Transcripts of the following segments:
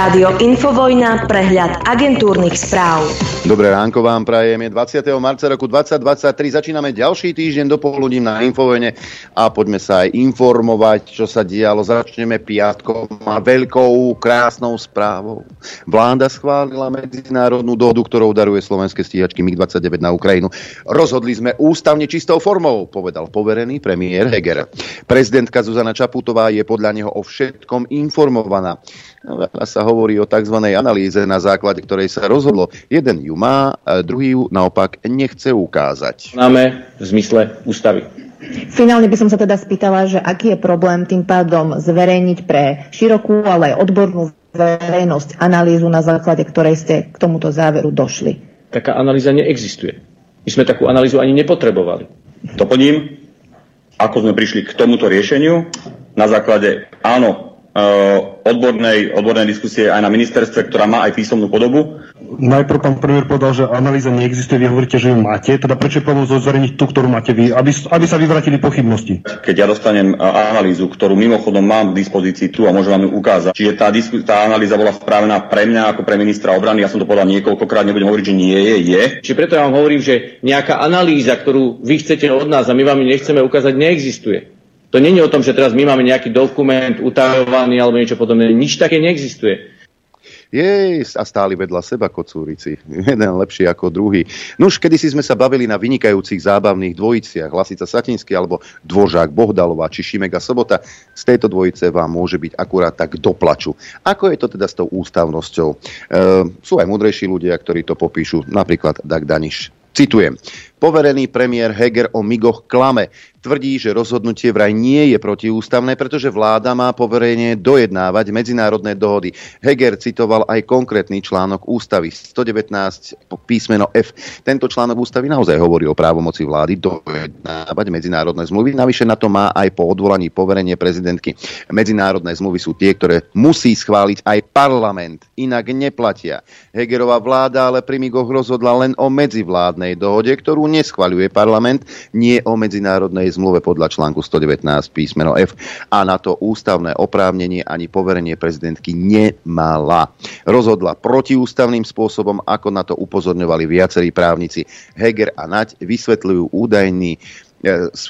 Rádio Infovojna, prehľad agentúrnych správ. Dobré ránko vám prajem. 20. marca roku 2023 začíname ďalší týždeň do poludím na Infovojne a poďme sa aj informovať, čo sa dialo. Začneme piatkom a veľkou, krásnou správou. Vláda schválila medzinárodnú dohodu, ktorou daruje slovenské stíhačky MiG-29 na Ukrajinu. Rozhodli sme ústavne čistou formou, povedal poverený premiér Heger. Prezidentka Zuzana Čaputová je podľa neho o všetkom informovaná. Veľa sa hovorí o tzv. analýze, na základe ktorej sa rozhodlo. Jeden ju má, druhý ju naopak nechce ukázať. Máme v zmysle ústavy. Finálne by som sa teda spýtala, že aký je problém tým pádom zverejniť pre širokú, ale aj odbornú verejnosť analýzu, na základe ktorej ste k tomuto záveru došli. Taká analýza neexistuje. My sme takú analýzu ani nepotrebovali. Doplním, ako sme prišli k tomuto riešeniu, na základe áno, odbornej, odbornej diskusie aj na ministerstve, ktorá má aj písomnú podobu. Najprv pán premiér povedal, že analýza neexistuje, vy hovoríte, že ju máte, teda prečo je zozverejniť tú, ktorú máte vy, aby, aby sa vyvratili pochybnosti? Keď ja dostanem eh, analýzu, ktorú mimochodom mám k dispozícii tu a môžem vám ju ukázať, čiže tá, disku, tá analýza bola spravená pre mňa ako pre ministra obrany, ja som to povedal niekoľkokrát, nebudem hovoriť, že nie je, je. Čiže preto ja vám hovorím, že nejaká analýza, ktorú vy chcete od nás a my vám ju nechceme ukázať, neexistuje. To není o tom, že teraz my máme nejaký dokument utajovaný alebo niečo podobné. Nič také neexistuje. Jej, a stáli vedľa seba kocúrici. Jeden lepší ako druhý. No už kedysi sme sa bavili na vynikajúcich zábavných dvojiciach. Hlasica Satinský alebo Dvožák Bohdalová či Šimega Sobota. Z tejto dvojice vám môže byť akurát tak doplaču. Ako je to teda s tou ústavnosťou? E, sú aj múdrejší ľudia, ktorí to popíšu. Napríklad Dag Daniš. Citujem. Poverený premiér Heger o migoch klame. Tvrdí, že rozhodnutie vraj nie je protiústavné, pretože vláda má poverenie dojednávať medzinárodné dohody. Heger citoval aj konkrétny článok ústavy 119 písmeno F. Tento článok ústavy naozaj hovorí o právomoci vlády dojednávať medzinárodné zmluvy. Navyše na to má aj po odvolaní poverenie prezidentky. Medzinárodné zmluvy sú tie, ktoré musí schváliť aj parlament, inak neplatia. Hegerová vláda ale pri migoch rozhodla len o medzivládnej dohode, ktorú neschvaľuje parlament, nie o medzinárodnej zmluve podľa článku 119 písmeno F a na to ústavné oprávnenie ani poverenie prezidentky nemala. Rozhodla protiústavným spôsobom, ako na to upozorňovali viacerí právnici. Heger a Naď vysvetľujú údajný e,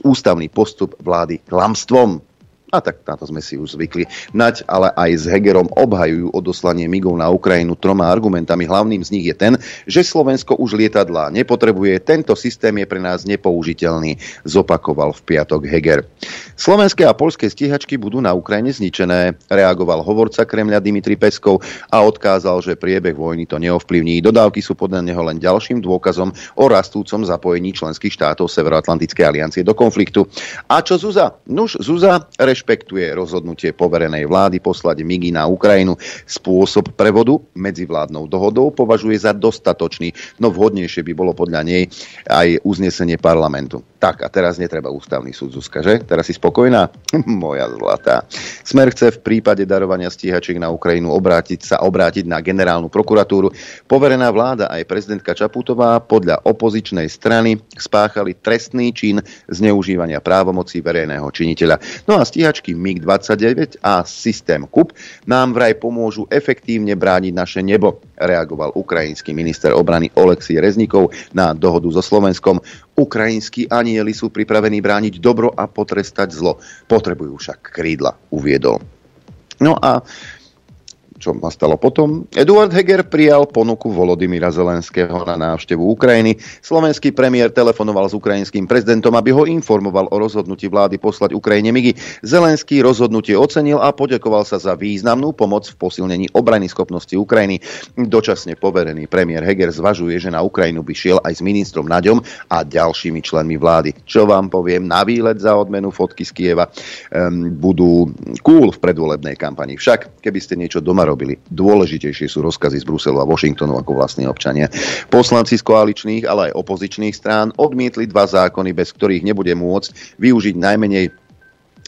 ústavný postup vlády klamstvom. A tak na to sme si už zvykli. Nať ale aj s Hegerom obhajujú odoslanie migov na Ukrajinu troma argumentami. Hlavným z nich je ten, že Slovensko už lietadlá nepotrebuje, tento systém je pre nás nepoužiteľný, zopakoval v piatok Heger. Slovenské a polské stíhačky budú na Ukrajine zničené, reagoval hovorca Kremľa Dimitri Peskov a odkázal, že priebeh vojny to neovplyvní. Dodávky sú podľa neho len ďalším dôkazom o rastúcom zapojení členských štátov Severoatlantickej aliancie do konfliktu. A čo Zuza? Nuž Zuza reš rešpektuje rozhodnutie poverenej vlády poslať MIGI na Ukrajinu. Spôsob prevodu medzivládnou dohodou považuje za dostatočný, no vhodnejšie by bolo podľa nej aj uznesenie parlamentu. Tak a teraz netreba ústavný súd, Zuzka, že? Teraz si spokojná? Moja zlatá. Smer chce v prípade darovania stíhačiek na Ukrajinu obrátiť sa obrátiť na generálnu prokuratúru. Poverená vláda aj prezidentka Čaputová podľa opozičnej strany spáchali trestný čin zneužívania právomocí verejného činiteľa. No a stíhač stíhačky MiG-29 a systém KUP nám vraj pomôžu efektívne brániť naše nebo, reagoval ukrajinský minister obrany Oleksij Reznikov na dohodu so Slovenskom. Ukrajinskí anieli sú pripravení brániť dobro a potrestať zlo. Potrebujú však krídla, uviedol. No a čo nastalo potom? Eduard Heger prijal ponuku Volodymyra Zelenského na návštevu Ukrajiny. Slovenský premiér telefonoval s ukrajinským prezidentom, aby ho informoval o rozhodnutí vlády poslať Ukrajine migy. Zelenský rozhodnutie ocenil a poďakoval sa za významnú pomoc v posilnení obrany schopnosti Ukrajiny. Dočasne poverený premiér Heger zvažuje, že na Ukrajinu by šiel aj s ministrom Naďom a ďalšími členmi vlády. Čo vám poviem, na výlet za odmenu fotky z Kieva um, budú cool v predvolebnej kampani. Však, keby ste niečo doma robili. Dôležitejšie sú rozkazy z Bruselu a Washingtonu ako vlastní občania. Poslanci z koaličných, ale aj opozičných strán odmietli dva zákony, bez ktorých nebude môcť využiť najmenej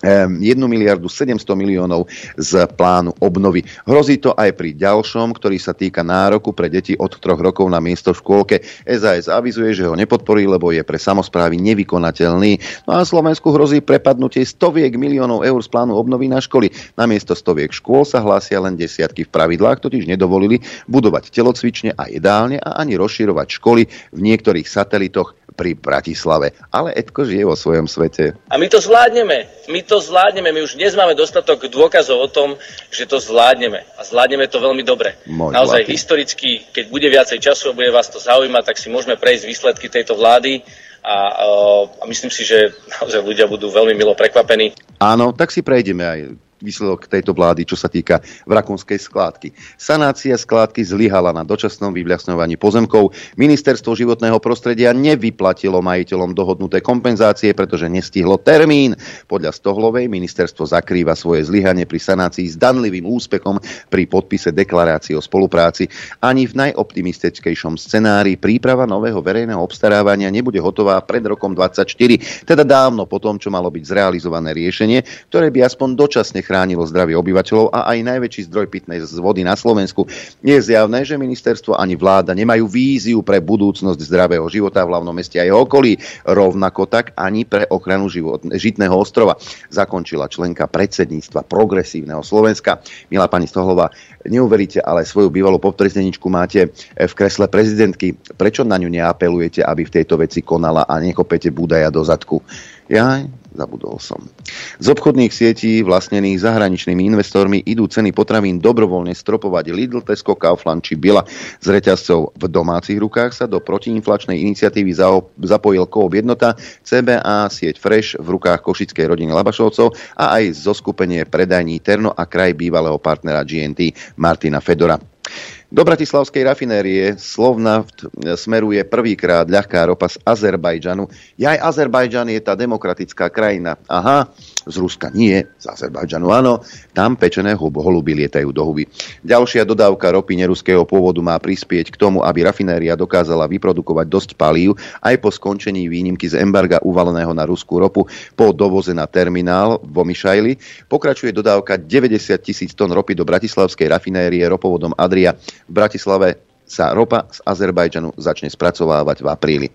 1 miliardu 700 miliónov z plánu obnovy. Hrozí to aj pri ďalšom, ktorý sa týka nároku pre deti od 3 rokov na miesto v škôlke. SAS avizuje, že ho nepodporí, lebo je pre samozprávy nevykonateľný. No a Slovensku hrozí prepadnutie stoviek miliónov eur z plánu obnovy na školy. Na miesto stoviek škôl sa hlásia len desiatky. V pravidlách totiž nedovolili budovať telocvične a jedálne a ani rozširovať školy v niektorých satelitoch pri Bratislave. Ale Edko žije vo svojom svete. A my to zvládneme. My to zvládneme. My už dnes máme dostatok dôkazov o tom, že to zvládneme. A zvládneme to veľmi dobre. Môj Naozaj zlatý. historicky, keď bude viacej času a bude vás to zaujímať, tak si môžeme prejsť výsledky tejto vlády. A, a myslím si, že naozaj ľudia budú veľmi milo prekvapení. Áno, tak si prejdeme aj výsledok tejto vlády, čo sa týka vrakunskej skládky. Sanácia skládky zlyhala na dočasnom vyvľasňovaní pozemkov. Ministerstvo životného prostredia nevyplatilo majiteľom dohodnuté kompenzácie, pretože nestihlo termín. Podľa Stohlovej ministerstvo zakrýva svoje zlyhanie pri sanácii s danlivým úspechom pri podpise deklarácie o spolupráci. Ani v najoptimistickejšom scenári príprava nového verejného obstarávania nebude hotová pred rokom 2024, teda dávno po tom, čo malo byť zrealizované riešenie, ktoré by aspoň dočasne chránilo zdravie obyvateľov a aj najväčší zdroj pitnej z vody na Slovensku. Je zjavné, že ministerstvo ani vláda nemajú víziu pre budúcnosť zdravého života v hlavnom meste a jeho okolí, rovnako tak ani pre ochranu život, žitného ostrova. Zakončila členka predsedníctva progresívneho Slovenska. Milá pani Stohlová, neuveríte, ale svoju bývalú podpredsedničku máte v kresle prezidentky. Prečo na ňu neapelujete, aby v tejto veci konala a nechopete Budaja do zadku? Ja zabudol som. Z obchodných sietí vlastnených zahraničnými investormi idú ceny potravín dobrovoľne stropovať Lidl, Tesco, Kaufland či Bila. Z reťazcov v domácich rukách sa do protiinflačnej iniciatívy zapojil Coop jednota, CBA, sieť Fresh v rukách košickej rodiny Labašovcov a aj zoskupenie predajní Terno a kraj bývalého partnera GNT Martina Fedora. Do bratislavskej rafinérie Slovnaft smeruje prvýkrát ľahká ropa z Azerbajdžanu. Ja aj Azerbajdžan je tá demokratická krajina. Aha, z Ruska nie, z Azerbajdžanu áno. Tam pečené holuby lietajú do huby. Ďalšia dodávka ropy neruského pôvodu má prispieť k tomu, aby rafinéria dokázala vyprodukovať dosť palív aj po skončení výnimky z embarga uvaleného na ruskú ropu po dovoze na terminál vo Mišajli. Pokračuje dodávka 90 tisíc tón ropy do bratislavskej rafinérie ropovodom Adria v Bratislave sa ropa z Azerbajdžanu začne spracovávať v apríli.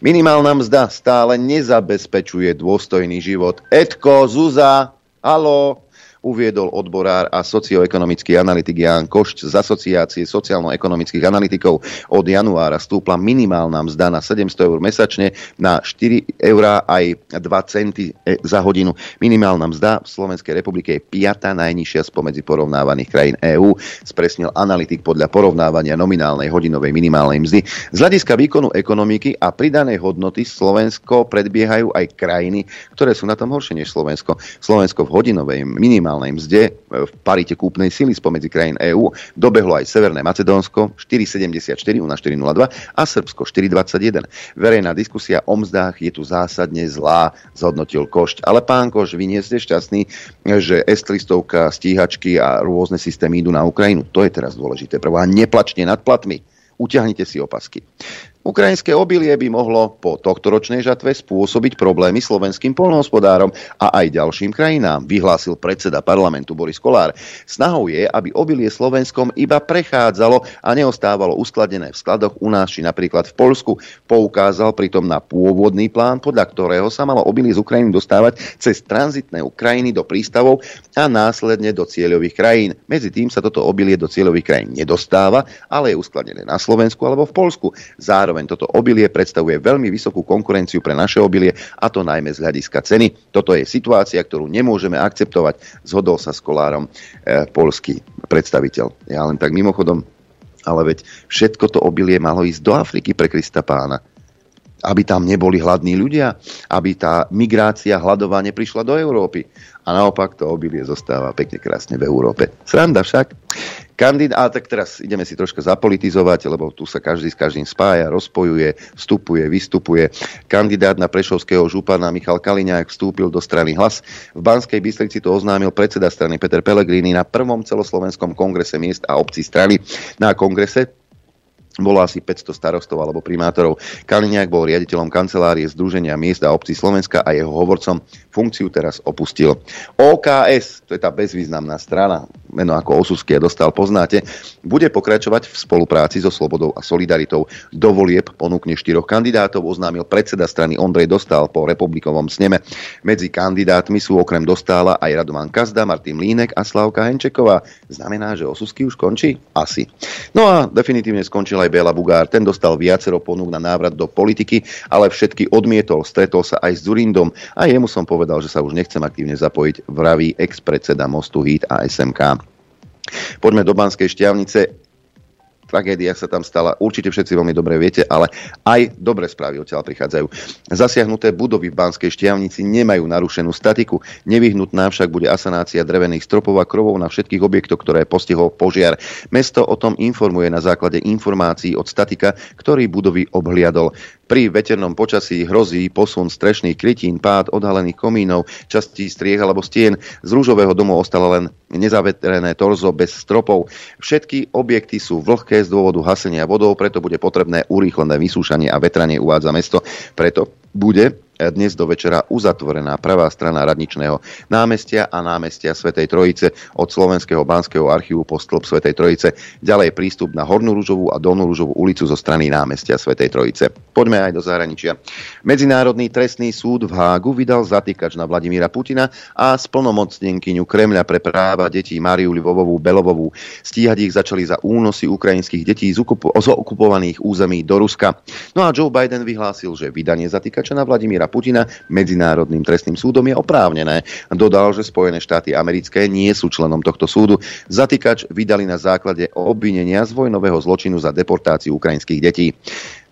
Minimálna mzda stále nezabezpečuje dôstojný život. Edko, Zuza, halo, uviedol odborár a socioekonomický analytik Jan Košč z Asociácie sociálno-ekonomických analytikov. Od januára stúpla minimálna mzda na 700 eur mesačne na 4 eurá aj 2 centy e, za hodinu. Minimálna mzda v Slovenskej republike je piata najnižšia spomedzi porovnávaných krajín EÚ, spresnil analytik podľa porovnávania nominálnej hodinovej minimálnej mzdy. Z hľadiska výkonu ekonomiky a pridanej hodnoty Slovensko predbiehajú aj krajiny, ktoré sú na tom horšie než Slovensko. Slovensko v hodinovej minimálnej minimálnej mzde e, v parite kúpnej sily spomedzi krajín EÚ dobehlo aj Severné Macedónsko 4,74 u nás 4,02 a Srbsko 4,21. Verejná diskusia o mzdách je tu zásadne zlá, zhodnotil Košť. Ale pán Koš, vy nie ste šťastní, že S-300, stíhačky a rôzne systémy idú na Ukrajinu. To je teraz dôležité. Prvá, neplačte nad platmi utiahnite si opasky. Ukrajinské obilie by mohlo po tohtoročnej žatve spôsobiť problémy slovenským polnohospodárom a aj ďalším krajinám, vyhlásil predseda parlamentu Boris Kolár. Snahou je, aby obilie Slovenskom iba prechádzalo a neostávalo uskladené v skladoch u nás či napríklad v Polsku. Poukázal pritom na pôvodný plán, podľa ktorého sa malo obilie z Ukrajiny dostávať cez tranzitné Ukrajiny do prístavov a následne do cieľových krajín. Medzi tým sa toto obilie do cieľových krajín nedostáva, ale je uskladené na Slovensku alebo v Polsku. Zároveň Zároveň toto obilie predstavuje veľmi vysokú konkurenciu pre naše obilie a to najmä z hľadiska ceny. Toto je situácia, ktorú nemôžeme akceptovať, zhodol sa s kolárom e, polský predstaviteľ. Ja len tak mimochodom, ale veď všetko to obilie malo ísť do Afriky pre Krista pána aby tam neboli hladní ľudia, aby tá migrácia hladová neprišla do Európy. A naopak to obilie zostáva pekne krásne v Európe. Sranda však. Kandidát, tak teraz ideme si troška zapolitizovať, lebo tu sa každý s každým spája, rozpojuje, vstupuje, vystupuje. Kandidát na Prešovského župana Michal Kaliňák vstúpil do strany Hlas. V Banskej Bystrici to oznámil predseda strany Peter Pellegrini na prvom celoslovenskom kongrese miest a obcí strany. Na kongrese bolo asi 500 starostov alebo primátorov. Kaliniak bol riaditeľom kancelárie Združenia miest a obcí Slovenska a jeho hovorcom funkciu teraz opustil. OKS, to je tá bezvýznamná strana, meno ako Osusky dostal, poznáte, bude pokračovať v spolupráci so Slobodou a Solidaritou. Do volieb ponúkne štyroch kandidátov, oznámil predseda strany Ondrej Dostal po republikovom sneme. Medzi kandidátmi sú okrem Dostála aj Radovan Kazda, Martin Línek a Slavka Henčeková. Znamená, že Osusky už končí? Asi. No a definitívne skončil aj Bela Bugár. Ten dostal viacero ponúk na návrat do politiky, ale všetky odmietol. Stretol sa aj s Durindom a jemu som povedal, že sa už nechcem aktívne zapojiť, vraví ex-predseda Mostu Hit a SMK. Poďme do Banskej šťavnice tragédia sa tam stala, určite všetci veľmi dobre viete, ale aj dobré správy odtiaľ prichádzajú. Zasiahnuté budovy v Banskej Štiavnici nemajú narušenú statiku, nevyhnutná však bude asanácia drevených stropov a krovov na všetkých objektoch, ktoré postihol požiar. Mesto o tom informuje na základe informácií od statika, ktorý budovy obhliadol. Pri veternom počasí hrozí posun strešných krytín, pád odhalených komínov, častí striech alebo stien. Z rúžového domu ostala len nezavetrené torzo bez stropov. Všetky objekty sú vlhké z dôvodu hasenia vodou, preto bude potrebné urýchlené vysúšanie a vetranie uvádza mesto. Preto bude dnes do večera uzatvorená pravá strana radničného námestia a námestia Svetej Trojice od Slovenského banského archívu po stĺp Svetej Trojice, ďalej prístup na Hornú Ružovú a Dolnú Ružovú ulicu zo strany námestia Svetej Trojice. Poďme aj do zahraničia. Medzinárodný trestný súd v Hágu vydal zatýkač na Vladimíra Putina a splnomocnenkyňu Kremľa pre práva detí Mariu Livovovú Belovovú. Stíhať ich začali za únosy ukrajinských detí z, okup- z okupovaných území do Ruska. No a Joe Biden vyhlásil, že vydanie zatýkača na Vladimíra Putina Medzinárodným trestným súdom je oprávnené. Dodal, že Spojené štáty americké nie sú členom tohto súdu. Zatýkač vydali na základe obvinenia z vojnového zločinu za deportáciu ukrajinských detí.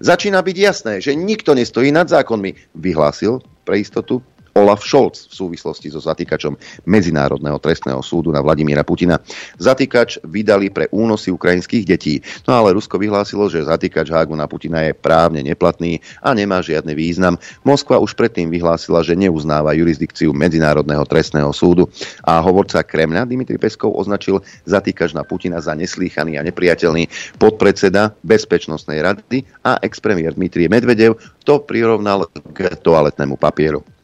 Začína byť jasné, že nikto nestojí nad zákonmi, vyhlásil pre istotu Olaf Scholz v súvislosti so zatýkačom Medzinárodného trestného súdu na Vladimíra Putina. Zatýkač vydali pre únosy ukrajinských detí, no ale Rusko vyhlásilo, že zatýkač Hágu na Putina je právne neplatný a nemá žiadny význam. Moskva už predtým vyhlásila, že neuznáva jurisdikciu Medzinárodného trestného súdu a hovorca Kremľa Dimitri Peskov označil zatýkač na Putina za neslýchaný a nepriateľný podpredseda Bezpečnostnej rady a expremiér Dmitrie Medvedev to prirovnal k toaletnému papieru.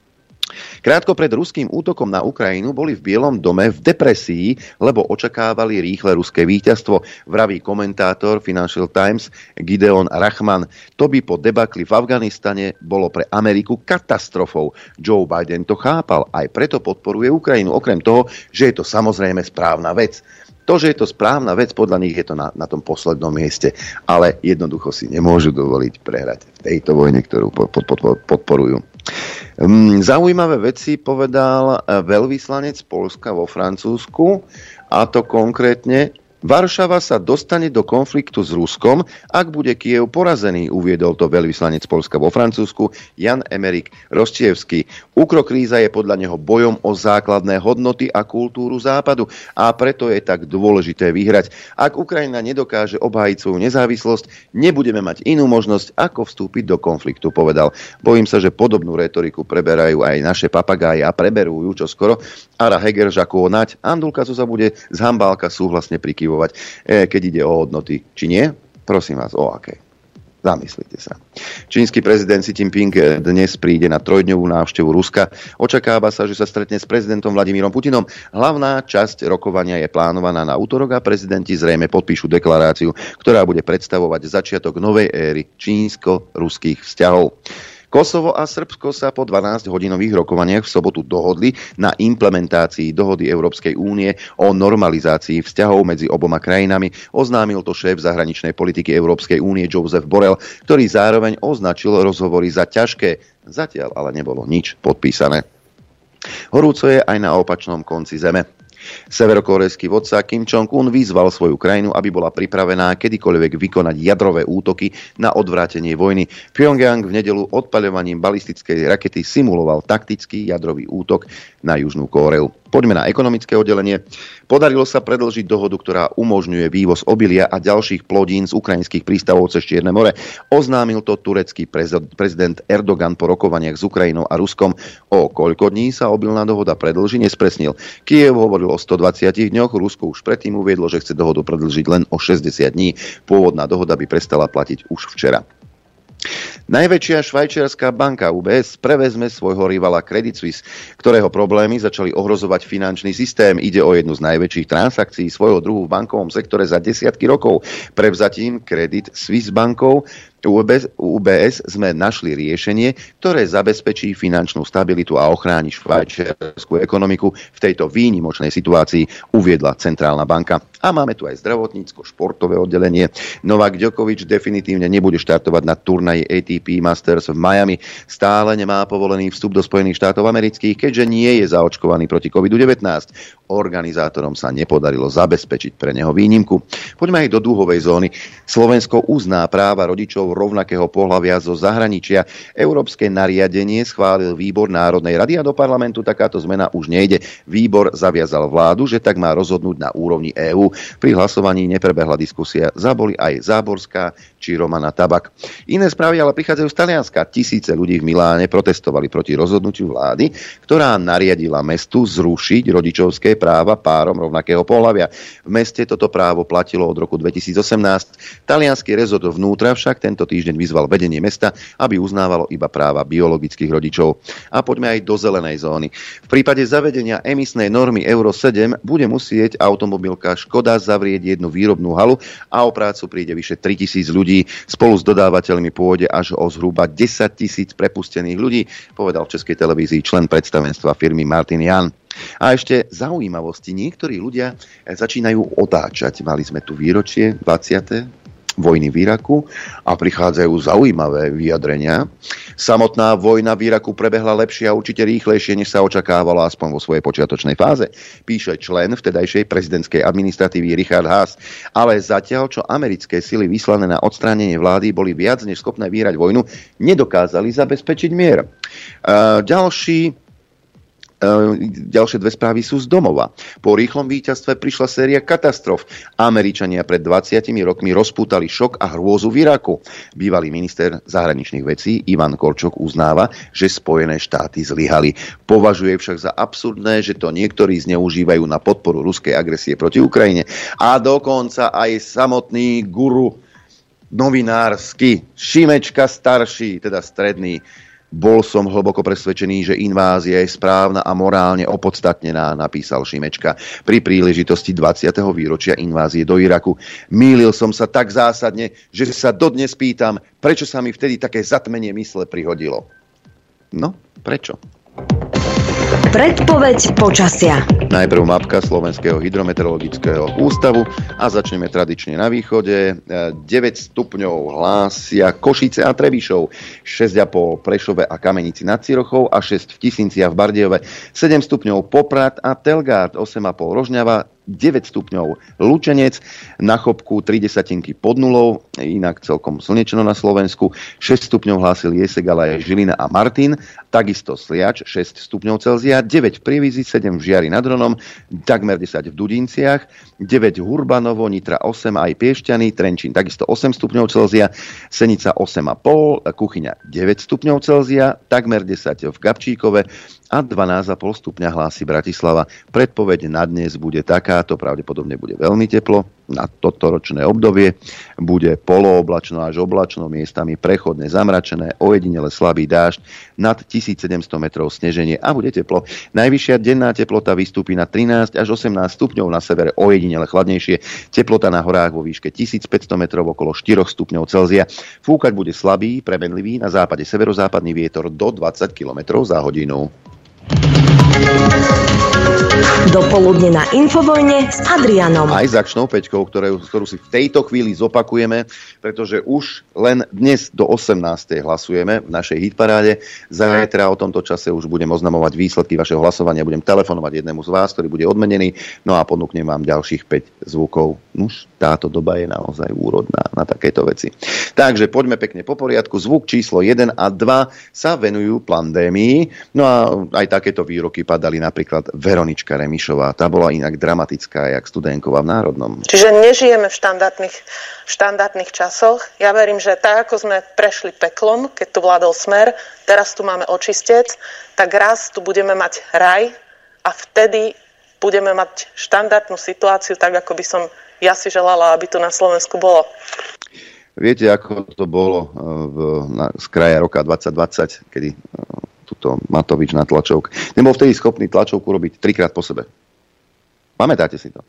Krátko pred ruským útokom na Ukrajinu boli v Bielom dome v depresii, lebo očakávali rýchle ruské víťazstvo, vraví komentátor Financial Times Gideon Rachman. To by po debakli v Afganistane bolo pre Ameriku katastrofou. Joe Biden to chápal, aj preto podporuje Ukrajinu, okrem toho, že je to samozrejme správna vec. To, že je to správna vec, podľa nich je to na, na tom poslednom mieste, ale jednoducho si nemôžu dovoliť prehrať v tejto vojne, ktorú pod, pod, pod, podporujú. Um, zaujímavé veci povedal eh, veľvyslanec Polska vo Francúzsku, a to konkrétne Varšava sa dostane do konfliktu s Ruskom, ak bude Kiev porazený, uviedol to veľvyslanec Polska vo Francúzsku Jan Emerik Rostievský. Ukrokríza je podľa neho bojom o základné hodnoty a kultúru Západu a preto je tak dôležité vyhrať. Ak Ukrajina nedokáže obhájiť svoju nezávislosť, nebudeme mať inú možnosť, ako vstúpiť do konfliktu, povedal. Bojím sa, že podobnú retoriku preberajú aj naše papagáje a preberú ju čo skoro. Ara Heger, Žakov, Nať, Andulka sa bude z Hambálka súhlasne prikyvovať pochybovať, e, keď ide o hodnoty. Či nie? Prosím vás, o aké? Zamyslite sa. Čínsky prezident Xi Jinping dnes príde na trojdňovú návštevu Ruska. Očakáva sa, že sa stretne s prezidentom Vladimírom Putinom. Hlavná časť rokovania je plánovaná na útorok a prezidenti zrejme podpíšu deklaráciu, ktorá bude predstavovať začiatok novej éry čínsko-ruských vzťahov. Kosovo a Srbsko sa po 12-hodinových rokovaniach v sobotu dohodli na implementácii dohody Európskej únie o normalizácii vzťahov medzi oboma krajinami, oznámil to šéf zahraničnej politiky Európskej únie Joseph Borrell, ktorý zároveň označil rozhovory za ťažké. Zatiaľ ale nebolo nič podpísané. Horúco je aj na opačnom konci zeme. Severokorejský vodca Kim Jong-un vyzval svoju krajinu, aby bola pripravená kedykoľvek vykonať jadrové útoky na odvrátenie vojny. Pyongyang v nedelu odpaľovaním balistickej rakety simuloval taktický jadrový útok na Južnú Kóreu. Poďme na ekonomické oddelenie. Podarilo sa predlžiť dohodu, ktorá umožňuje vývoz obilia a ďalších plodín z ukrajinských prístavov cez Čierne more. Oznámil to turecký prezident Erdogan po rokovaniach s Ukrajinou a Ruskom. O koľko dní sa obilná dohoda predlží, nespresnil. Kiev hovoril o 120 dňoch, Rusko už predtým uviedlo, že chce dohodu predlžiť len o 60 dní. Pôvodná dohoda by prestala platiť už včera. Najväčšia švajčiarská banka UBS prevezme svojho rivala Credit Suisse, ktorého problémy začali ohrozovať finančný systém. Ide o jednu z najväčších transakcií svojho druhu v bankovom sektore za desiatky rokov. Prevzatím Credit Suisse bankov UBS, sme našli riešenie, ktoré zabezpečí finančnú stabilitu a ochráni švajčiarsku ekonomiku v tejto výnimočnej situácii, uviedla Centrálna banka. A máme tu aj zdravotnícko-športové oddelenie. Novak Djokovic definitívne nebude štartovať na turnaji ATP Masters v Miami. Stále nemá povolený vstup do Spojených štátov amerických, keďže nie je zaočkovaný proti COVID-19. Organizátorom sa nepodarilo zabezpečiť pre neho výnimku. Poďme aj do dúhovej zóny. Slovensko uzná práva rodičov rovnakého pohľavia zo zahraničia. Európske nariadenie schválil výbor Národnej rady a do parlamentu takáto zmena už nejde. Výbor zaviazal vládu, že tak má rozhodnúť na úrovni EÚ. Pri hlasovaní neprebehla diskusia. Zaboli aj Záborská či Romana Tabak. Iné správy ale prichádzajú z Talianska. Tisíce ľudí v Miláne protestovali proti rozhodnutiu vlády, ktorá nariadila mestu zrušiť rodičovské práva párom rovnakého pohľavia. V meste toto právo platilo od roku 2018. Talianský rezort vnútra však tento tento týždeň vyzval vedenie mesta, aby uznávalo iba práva biologických rodičov. A poďme aj do zelenej zóny. V prípade zavedenia emisnej normy Euro 7 bude musieť automobilka Škoda zavrieť jednu výrobnú halu a o prácu príde vyše 3000 ľudí. Spolu s dodávateľmi pôjde až o zhruba 10 tisíc prepustených ľudí, povedal v Českej televízii člen predstavenstva firmy Martin Jan. A ešte zaujímavosti. Niektorí ľudia začínajú otáčať. Mali sme tu výročie 20 vojny v Iraku a prichádzajú zaujímavé vyjadrenia. Samotná vojna v Iraku prebehla lepšie a určite rýchlejšie, než sa očakávalo aspoň vo svojej počiatočnej fáze, píše člen vtedajšej prezidentskej administratívy Richard Haas. Ale zatiaľ, čo americké sily vyslané na odstránenie vlády boli viac než schopné vyhrať vojnu, nedokázali zabezpečiť mier. Ďalší ďalšie dve správy sú z domova. Po rýchlom víťazstve prišla séria katastrof. Američania pred 20 rokmi rozpútali šok a hrôzu v Iraku. Bývalý minister zahraničných vecí Ivan Korčok uznáva, že Spojené štáty zlyhali. Považuje však za absurdné, že to niektorí zneužívajú na podporu ruskej agresie proti Ukrajine. A dokonca aj samotný guru novinársky Šimečka starší, teda stredný, bol som hlboko presvedčený, že invázia je správna a morálne opodstatnená, napísal Šimečka pri príležitosti 20. výročia invázie do Iraku. Mýlil som sa tak zásadne, že sa dodnes pýtam, prečo sa mi vtedy také zatmenie mysle prihodilo. No, prečo? Predpoveď počasia. Najprv mapka Slovenského hydrometeorologického ústavu a začneme tradične na východe. 9 stupňov hlásia Košice a Trebišov, 6,5 Prešove a Kamenici nad Cirochou a 6 v Tisinci a v Bardiove, 7 stupňov Poprad a Telgard, 8,5 Rožňava, 9 stupňov Lučenec, na chopku 3 desatinky pod nulou, inak celkom slnečno na Slovensku, 6 stupňov hlásil Jesek, ale aj Žilina a Martin, takisto Sliač 6 stupňov Celzia, 9 v Prievizi, 7 v Žiari nad Ronom, takmer 10 v Dudinciach, 9 Hurbanovo, Nitra 8 aj Piešťany, Trenčín takisto 8 stupňov Celzia, Senica 8,5, Kuchyňa 9 stupňov Celzia, takmer 10 v Gabčíkove, a 12,5 stupňa hlási Bratislava. Predpoveď na dnes bude takáto, pravdepodobne bude veľmi teplo, na toto ročné obdobie. Bude polooblačno až oblačno, miestami prechodne zamračené, ojedinele slabý dážď, nad 1700 metrov sneženie a bude teplo. Najvyššia denná teplota vystúpi na 13 až 18 stupňov, na severe ojedinele chladnejšie, teplota na horách vo výške 1500 metrov okolo 4 stupňov Celzia. Fúkať bude slabý, premenlivý, na západe severozápadný vietor do 20 km za hodinu. Dopoludne na Infovojne s Adrianom. Aj s akčnou peťkou, ktorú, ktorú si v tejto chvíli zopakujeme, pretože už len dnes do 18. hlasujeme v našej hitparáde. Zajtra o tomto čase už budem oznamovať výsledky vašeho hlasovania. Budem telefonovať jednému z vás, ktorý bude odmenený. No a ponúknem vám ďalších 5 zvukov už táto doba je naozaj úrodná na takéto veci. Takže poďme pekne po poriadku. Zvuk číslo 1 a 2 sa venujú pandémii. No a aj takéto výroky padali napríklad Veronička Remišová. Tá bola inak dramatická, jak studenková v Národnom. Čiže nežijeme v štandardných, v štandardných časoch. Ja verím, že tak, ako sme prešli peklom, keď tu vládol smer, teraz tu máme očistec, tak raz tu budeme mať raj a vtedy budeme mať štandardnú situáciu, tak ako by som ja si želala, aby to na Slovensku bolo. Viete, ako to bolo eh, v, na, z kraja roka 2020, kedy uh, tuto Matovič na tlačovke. Nebol vtedy schopný tlačovku robiť trikrát po sebe. Pamätáte si to?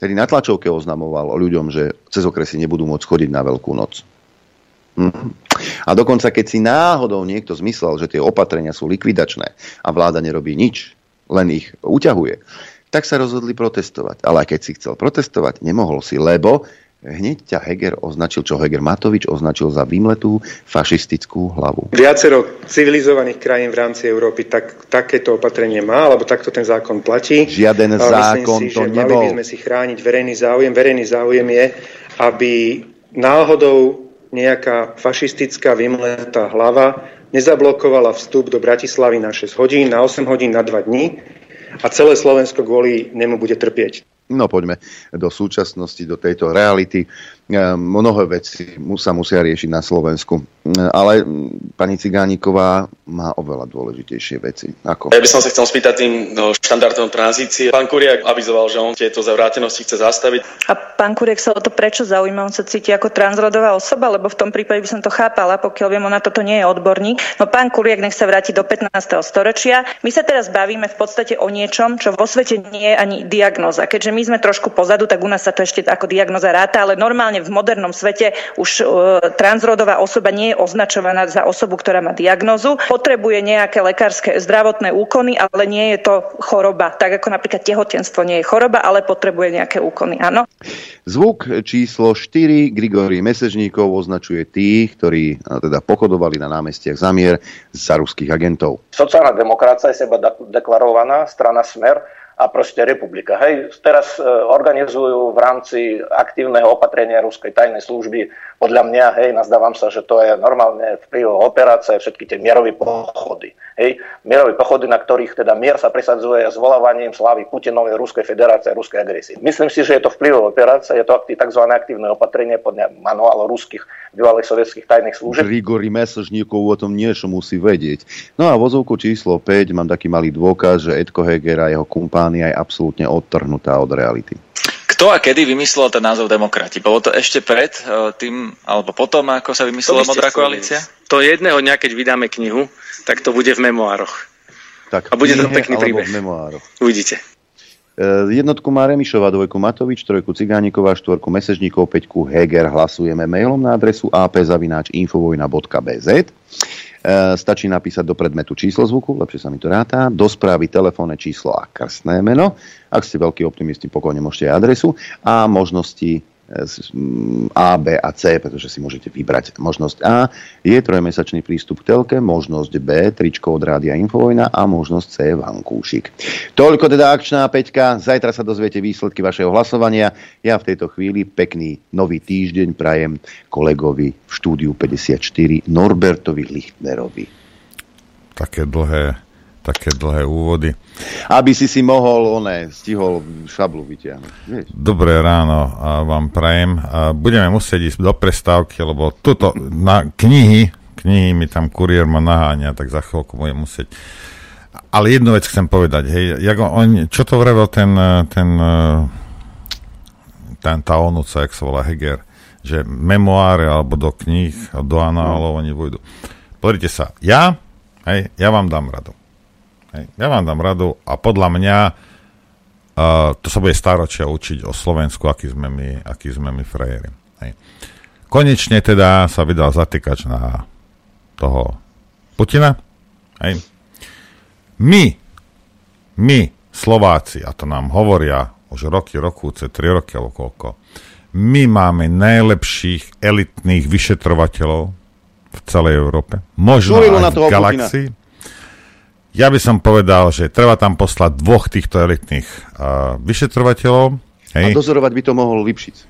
Tedy na tlačovke oznamoval ľuďom, že cez okresy nebudú môcť chodiť na Veľkú noc. Mhm. A dokonca, keď si náhodou niekto zmyslel, že tie opatrenia sú likvidačné a vláda nerobí nič, len ich uťahuje, tak sa rozhodli protestovať. Ale keď si chcel protestovať, nemohol si, lebo hneď ťa Heger označil, čo Heger Matovič označil za vymletú fašistickú hlavu. Viacero civilizovaných krajín v rámci Európy tak, takéto opatrenie má, alebo takto ten zákon platí. Žiaden zákon si, to že nebol. Mali by sme si chrániť verejný záujem. Verejný záujem je, aby náhodou nejaká fašistická vymletá hlava nezablokovala vstup do Bratislavy na 6 hodín, na 8 hodín, na 2 dní a celé Slovensko kvôli nemu bude trpieť. No poďme do súčasnosti, do tejto reality. Mnohé veci sa musia riešiť na Slovensku. Ale pani Cigániková má oveľa dôležitejšie veci. Ako? Ja by som sa chcel spýtať tým no, štandardom tranzície. Pán Kuriak avizoval, že on tieto zavrátenosti chce zastaviť. A pán Kuriak sa o to prečo zaujíma? On sa cíti ako transrodová osoba, lebo v tom prípade by som to chápala, pokiaľ viem, ona toto nie je odborník. No pán Kuriak nech sa vráti do 15. storočia. My sa teraz bavíme v podstate o niečom, čo vo svete nie je ani diagnoza. Keďže my sme trošku pozadu, tak u nás sa to ešte ako diagnoza ráta, ale normálne v modernom svete už uh, transrodová osoba nie je označovaná za osobu, ktorá má diagnozu. Potrebuje nejaké lekárske zdravotné úkony, ale nie je to choroba. Tak ako napríklad tehotenstvo nie je choroba, ale potrebuje nejaké úkony. Áno. Zvuk číslo 4 Grigory Mesežníkov označuje tých, ktorí teda pochodovali na námestiach zamier za ruských agentov. Sociálna demokracia je seba deklarovaná strana Smer a proste republika. Hej, teraz e, organizujú v rámci aktívneho opatrenia ruskej tajnej služby, podľa mňa, hej, nazdávam sa, že to je normálne vplyvové operácie, všetky tie mierové pochody. Hej, mierové pochody, na ktorých teda mier sa presadzuje zvolávaním slávy Putinovej Ruskej federácie ruskej agresie. Myslím si, že je to vplyvové operácia, je to tzv. aktívne opatrenie podľa manuálu ruských bývalých sovietských tajných služieb. Grigori Mesožníkov o tom niečo musí vedieť. No a vozovku číslo 5 mám taký malý dôkaz, že Edko Heger a jeho kumpánia je absolútne odtrhnutá od reality. Kto a kedy vymyslel ten názov demokrati? Bolo to ešte pred uh, tým, alebo potom, ako sa vymyslela Modrá koalícia? To jedného dňa, keď vydáme knihu, tak to bude v memoároch. Tak, a bude to pekný príbeh. v memoároch. Uvidíte. Uh, jednotku má Remišová, dvojku Matovič, trojku Cigániková, štvorku Mesežníkov, peťku Heger. Hlasujeme mailom na adresu apzavináč.infovojna.bz. E, stačí napísať do predmetu číslo zvuku, lepšie sa mi to ráta, do správy telefónne číslo a krstné meno. Ak ste veľký optimisti, pokojne môžete aj adresu a možnosti a, B a C, pretože si môžete vybrať možnosť A. Je trojmesačný prístup k telke, možnosť B, tričko od Rádia Infovojna a možnosť C, vankúšik. Toľko teda akčná peťka. Zajtra sa dozviete výsledky vašeho hlasovania. Ja v tejto chvíli pekný nový týždeň prajem kolegovi v štúdiu 54 Norbertovi Lichtnerovi. Také dlhé také dlhé úvody. Aby si si mohol, one, stihol šablu vyťahnuť. Vieš? Dobré ráno a vám prajem. A budeme musieť ísť do prestávky, lebo tuto na knihy, knihy mi tam kuriér ma naháňa, tak za chvíľku budem musieť. Ale jednu vec chcem povedať, hej, jak on, čo to vravel ten, ten, ten tá onúca, jak sa volá Heger, že memoáre alebo do kníh, do análov oni vojdu. Pozrite sa, ja, hej, ja vám dám radu. Hej. Ja vám dám radu a podľa mňa uh, to sa bude staročia učiť o Slovensku, aký sme my, aký sme my frajeri. Hej. Konečne teda sa vydal zatýkač na toho Putina. Hej. My, my, Slováci, a to nám hovoria už roky, rokúce, tri roky alebo koľko, my máme najlepších elitných vyšetrovateľov v celej Európe. Možno aj v galaxii. Ja by som povedal, že treba tam poslať dvoch týchto elitných uh, vyšetrovateľov. Hej. A dozorovať by to mohol Lipšic.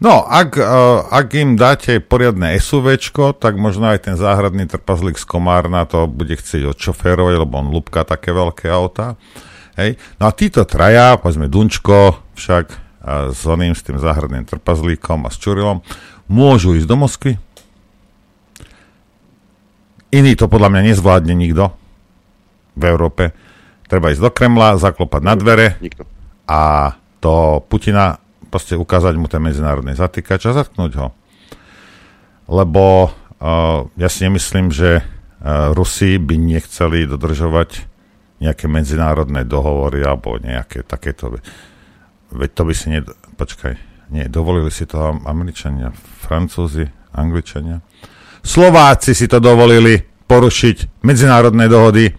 No, ak, uh, ak im dáte poriadne SUVčko, tak možno aj ten záhradný trpazlík z Komárna to bude chcieť odšoférovať, lebo on lúbka také veľké auta. Hej. No a títo traja, povedzme Dunčko, však a s oným, s tým záhradným trpazlíkom a s Čurilom, môžu ísť do Moskvy. Iný to podľa mňa nezvládne nikto v Európe. Treba ísť do Kremla, zaklopať na dvere Nikto. a to Putina proste ukázať mu ten medzinárodný zatýkač a zatknúť ho. Lebo uh, ja si nemyslím, že uh, Rusi by nechceli dodržovať nejaké medzinárodné dohovory alebo nejaké takéto... Veď to by si... Ned... Počkaj. Nie, dovolili si to Američania, Francúzi, Angličania. Slováci si to dovolili porušiť medzinárodné dohody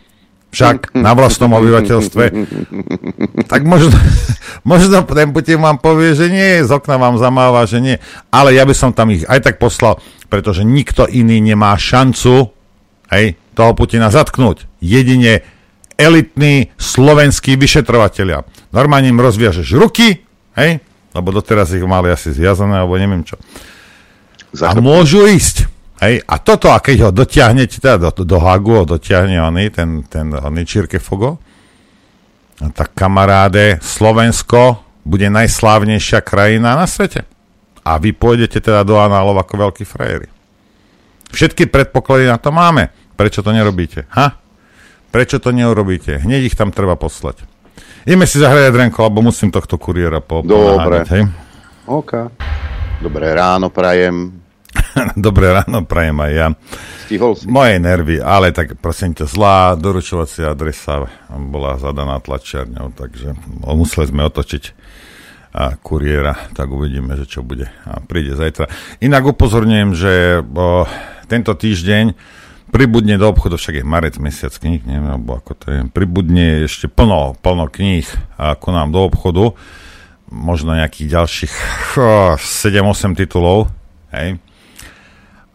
však na vlastnom obyvateľstve. Tak možno, možno ten Putin vám povie, že nie, z okna vám zamáva, že nie. Ale ja by som tam ich aj tak poslal, pretože nikto iný nemá šancu hej, toho Putina zatknúť. Jedine elitní slovenskí vyšetrovateľia. Normálne im rozviažeš ruky, hej, lebo doteraz ich mali asi zviazané, alebo neviem čo. A môžu ísť. Hej, a toto, a keď ho dotiahnete teda do, do Hagu, ho dotiahne oný, ten, ten oný Čírke Fogo, tak kamaráde, Slovensko bude najslávnejšia krajina na svete. A vy pôjdete teda do análov ako veľkí frajeri. Všetky predpoklady na to máme. Prečo to nerobíte? Ha? Prečo to neurobíte? Hneď ich tam treba poslať. Ideme si zahrať Drenko, lebo musím tohto kuriéra po Dobre. hej? OK. Dobré ráno prajem. Dobré ráno, prajem aj ja. Stihol si. Moje nervy, ale tak prosím ťa, zlá doručovacia adresa bola zadaná tlačiarňou, takže museli sme otočiť a kuriéra, tak uvidíme, že čo bude. A príde zajtra. Inak upozorňujem, že o, tento týždeň pribudne do obchodu, však je marec mesiac kníh, neviem, alebo ako to je, pribudne ešte plno, plno kníh ako nám do obchodu, možno nejakých ďalších 7-8 titulov, hej,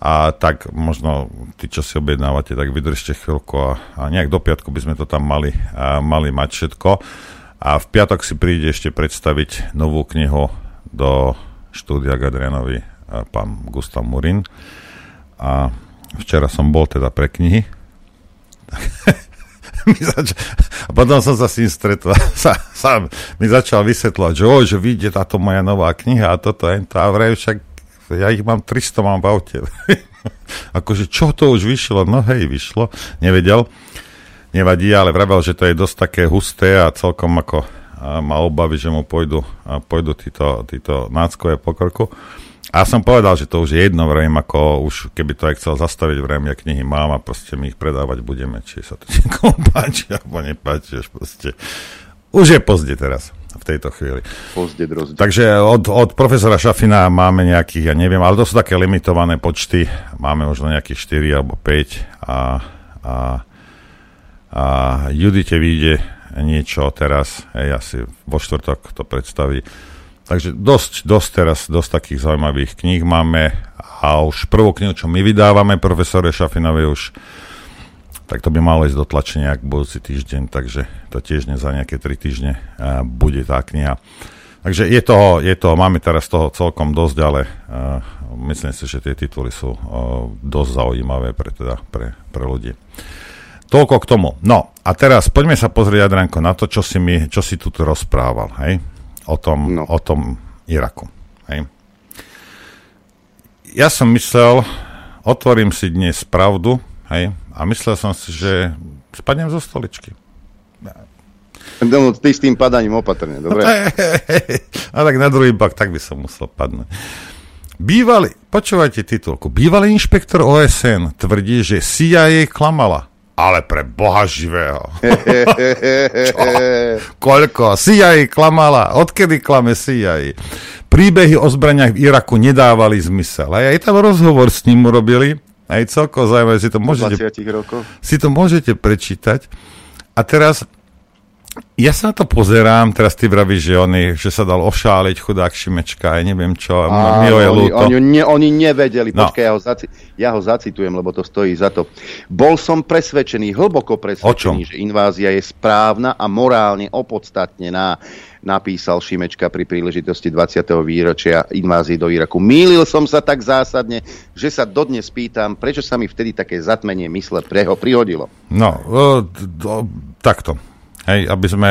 a tak možno tí, čo si objednávate, tak vydržte chvíľku a, a nejak do piatku by sme to tam mali, a, mali mať všetko. A v piatok si príde ešte predstaviť novú knihu do štúdia Gadrianovi pán Gustav Murin. A včera som bol teda pre knihy. a potom som sa s ním stretol sa, sám mi začal vysvetľovať, že, že vyjde táto moja nová kniha a toto a to a vraj však ja ich mám 300, mám v aute. akože čo to už vyšlo? No hej, vyšlo, nevedel. Nevadí, ale vravel, že to je dosť také husté a celkom ako má obavy, že mu pôjdu, a pôjdu títo, títo náckové pokorku. A som povedal, že to už je jedno, vrajím, ako už keby to aj chcel zastaviť, vrajím, ja knihy mám a proste my ich predávať budeme, či sa to niekomu páči, alebo nepáči, až proste. Už je pozde teraz tejto chvíli. Pozde Takže od, od profesora Šafina máme nejakých, ja neviem, ale to sú také limitované počty. Máme možno nejakých 4 alebo 5 a, a, a Judite vyjde niečo teraz, hej, asi vo štvrtok to predstaví. Takže dosť, dosť teraz, dosť takých zaujímavých kníh máme a už prvú knihu, čo my vydávame, profesore Šafinovi už tak to by malo ísť do tlačenia ak budúci týždeň, takže to tiež za nejaké 3 týždne bude tá kniha. Takže je toho, je toho, máme teraz toho celkom dosť, ale uh, myslím si, že tie tituly sú uh, dosť zaujímavé pre, teda, pre, pre ľudí. Toľko k tomu. No a teraz poďme sa pozrieť, Adranko, na to, čo si, mi, čo si tu rozprával, hej? O tom, no. o tom Iraku, hej? Ja som myslel, otvorím si dnes pravdu, hej? A myslel som si, že spadnem zo stoličky. No, ty s tým padaním opatrne, dobre? A tak na druhý bak, tak by som musel padnúť. Bývalý, počúvajte titulku, bývalý inšpektor OSN tvrdí, že CIA klamala. Ale pre boha živého. Čo? Koľko? CIA klamala. Odkedy klame CIA? Príbehy o zbraniach v Iraku nedávali zmysel. A aj tam rozhovor s ním urobili aj celko zaujímavé, si to môžete, si to môžete prečítať. A teraz ja sa na to pozerám, teraz ty vravíš, že, oni, že sa dal ošáliť chudák Šimečka, ja neviem čo, Á, mi je oni, ľúto. oni, ne, oni nevedeli, No. počkaj, ja ho, zaci- ja ho zacitujem, lebo to stojí za to. Bol som presvedčený, hlboko presvedčený, že invázia je správna a morálne opodstatnená, napísal Šimečka pri príležitosti 20. výročia invázie do Iraku. Mýlil som sa tak zásadne, že sa dodnes pýtam, prečo sa mi vtedy také zatmenie mysle preho prihodilo. No, takto. Hej, aby sme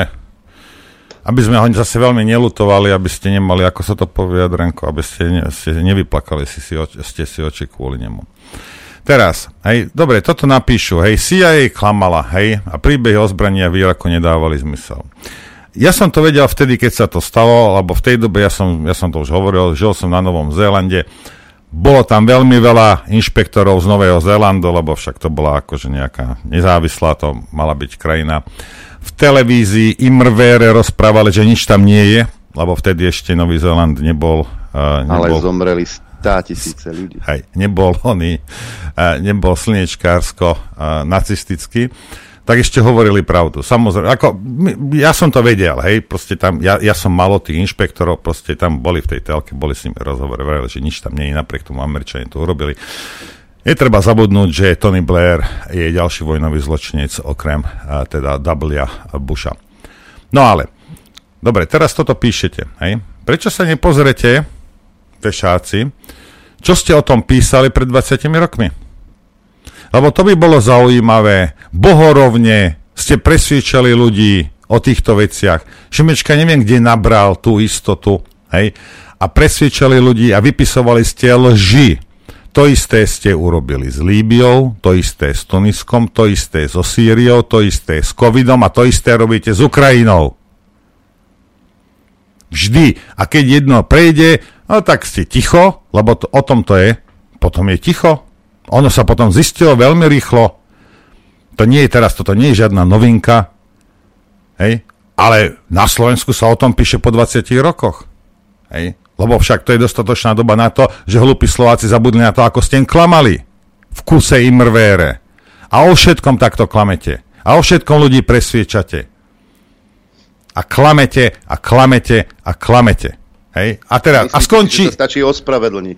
aby sme ho zase veľmi nelutovali, aby ste nemali, ako sa to povie, Adrenko, aby ste, ne, ste nevyplakali si, si, ste si oči kvôli nemu. Teraz, hej, dobre, toto napíšu, hej, CIA klamala, hej, a príbehy o zbrania v Iraku nedávali zmysel. Ja som to vedel vtedy, keď sa to stalo, lebo v tej dobe, ja som, ja som to už hovoril, žil som na Novom Zélande, bolo tam veľmi veľa inšpektorov z Nového Zélandu, lebo však to bola akože nejaká nezávislá, to mala byť krajina. V televízii Imrvére rozprávali, že nič tam nie je, lebo vtedy ešte Nový Zéland nebol... Uh, Ale nebol zomreli stá tisíce ľudí. hej, nebol oný, uh, nebol slniečkársko uh, nacistický, tak ešte hovorili pravdu. Samozrejme, ako, ja som to vedel, hej, proste tam, ja, ja som mal od tých inšpektorov, proste tam boli v tej telke, boli s nimi rozhovory, vrali, že nič tam nie je, napriek tomu Američania to urobili. Netreba zabudnúť, že Tony Blair je ďalší vojnový zločinec okrem uh, teda W. Busha. No ale, dobre, teraz toto píšete, hej? Prečo sa nepozrete, fešáci, čo ste o tom písali pred 20 rokmi? Lebo to by bolo zaujímavé. Bohorovne ste presviečali ľudí o týchto veciach. Šimečka neviem, kde nabral tú istotu, hej? A presviečali ľudí a vypisovali ste lži. To isté ste urobili s Líbiou, to isté s Tuniskom, to isté so Sýriou, to isté s covidom a to isté robíte s Ukrajinou. Vždy. A keď jedno prejde, no tak ste ticho, lebo to, o tom to je. Potom je ticho. Ono sa potom zistilo veľmi rýchlo. To nie je teraz, toto nie je žiadna novinka. Hej? Ale na Slovensku sa o tom píše po 20 rokoch. Hej? Lebo však to je dostatočná doba na to, že hlupí Slováci zabudli na to, ako ste im klamali. V kuse mrvére. A o všetkom takto klamete. A o všetkom ľudí presviečate. A klamete, a klamete, a klamete. Hej? A teraz, a Myslíte, skončí... že sa stačí ospravedlniť.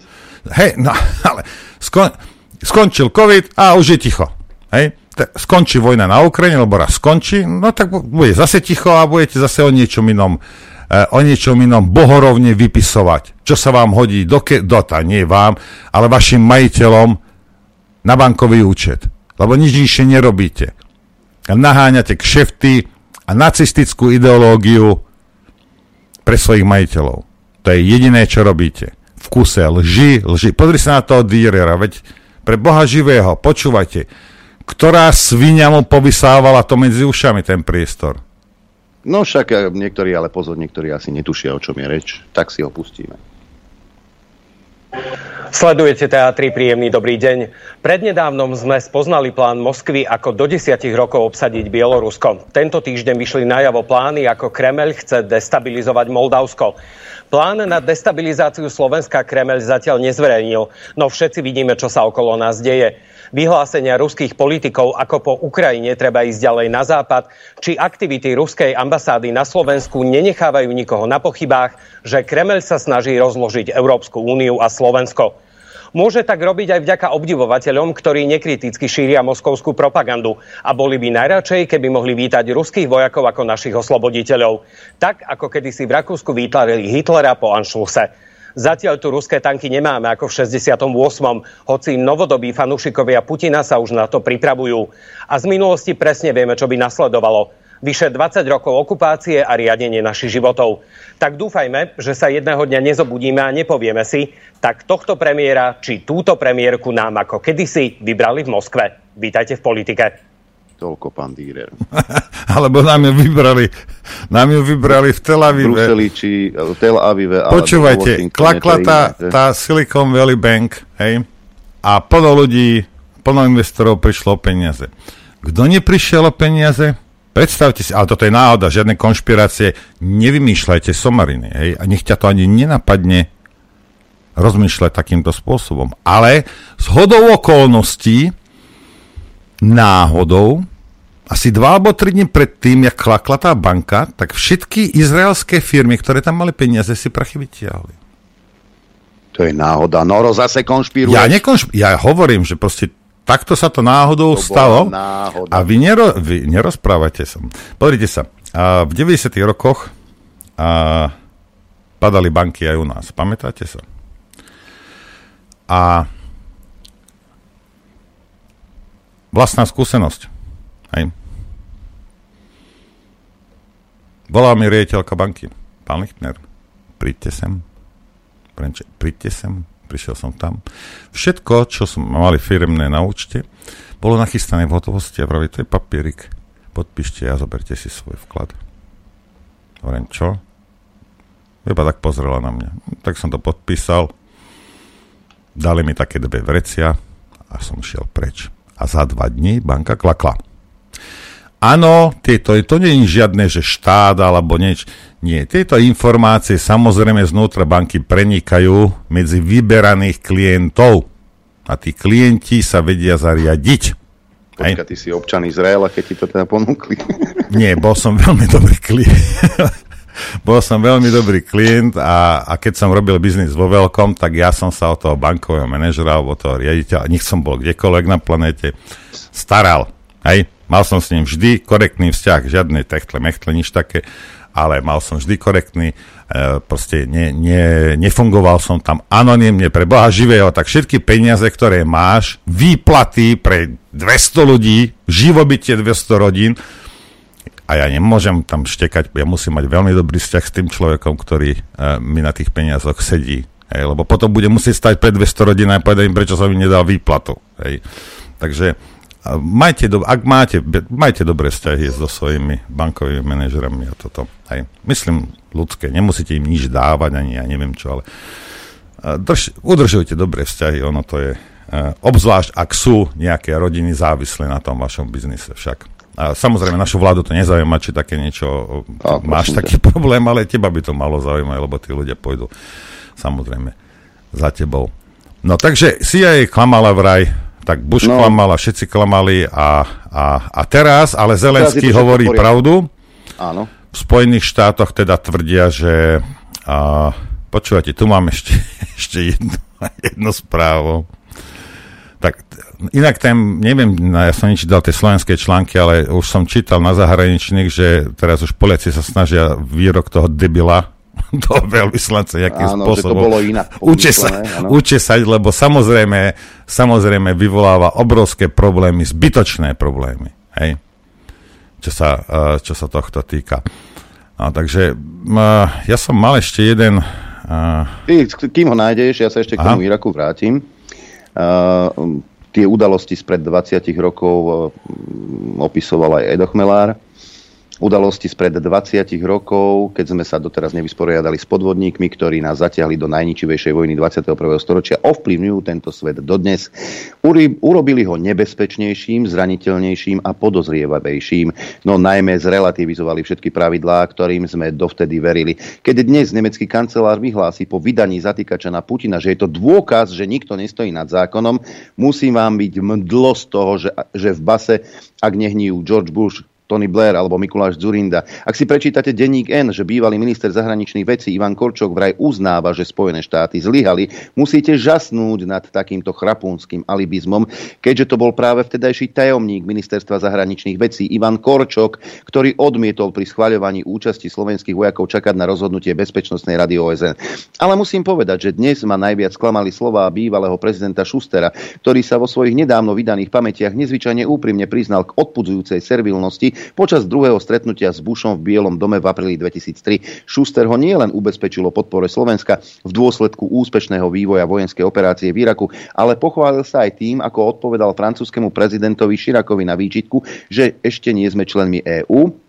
Hej, no, ale skon, skončil COVID a už je ticho. Hej? Skončí vojna na Ukrajine, lebo raz skončí, no tak bu- bude zase ticho a budete zase o niečom inom, eh, o niečom inom bohorovne vypisovať. Čo sa vám hodí do, ke- do tá, nie vám, ale vašim majiteľom na bankový účet. Lebo nič inšie nerobíte. Naháňate kšefty a nacistickú ideológiu pre svojich majiteľov. To je jediné, čo robíte. V kuse lži, lži. Pozri sa na toho Dürera, veď pre Boha živého, počúvajte, ktorá svinia mu povysávala to medzi ušami ten priestor. No však eh, niektorí, ale pozor, niektorí asi netušia, o čom je reč. Tak si ho pustíme. Sledujete teatri, príjemný dobrý deň. Prednedávnom sme spoznali plán Moskvy, ako do desiatich rokov obsadiť Bielorusko. Tento týždeň vyšli najavo plány, ako Kremel chce destabilizovať Moldavsko. Plán na destabilizáciu Slovenska Kremel zatiaľ nezverejnil, no všetci vidíme, čo sa okolo nás deje. Vyhlásenia ruských politikov, ako po Ukrajine treba ísť ďalej na západ, či aktivity ruskej ambasády na Slovensku nenechávajú nikoho na pochybách, že Kremel sa snaží rozložiť Európsku úniu a Slovensko. Môže tak robiť aj vďaka obdivovateľom, ktorí nekriticky šíria moskovskú propagandu a boli by najradšej, keby mohli vítať ruských vojakov ako našich osloboditeľov. Tak, ako kedysi v Rakúsku vítali Hitlera po Anšluse. Zatiaľ tu ruské tanky nemáme ako v 68. Hoci novodobí fanúšikovia Putina sa už na to pripravujú. A z minulosti presne vieme, čo by nasledovalo. Vyše 20 rokov okupácie a riadenie našich životov. Tak dúfajme, že sa jedného dňa nezobudíme a nepovieme si, tak tohto premiéra či túto premiérku nám ako kedysi vybrali v Moskve. Vítajte v politike. Toľko, pán Dýrer. Alebo nám ju vybrali, nám ju vybrali v Tel V Avive. Bruseli či v Tel Avive. Počúvajte, klakla tá, tá Silicon Valley Bank, hej, a plno ľudí, plno investorov prišlo o peniaze. Kto neprišiel o peniaze? Predstavte si, ale toto je náhoda, žiadne konšpirácie, nevymýšľajte somariny, hej, a nech ťa to ani nenapadne rozmýšľať takýmto spôsobom. Ale z hodou okolností, náhodou, asi dva alebo tri dní predtým, jak klakla tá banka, tak všetky izraelské firmy, ktoré tam mali peniaze, si prachy vytiahli. To je náhoda. Noro zase konšpiruje. Ja, nekonšp- ja hovorím, že proste takto sa to náhodou To stalo. náhoda. A vy, nero- vy nerozprávate sa. Pozrite sa, a v 90. rokoch a, padali banky aj u nás. Pamätáte sa? A vlastná skúsenosť. Hej. Volala mi riaditeľka banky. Pán Lichtner, príďte sem. Príďte sem. Prišiel som tam. Všetko, čo som mali firmné na účte, bolo nachystané v hotovosti a praví, to je papierik. Podpíšte a zoberte si svoj vklad. Hovorím, čo? Iba tak pozrela na mňa. Tak som to podpísal. Dali mi také dve vrecia a som šiel preč. A za dva dní banka klakla. Áno, tieto, to nie je žiadne, že štát alebo nieč. Nie, tieto informácie samozrejme znútra banky prenikajú medzi vyberaných klientov. A tí klienti sa vedia zariadiť. Počka, ty si občan Izraela, keď ti to teda ponúkli. Nie, bol som veľmi dobrý klient. bol som veľmi dobrý klient a, a keď som robil biznis vo veľkom, tak ja som sa o toho bankového manažera alebo toho riaditeľa, nech som bol kdekoľvek na planéte, staral. Hej? Mal som s ním vždy korektný vzťah, žiadne techtle, mechtle, nič také, ale mal som vždy korektný, e, proste ne, ne, nefungoval som tam anonymne pre Boha živého, tak všetky peniaze, ktoré máš, výplaty pre 200 ľudí, živobytie 200 rodín, a ja nemôžem tam štekať, ja musím mať veľmi dobrý vzťah s tým človekom, ktorý uh, mi na tých peniazoch sedí. Hej, lebo potom bude musieť stať pred 200 rodín a povedať im, prečo som im nedal výplatu. Hej. Takže majte, do, ak máte, majte dobré vzťahy so svojimi bankovými manažerami a toto. Hej. Myslím ľudské, nemusíte im nič dávať, ani ja neviem čo, ale drž, udržujte dobré vzťahy, ono to je, obzvlášť ak sú nejaké rodiny závislé na tom vašom biznise však. A samozrejme, našu vládu to nezaujíma, či také niečo, a, máš taký problém, ale teba by to malo zaujímať, lebo tí ľudia pôjdu samozrejme za tebou. No takže CIA klamala vraj, tak Bush no. klamala, všetci klamali a, a, a teraz, ale Zelenský hovorí pravdu. Áno. V Spojených štátoch teda tvrdia, že a, počúvate, tu mám ešte, ešte jednu, jednu správu. Tak inak tam, neviem, no, ja som nečítal tie slovenské články, ale už som čítal na zahraničných, že teraz už Poliaci sa snažia výrok toho debila toho veľvyslanca nejakým Áno, spôsobom že to bolo inak učesať, pomyslené, áno. učesať, lebo samozrejme, samozrejme vyvoláva obrovské problémy, zbytočné problémy. Hej? Čo, sa, eh, čo sa tohto týka. No, takže ja som mal ešte jeden... eh, Ty, kým ho nájdeš, ja sa ešte k tomu Aha. Iraku vrátim. Uh, tie udalosti spred 20 rokov uh, opisoval aj Edo Chmelár. Udalosti spred 20 rokov, keď sme sa doteraz nevysporiadali s podvodníkmi, ktorí nás zatiahli do najničivejšej vojny 21. storočia, ovplyvňujú tento svet dodnes. Urobili ho nebezpečnejším, zraniteľnejším a podozrievavejším, no najmä zrelativizovali všetky pravidlá, ktorým sme dovtedy verili. Keď dnes nemecký kancelár vyhlási po vydaní zatýkača na Putina, že je to dôkaz, že nikto nestojí nad zákonom, musí vám byť mdlo z toho, že, že v base, ak nehníjú George Bush, Tony Blair alebo Mikuláš Zurinda. Ak si prečítate denník N, že bývalý minister zahraničných vecí Ivan Korčok vraj uznáva, že Spojené štáty zlyhali, musíte žasnúť nad takýmto chrapúnským alibizmom, keďže to bol práve vtedajší tajomník ministerstva zahraničných vecí Ivan Korčok, ktorý odmietol pri schvaľovaní účasti slovenských vojakov čakať na rozhodnutie Bezpečnostnej rady OSN. Ale musím povedať, že dnes ma najviac klamali slová bývalého prezidenta Šustera, ktorý sa vo svojich nedávno vydaných pamätiach nezvyčajne úprimne priznal k odpudzujúcej servilnosti počas druhého stretnutia s Bushom v Bielom dome v apríli 2003. Schuster ho nielen ubezpečil o podpore Slovenska v dôsledku úspešného vývoja vojenskej operácie v Iraku, ale pochválil sa aj tým, ako odpovedal francúzskému prezidentovi Širakovi na výčitku, že ešte nie sme členmi EÚ,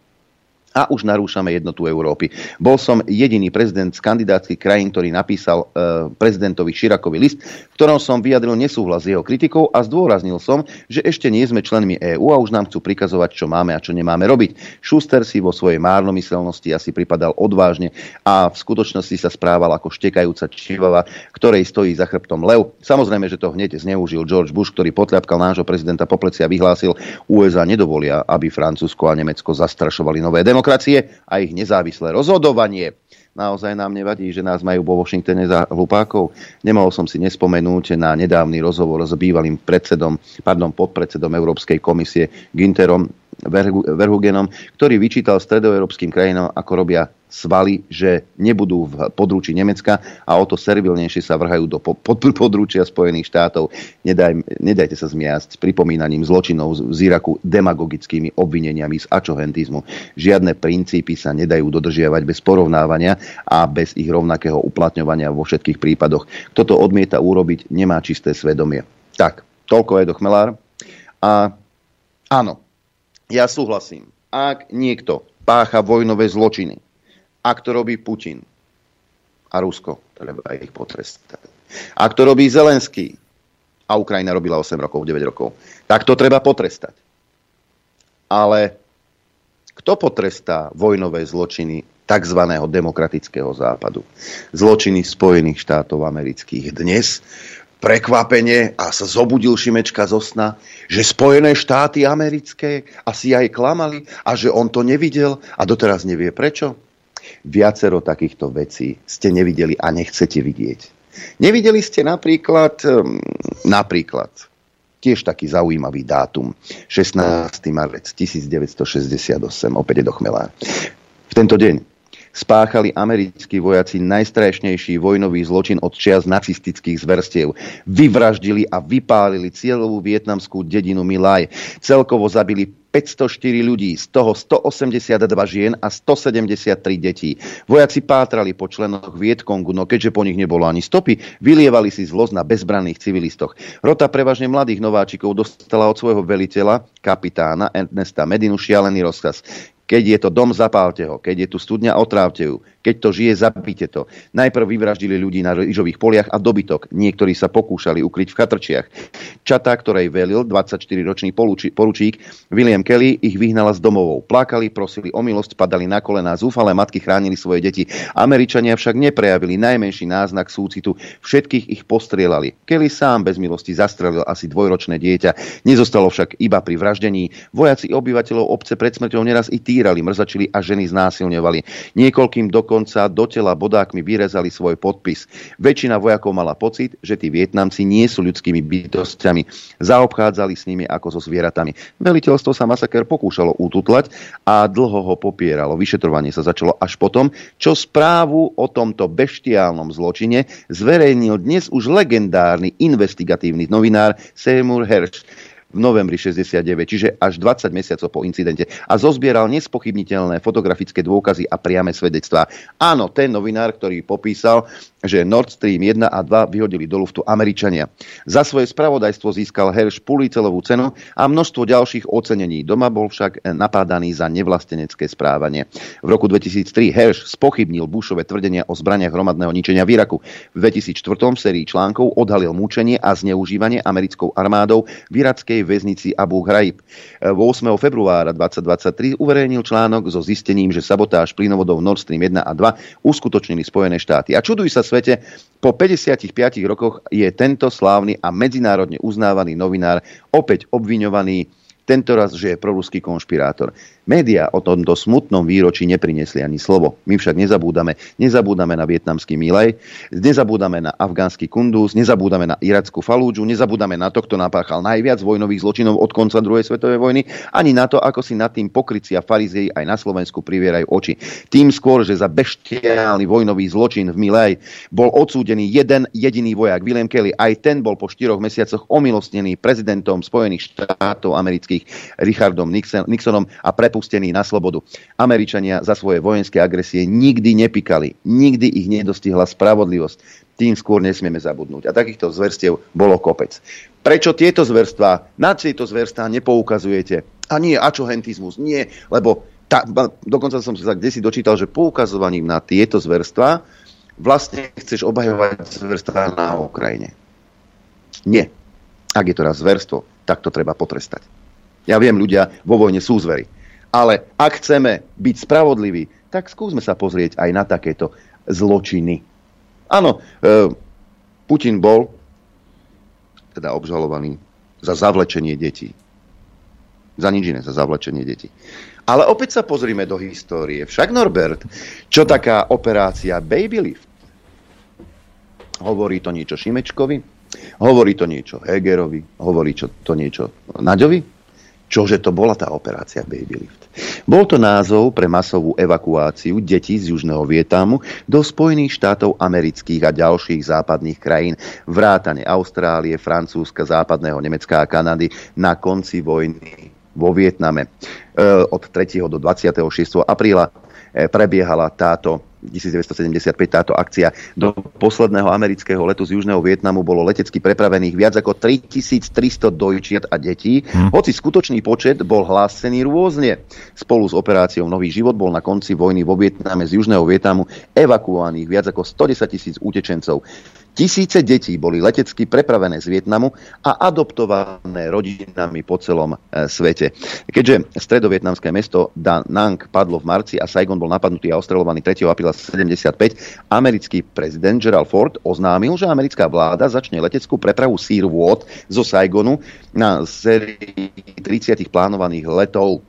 a už narúšame jednotu Európy. Bol som jediný prezident z kandidátskych krajín, ktorý napísal e, prezidentovi Širakovi list, v ktorom som vyjadril nesúhlas s jeho kritikou a zdôraznil som, že ešte nie sme členmi EÚ a už nám chcú prikazovať, čo máme a čo nemáme robiť. Schuster si vo svojej márnomyselnosti asi pripadal odvážne a v skutočnosti sa správal ako štekajúca čivava, ktorej stojí za chrbtom lev. Samozrejme, že to hneď zneužil George Bush, ktorý potľapkal nášho prezidenta po pleci a vyhlásil, USA nedovolia, aby Francúzsko a Nemecko zastrašovali nové demokracie demokracie a ich nezávislé rozhodovanie. Naozaj nám nevadí, že nás majú vo Washingtone za hlupákov. Nemohol som si nespomenúť na nedávny rozhovor s bývalým predsedom, pardon, podpredsedom Európskej komisie Ginterom Verhugenom, ktorý vyčítal stredoeurópskym krajinám, ako robia svaly, že nebudú v područí Nemecka a o to servilnejšie sa vrhajú do područia Spojených štátov. Nedaj, nedajte sa zmiasť s pripomínaním zločinov z Iraku demagogickými obvineniami z ačohentizmu. Žiadne princípy sa nedajú dodržiavať bez porovnávania a bez ich rovnakého uplatňovania vo všetkých prípadoch. Kto to odmieta urobiť, nemá čisté svedomie. Tak, toľko je do Chmelár. A áno, ja súhlasím. Ak niekto pácha vojnové zločiny, ak to robí Putin a Rusko, treba ich potrestať. Ak to robí Zelenský a Ukrajina robila 8 rokov, 9 rokov, tak to treba potrestať. Ale kto potrestá vojnové zločiny tzv. demokratického západu? Zločiny Spojených štátov amerických dnes, prekvapenie a sa zobudil Šimečka zo sna, že Spojené štáty americké asi aj klamali a že on to nevidel a doteraz nevie prečo. Viacero takýchto vecí ste nevideli a nechcete vidieť. Nevideli ste napríklad, ehm, napríklad, tiež taký zaujímavý dátum, 16. marec 1968, opäť do chmelá. V tento deň spáchali americkí vojaci najstrašnejší vojnový zločin od čias nacistických zverstiev. Vyvraždili a vypálili cieľovú vietnamskú dedinu Milaj. Celkovo zabili 504 ľudí, z toho 182 žien a 173 detí. Vojaci pátrali po členoch Vietkongu, no keďže po nich nebolo ani stopy, vylievali si zloz na bezbranných civilistoch. Rota prevažne mladých nováčikov dostala od svojho veliteľa, kapitána Ernesta Medinu, šialený rozkaz. Keď je to dom, zapálte ho. Keď je tu studňa, otrávte ju. Keď to žije, zabite to. Najprv vyvraždili ľudí na rýžových poliach a dobytok. Niektorí sa pokúšali ukryť v chatrčiach. Čata, ktorej velil 24-ročný poručík William Kelly, ich vyhnala z domovou. Plakali, prosili o milosť, padali na kolená, zúfalé matky chránili svoje deti. Američania však neprejavili najmenší náznak súcitu. Všetkých ich postrielali. Kelly sám bez milosti zastrelil asi dvojročné dieťa. Nezostalo však iba pri vraždení. Vojaci obyvateľov obce pred smrťou neraz i týrali, mrzačili a ženy znásilňovali. Niekoľkým dokonca do tela bodákmi vyrezali svoj podpis. Väčšina vojakov mala pocit, že tí Vietnamci nie sú ľudskými bytostiami. Zaobchádzali s nimi ako so zvieratami. Veliteľstvo sa masaker pokúšalo ututlať a dlho ho popieralo. Vyšetrovanie sa začalo až potom, čo správu o tomto beštiálnom zločine zverejnil dnes už legendárny investigatívny novinár Seymour Hersh v novembri 69, čiže až 20 mesiacov po incidente a zozbieral nespochybniteľné fotografické dôkazy a priame svedectvá. Áno, ten novinár, ktorý popísal, že Nord Stream 1 a 2 vyhodili do luftu Američania. Za svoje spravodajstvo získal Herš Pulitzelovú cenu a množstvo ďalších ocenení. Doma bol však napádaný za nevlastenecké správanie. V roku 2003 Herš spochybnil Bushové tvrdenia o zbraniach hromadného ničenia v Iraku. V 2004 sérii článkov odhalil mučenie a zneužívanie americkou armádou v irackej väznici Abu Ghraib. 8. februára 2023 uverejnil článok so zistením, že sabotáž plynovodov Nord Stream 1 a 2 uskutočnili Spojené štáty. A čuduj sa svete, po 55 rokoch je tento slávny a medzinárodne uznávaný novinár opäť obviňovaný tentoraz, že je proruský konšpirátor. Média o tomto smutnom výročí neprinesli ani slovo. My však nezabúdame. Nezabúdame na vietnamský Milej, nezabúdame na afgánsky Kunduz, nezabúdame na irackú Falúdžu, nezabúdame na to, kto napáchal najviac vojnových zločinov od konca druhej svetovej vojny, ani na to, ako si nad tým pokryci a farizei aj na Slovensku privierajú oči. Tým skôr, že za beštiálny vojnový zločin v Milej bol odsúdený jeden jediný vojak, William Kelly. Aj ten bol po štyroch mesiacoch omilostnený prezidentom Spojených štátov amerických Richardom Nixonom a prepu prepustení na slobodu. Američania za svoje vojenské agresie nikdy nepikali, nikdy ich nedostihla spravodlivosť. Tým skôr nesmieme zabudnúť. A takýchto zverstiev bolo kopec. Prečo tieto zverstvá, na tieto zverstvá nepoukazujete? A nie ačohentizmus, nie, lebo tá, dokonca som sa kde si dočítal, že poukazovaním na tieto zverstva vlastne chceš obhajovať zverstva na Ukrajine. Nie. Ak je to raz zverstvo, tak to treba potrestať. Ja viem, ľudia vo vojne sú zvery. Ale ak chceme byť spravodliví, tak skúsme sa pozrieť aj na takéto zločiny. Áno, e, Putin bol teda obžalovaný za zavlečenie detí. Za nič iné, za zavlečenie detí. Ale opäť sa pozrime do histórie. Však Norbert, čo taká operácia Babylift? Hovorí to niečo Šimečkovi? Hovorí to niečo Hegerovi? Hovorí to niečo Naďovi? Čože to bola tá operácia Babylift? Bol to názov pre masovú evakuáciu detí z Južného Vietnamu do Spojených štátov amerických a ďalších západných krajín, vrátane Austrálie, Francúzska, západného Nemecka a Kanady na konci vojny vo Vietname. E, od 3. do 26. apríla e, prebiehala táto 1975 táto akcia. Do posledného amerického letu z Južného Vietnamu bolo letecky prepravených viac ako 3300 dojčiat a detí, hm. hoci skutočný počet bol hlásený rôzne. Spolu s operáciou Nový život bol na konci vojny vo Vietname z Južného Vietnamu evakuovaných viac ako 110 tisíc utečencov. Tisíce detí boli letecky prepravené z Vietnamu a adoptované rodinami po celom e, svete. Keďže stredovietnamské mesto Da Nang padlo v marci a Saigon bol napadnutý a ostrelovaný 3. apríla 75, americký prezident Gerald Ford oznámil, že americká vláda začne leteckú prepravu sír vôd zo Saigonu na sérii 30 plánovaných letov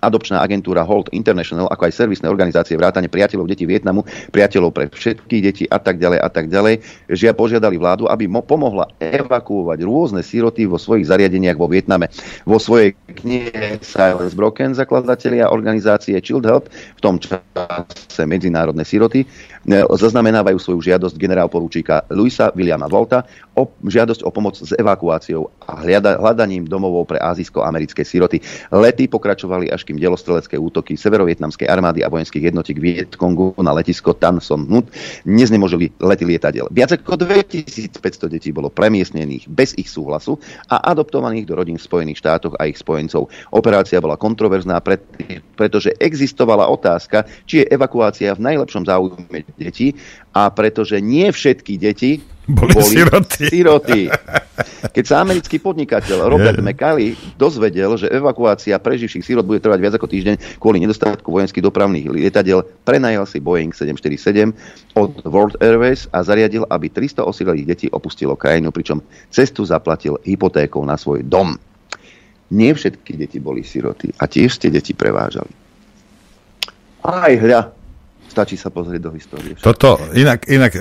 adopčná agentúra Holt International, ako aj servisné organizácie vrátane priateľov detí Vietnamu, priateľov pre všetky deti a tak ďalej a tak ďalej, že požiadali vládu, aby mo pomohla evakuovať rôzne siroty vo svojich zariadeniach vo Vietname. Vo svojej knihe Silence Broken zakladatelia organizácie Child Help v tom čase medzinárodné siroty E, zaznamenávajú svoju žiadosť generál porúčíka Luisa Williama Volta o žiadosť o pomoc s evakuáciou a hľada, hľadaním domovov pre azijsko-americké siroty. Lety pokračovali až kým delostrelecké útoky severovietnamskej armády a vojenských jednotiek Vietkongu na letisko Tan Son Nut neznemožili lety lietadiel. Viac ako 2500 detí bolo premiestnených bez ich súhlasu a adoptovaných do rodín v Spojených štátoch a ich spojencov. Operácia bola kontroverzná, pretože existovala otázka, či je evakuácia v najlepšom záujme detí a pretože nie všetky deti boli, boli siroty. siroty. Keď sa americký podnikateľ Robert yeah. McCallie dozvedel, že evakuácia preživších sirot bude trvať viac ako týždeň kvôli nedostatku vojenských dopravných lietadiel, prenajal si Boeing 747 od World Airways a zariadil, aby 300 osídlých detí opustilo krajinu, pričom cestu zaplatil hypotékou na svoj dom. Nie všetky deti boli siroty a tiež ste deti prevážali. Aj hľa, Stačí sa pozrieť do histórie. Toto, inak, inak,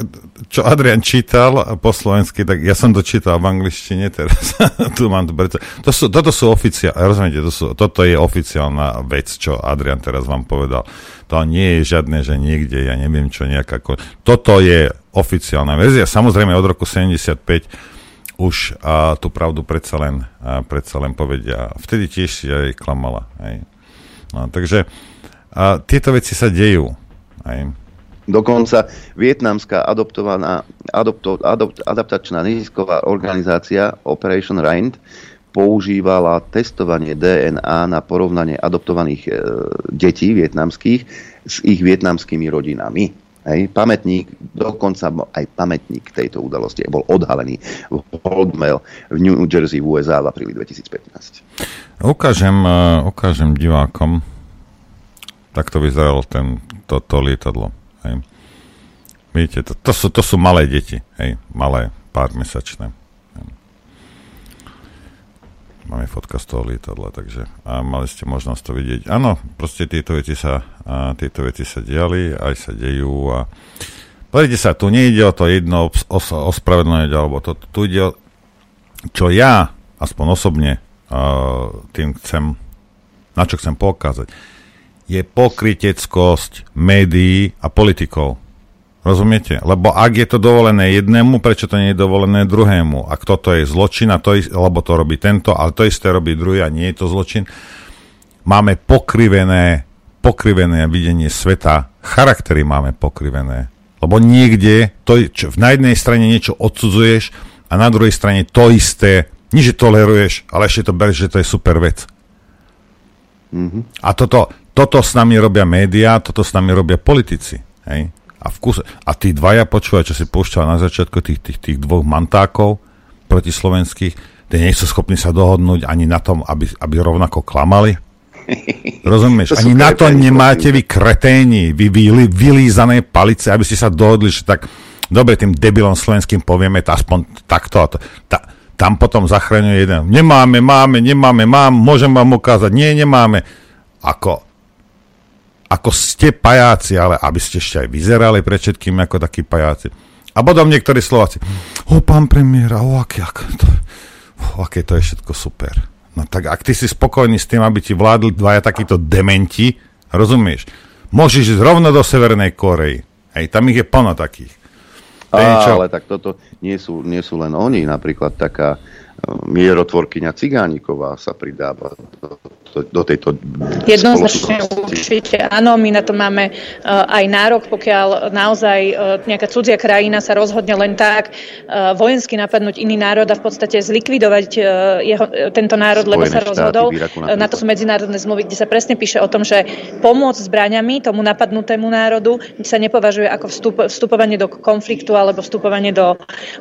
čo Adrian čítal po slovensky, tak ja som to čítal v angličtine teraz. tu mám to, to sú, toto sú oficiálne, rozumiete, to sú, toto je oficiálna vec, čo Adrian teraz vám povedal. To nie je žiadne, že niekde, ja neviem čo nejaká... Toto je oficiálna verzia. Samozrejme od roku 75 už a, tú pravdu predsa len, a, predsa len povedia. Vtedy tiež aj klamala. Hej. No, takže a, tieto veci sa dejú. Aj. Dokonca vietnamská adoptovaná, adopto, adopt, adaptačná nezisková organizácia Operation Rind používala testovanie DNA na porovnanie adoptovaných e, detí vietnamských s ich vietnamskými rodinami. Hej, pamätník, dokonca aj pamätník tejto udalosti bol odhalený v Holdmail v New Jersey v USA v apríli 2015. Ukážem, uh, ukážem divákom, tak to vyzeralo ten to, to lietadlo. Hej. Vidíte, to, to, sú, to sú malé deti, hej, malé, pár mesačné. Máme fotka z toho lietadla, takže a mali ste možnosť to vidieť. Áno, proste tieto veci sa, a tieto veci sa diali, aj sa dejú a pozrite sa, tu nejde o to jedno os, ospravedlňovať, alebo to, tu ide o, čo ja, aspoň osobne, uh, tým chcem, na čo chcem poukázať je pokryteckosť médií a politikov. Rozumiete? Lebo ak je to dovolené jednému, prečo to nie je dovolené druhému? Ak toto je zločin, a to is- lebo to robí tento, ale to isté robí druhý a nie je to zločin. Máme pokrivené, pokrivené videnie sveta, charaktery máme pokrivené. Lebo niekde, to, čo, na jednej strane niečo odsudzuješ a na druhej strane to isté, nie že toleruješ, ale ešte to bereš, že to je super vec. Mm-hmm. A toto, toto s nami robia médiá, toto s nami robia politici. Hej? A, v kuse, a tí dvaja počúvať, čo si púšťal na začiatku tých, tých, tých dvoch mantákov protislovenských, tí nie sú schopní sa dohodnúť ani na tom, aby, aby rovnako klamali. Rozumieš? Ani na to nemáte vy kreténi, vy, vy vylízané palice, aby ste sa dohodli, že tak dobre, tým debilom slovenským povieme to aspoň takto. Ta, tam potom zachraňuje jeden. Nemáme, máme, nemáme, mám, môžem vám ukázať. Nie, nemáme. Ako, ako ste pajáci, ale aby ste ešte aj vyzerali pre všetkým ako takí pajáci. A potom niektorí Slováci, o pán premiér, o aké, aké, to, o, aké to je všetko super. No tak ak ty si spokojný s tým, aby ti vládli dvaja takíto dementi, rozumieš, môžeš ísť rovno do Severnej Korei. Hej, tam ich je plno takých. Á, ale tak toto nie sú, nie sú len oni, napríklad taká mierotvorkyňa Cigániková sa pridáva do, do, do tejto Jednoznačne určite áno, my na to máme uh, aj nárok, pokiaľ naozaj uh, nejaká cudzia krajina sa rozhodne len tak uh, vojensky napadnúť iný národ a v podstate zlikvidovať uh, jeho, tento národ, Spojené lebo sa rozhodol. Na to sú medzinárodné zmluvy, kde sa presne píše o tom, že pomôcť zbraňami tomu napadnutému národu sa nepovažuje ako vstup, vstupovanie do konfliktu alebo vstupovanie do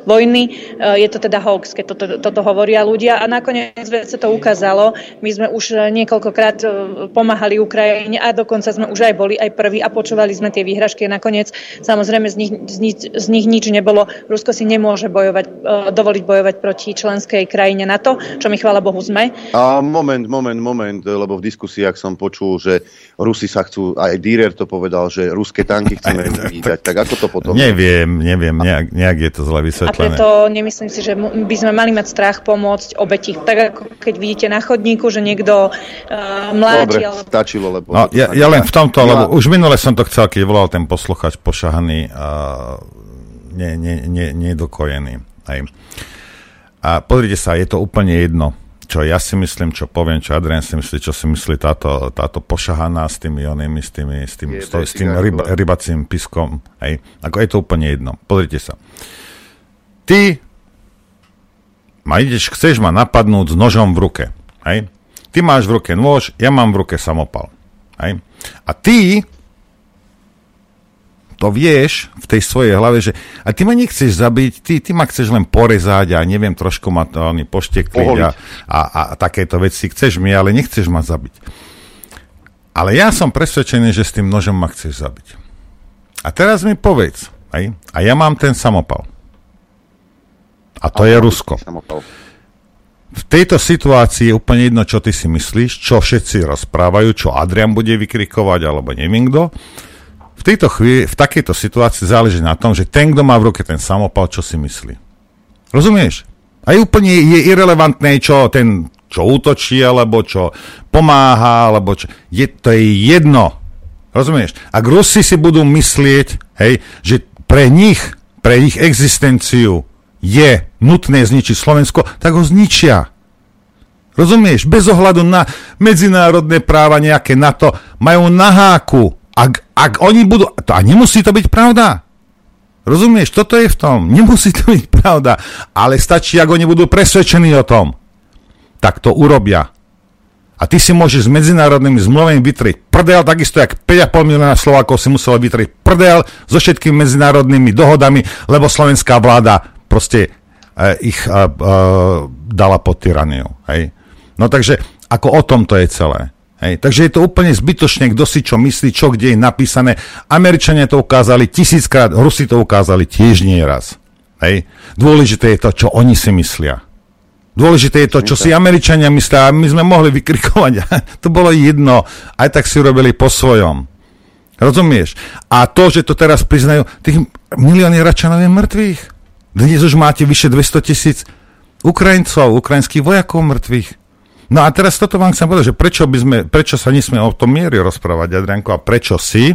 vojny. Uh, je to teda hoax, keď toto, toto hovoria ľudia a nakoniec sa to ukázalo. My sme už niekoľkokrát e, pomáhali Ukrajine a dokonca sme už aj boli aj prví a počúvali sme tie výhražky a nakoniec samozrejme z nich, z nich, z nich nič nebolo. Rusko si nemôže bojovať, e, dovoliť bojovať proti členskej krajine NATO, čo my chvála Bohu sme. A moment, moment, moment, lebo v diskusiách som počul, že Rusi sa chcú, aj Dürer to povedal, že ruské tanky chceme vítať. Tak ako to potom? Neviem, neviem, nejak, nejak je to zle vysvetlené. A preto nemyslím si, že by sme mali mať strach pomôcť obeti. Tak ako keď vidíte na chodníku, že niekto uh, mláti. Dobre, alebo... stačilo, lebo... No, ja, ja len v tomto, lebo už minule som to chcel, keď volal ten posluchač pošahaný a ne, ne, ne, nedokojený. Hej. A pozrite sa, je to úplne jedno, čo ja si myslím, čo poviem, čo Adrian si myslí, čo si myslí táto, táto pošahaná s tými onými, s, tými, s tým, s, to, s tým ryb, rybacím piskom. Hej. Ako je to úplne jedno. Pozrite sa. Ty ma ideš, chceš ma napadnúť s nožom v ruke. Hej? Ty máš v ruke nôž, ja mám v ruke samopal. Hej? A ty to vieš v tej svojej hlave, že a ty ma nechceš zabiť, ty, ty ma chceš len porezať a neviem, trošku ma to oni poštekliť a, a, a takéto veci. Chceš mi, ale nechceš ma zabiť. Ale ja som presvedčený, že s tým nožom ma chceš zabiť. A teraz mi povedz, hej? a ja mám ten samopal. A to je Rusko. V tejto situácii je úplne jedno, čo ty si myslíš, čo všetci rozprávajú, čo Adrian bude vykrikovať, alebo neviem kto. V, tejto chvíli, v takejto situácii záleží na tom, že ten, kto má v ruke ten samopal, čo si myslí. Rozumieš? A je úplne je irrelevantné, čo ten, čo útočí, alebo čo pomáha, alebo čo... Je, to je jedno. Rozumieš? Ak Rusi si budú myslieť, hej, že pre nich, pre ich existenciu je nutné zničiť Slovensko, tak ho zničia. Rozumieš? Bez ohľadu na medzinárodné práva nejaké NATO majú na háku. Ak, ak oni budú... To, a nemusí to byť pravda. Rozumieš? Toto je v tom. Nemusí to byť pravda. Ale stačí, ak oni budú presvedčení o tom. Tak to urobia. A ty si môžeš s medzinárodnými zmluvami vytrieť prdel, takisto jak 5,5 milióna Slovákov si muselo vytrieť prdel so všetkými medzinárodnými dohodami, lebo slovenská vláda proste uh, ich uh, uh, dala pod tyraniu. Hej? No takže ako o tom to je celé. Hej. Takže je to úplne zbytočne, kto si čo myslí, čo kde je napísané. Američania to ukázali tisíckrát, Rusi to ukázali tiež nie raz. Hej. Dôležité je to, čo oni si myslia. Dôležité je to, čo si Američania myslia a my sme mohli vykrikovať. to bolo jedno. Aj tak si robili po svojom. Rozumieš? A to, že to teraz priznajú, tých milióny Račanov je mŕtvych. Dnes už máte vyše 200 tisíc Ukrajincov, ukrajinských vojakov mŕtvych. No a teraz toto vám chcem povedať, že prečo, by sme, prečo sa nesme o tom miery rozprávať, Adrianko, a prečo si,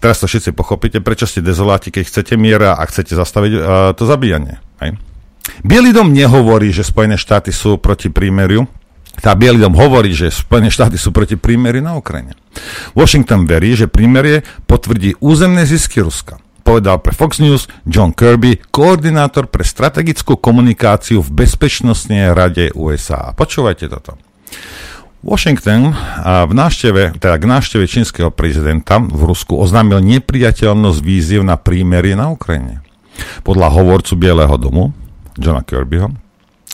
teraz to všetci pochopíte, prečo ste dezoláti, keď chcete miera a chcete zastaviť uh, to zabíjanie. Hej? Bielý dom nehovorí, že Spojené štáty sú proti prímeriu, tá Bielý dom hovorí, že Spojené štáty sú proti prímeriu na Ukrajine. Washington verí, že prímerie potvrdí územné zisky Ruska povedal pre Fox News John Kirby, koordinátor pre strategickú komunikáciu v Bezpečnostnej rade USA. Počúvajte toto. Washington v návšteve, teda k návšteve čínskeho prezidenta v Rusku oznámil nepriateľnosť víziev na prímerie na Ukrajine. Podľa hovorcu Bieleho domu, Johna Kirbyho,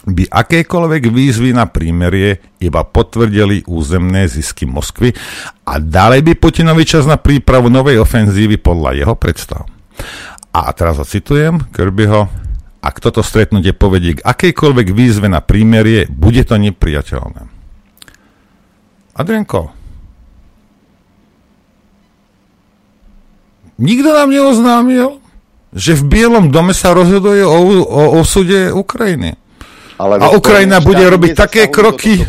by akékoľvek výzvy na prímerie iba potvrdili územné zisky Moskvy a dali by Putinovi čas na prípravu novej ofenzívy podľa jeho predstav. A teraz citujem Kirbyho, ak toto stretnutie povedie k akejkoľvek výzve na prímerie, bude to nepriateľné. Adrienko, nikto nám neoznámil, že v Bielom dome sa rozhoduje o, o osude Ukrajiny. Ale a Ukrajina bude robiť také kroky,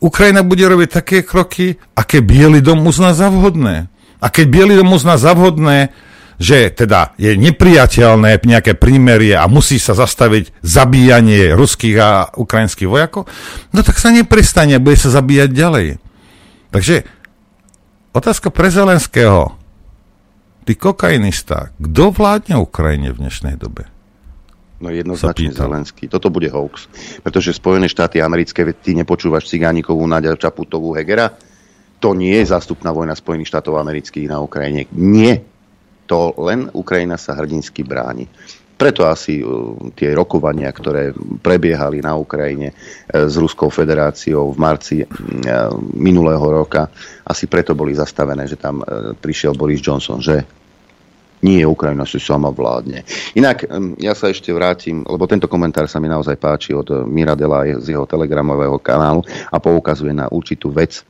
Ukrajina bude robiť také kroky, aké Bielý dom uzná za vhodné. A keď Bielý dom uzná za vhodné, že teda je nepriateľné nejaké prímerie a musí sa zastaviť zabíjanie ruských a ukrajinských vojakov, no tak sa neprestane, bude sa zabíjať ďalej. Takže otázka pre Zelenského. Ty kokainista, kto vládne Ukrajine v dnešnej dobe? No jednoznačne Zelenský. Toto bude hoax. Pretože Spojené štáty americké, ty nepočúvaš Cigánikovú, Nadia Čaputovú, Hegera, to nie je zástupná vojna Spojených štátov amerických na Ukrajine. Nie to len Ukrajina sa hrdinsky bráni. Preto asi uh, tie rokovania, ktoré prebiehali na Ukrajine uh, s Ruskou federáciou v marci uh, minulého roka, asi preto boli zastavené, že tam prišiel Boris Johnson, že nie, Ukrajina si sama vládne. Inak ja sa ešte vrátim, lebo tento komentár sa mi naozaj páči od Miradela z jeho telegramového kanálu a poukazuje na určitú vec.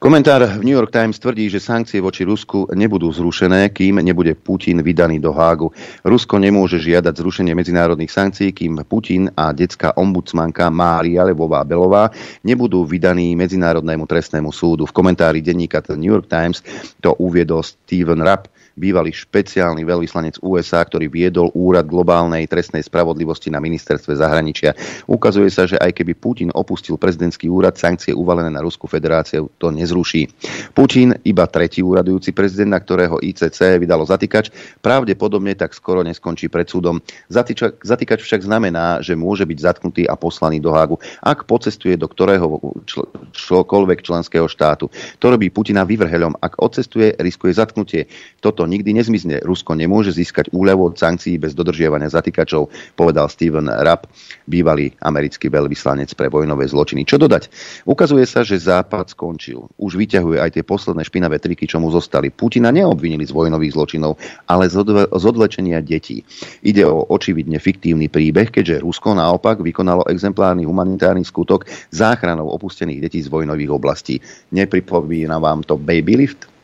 Komentár v New York Times tvrdí, že sankcie voči Rusku nebudú zrušené, kým nebude Putin vydaný do Hágu. Rusko nemôže žiadať zrušenie medzinárodných sankcií, kým Putin a detská ombudsmanka Mária Levová Belová nebudú vydaní Medzinárodnému trestnému súdu. V komentári denníka The New York Times to uviedol Steven Rapp, bývalý špeciálny veľvyslanec USA, ktorý viedol úrad globálnej trestnej spravodlivosti na ministerstve zahraničia. Ukazuje sa, že aj keby Putin opustil prezidentský úrad, sankcie uvalené na Rusku federáciu to nezruší. Putin, iba tretí úradujúci prezident, na ktorého ICC vydalo zatýkač, pravdepodobne tak skoro neskončí pred súdom. Zatýkač, zatýkač však znamená, že môže byť zatknutý a poslaný do Hágu, ak pocestuje do ktorého čl- člokoľvek členského štátu. To robí Putina vyvrheľom. Ak odcestuje, riskuje zatknutie. Toto nikdy nezmizne. Rusko nemôže získať úľavu od sankcií bez dodržiavania zatýkačov, povedal Steven Rapp, bývalý americký veľvyslanec pre vojnové zločiny. Čo dodať? Ukazuje sa, že Západ skončil. Už vyťahuje aj tie posledné špinavé triky, čo mu zostali. Putina neobvinili z vojnových zločinov, ale z odvlečenia detí. Ide o očividne fiktívny príbeh, keďže Rusko naopak vykonalo exemplárny humanitárny skutok záchranou opustených detí z vojnových oblastí. Nepripomína vám to Baby Lift?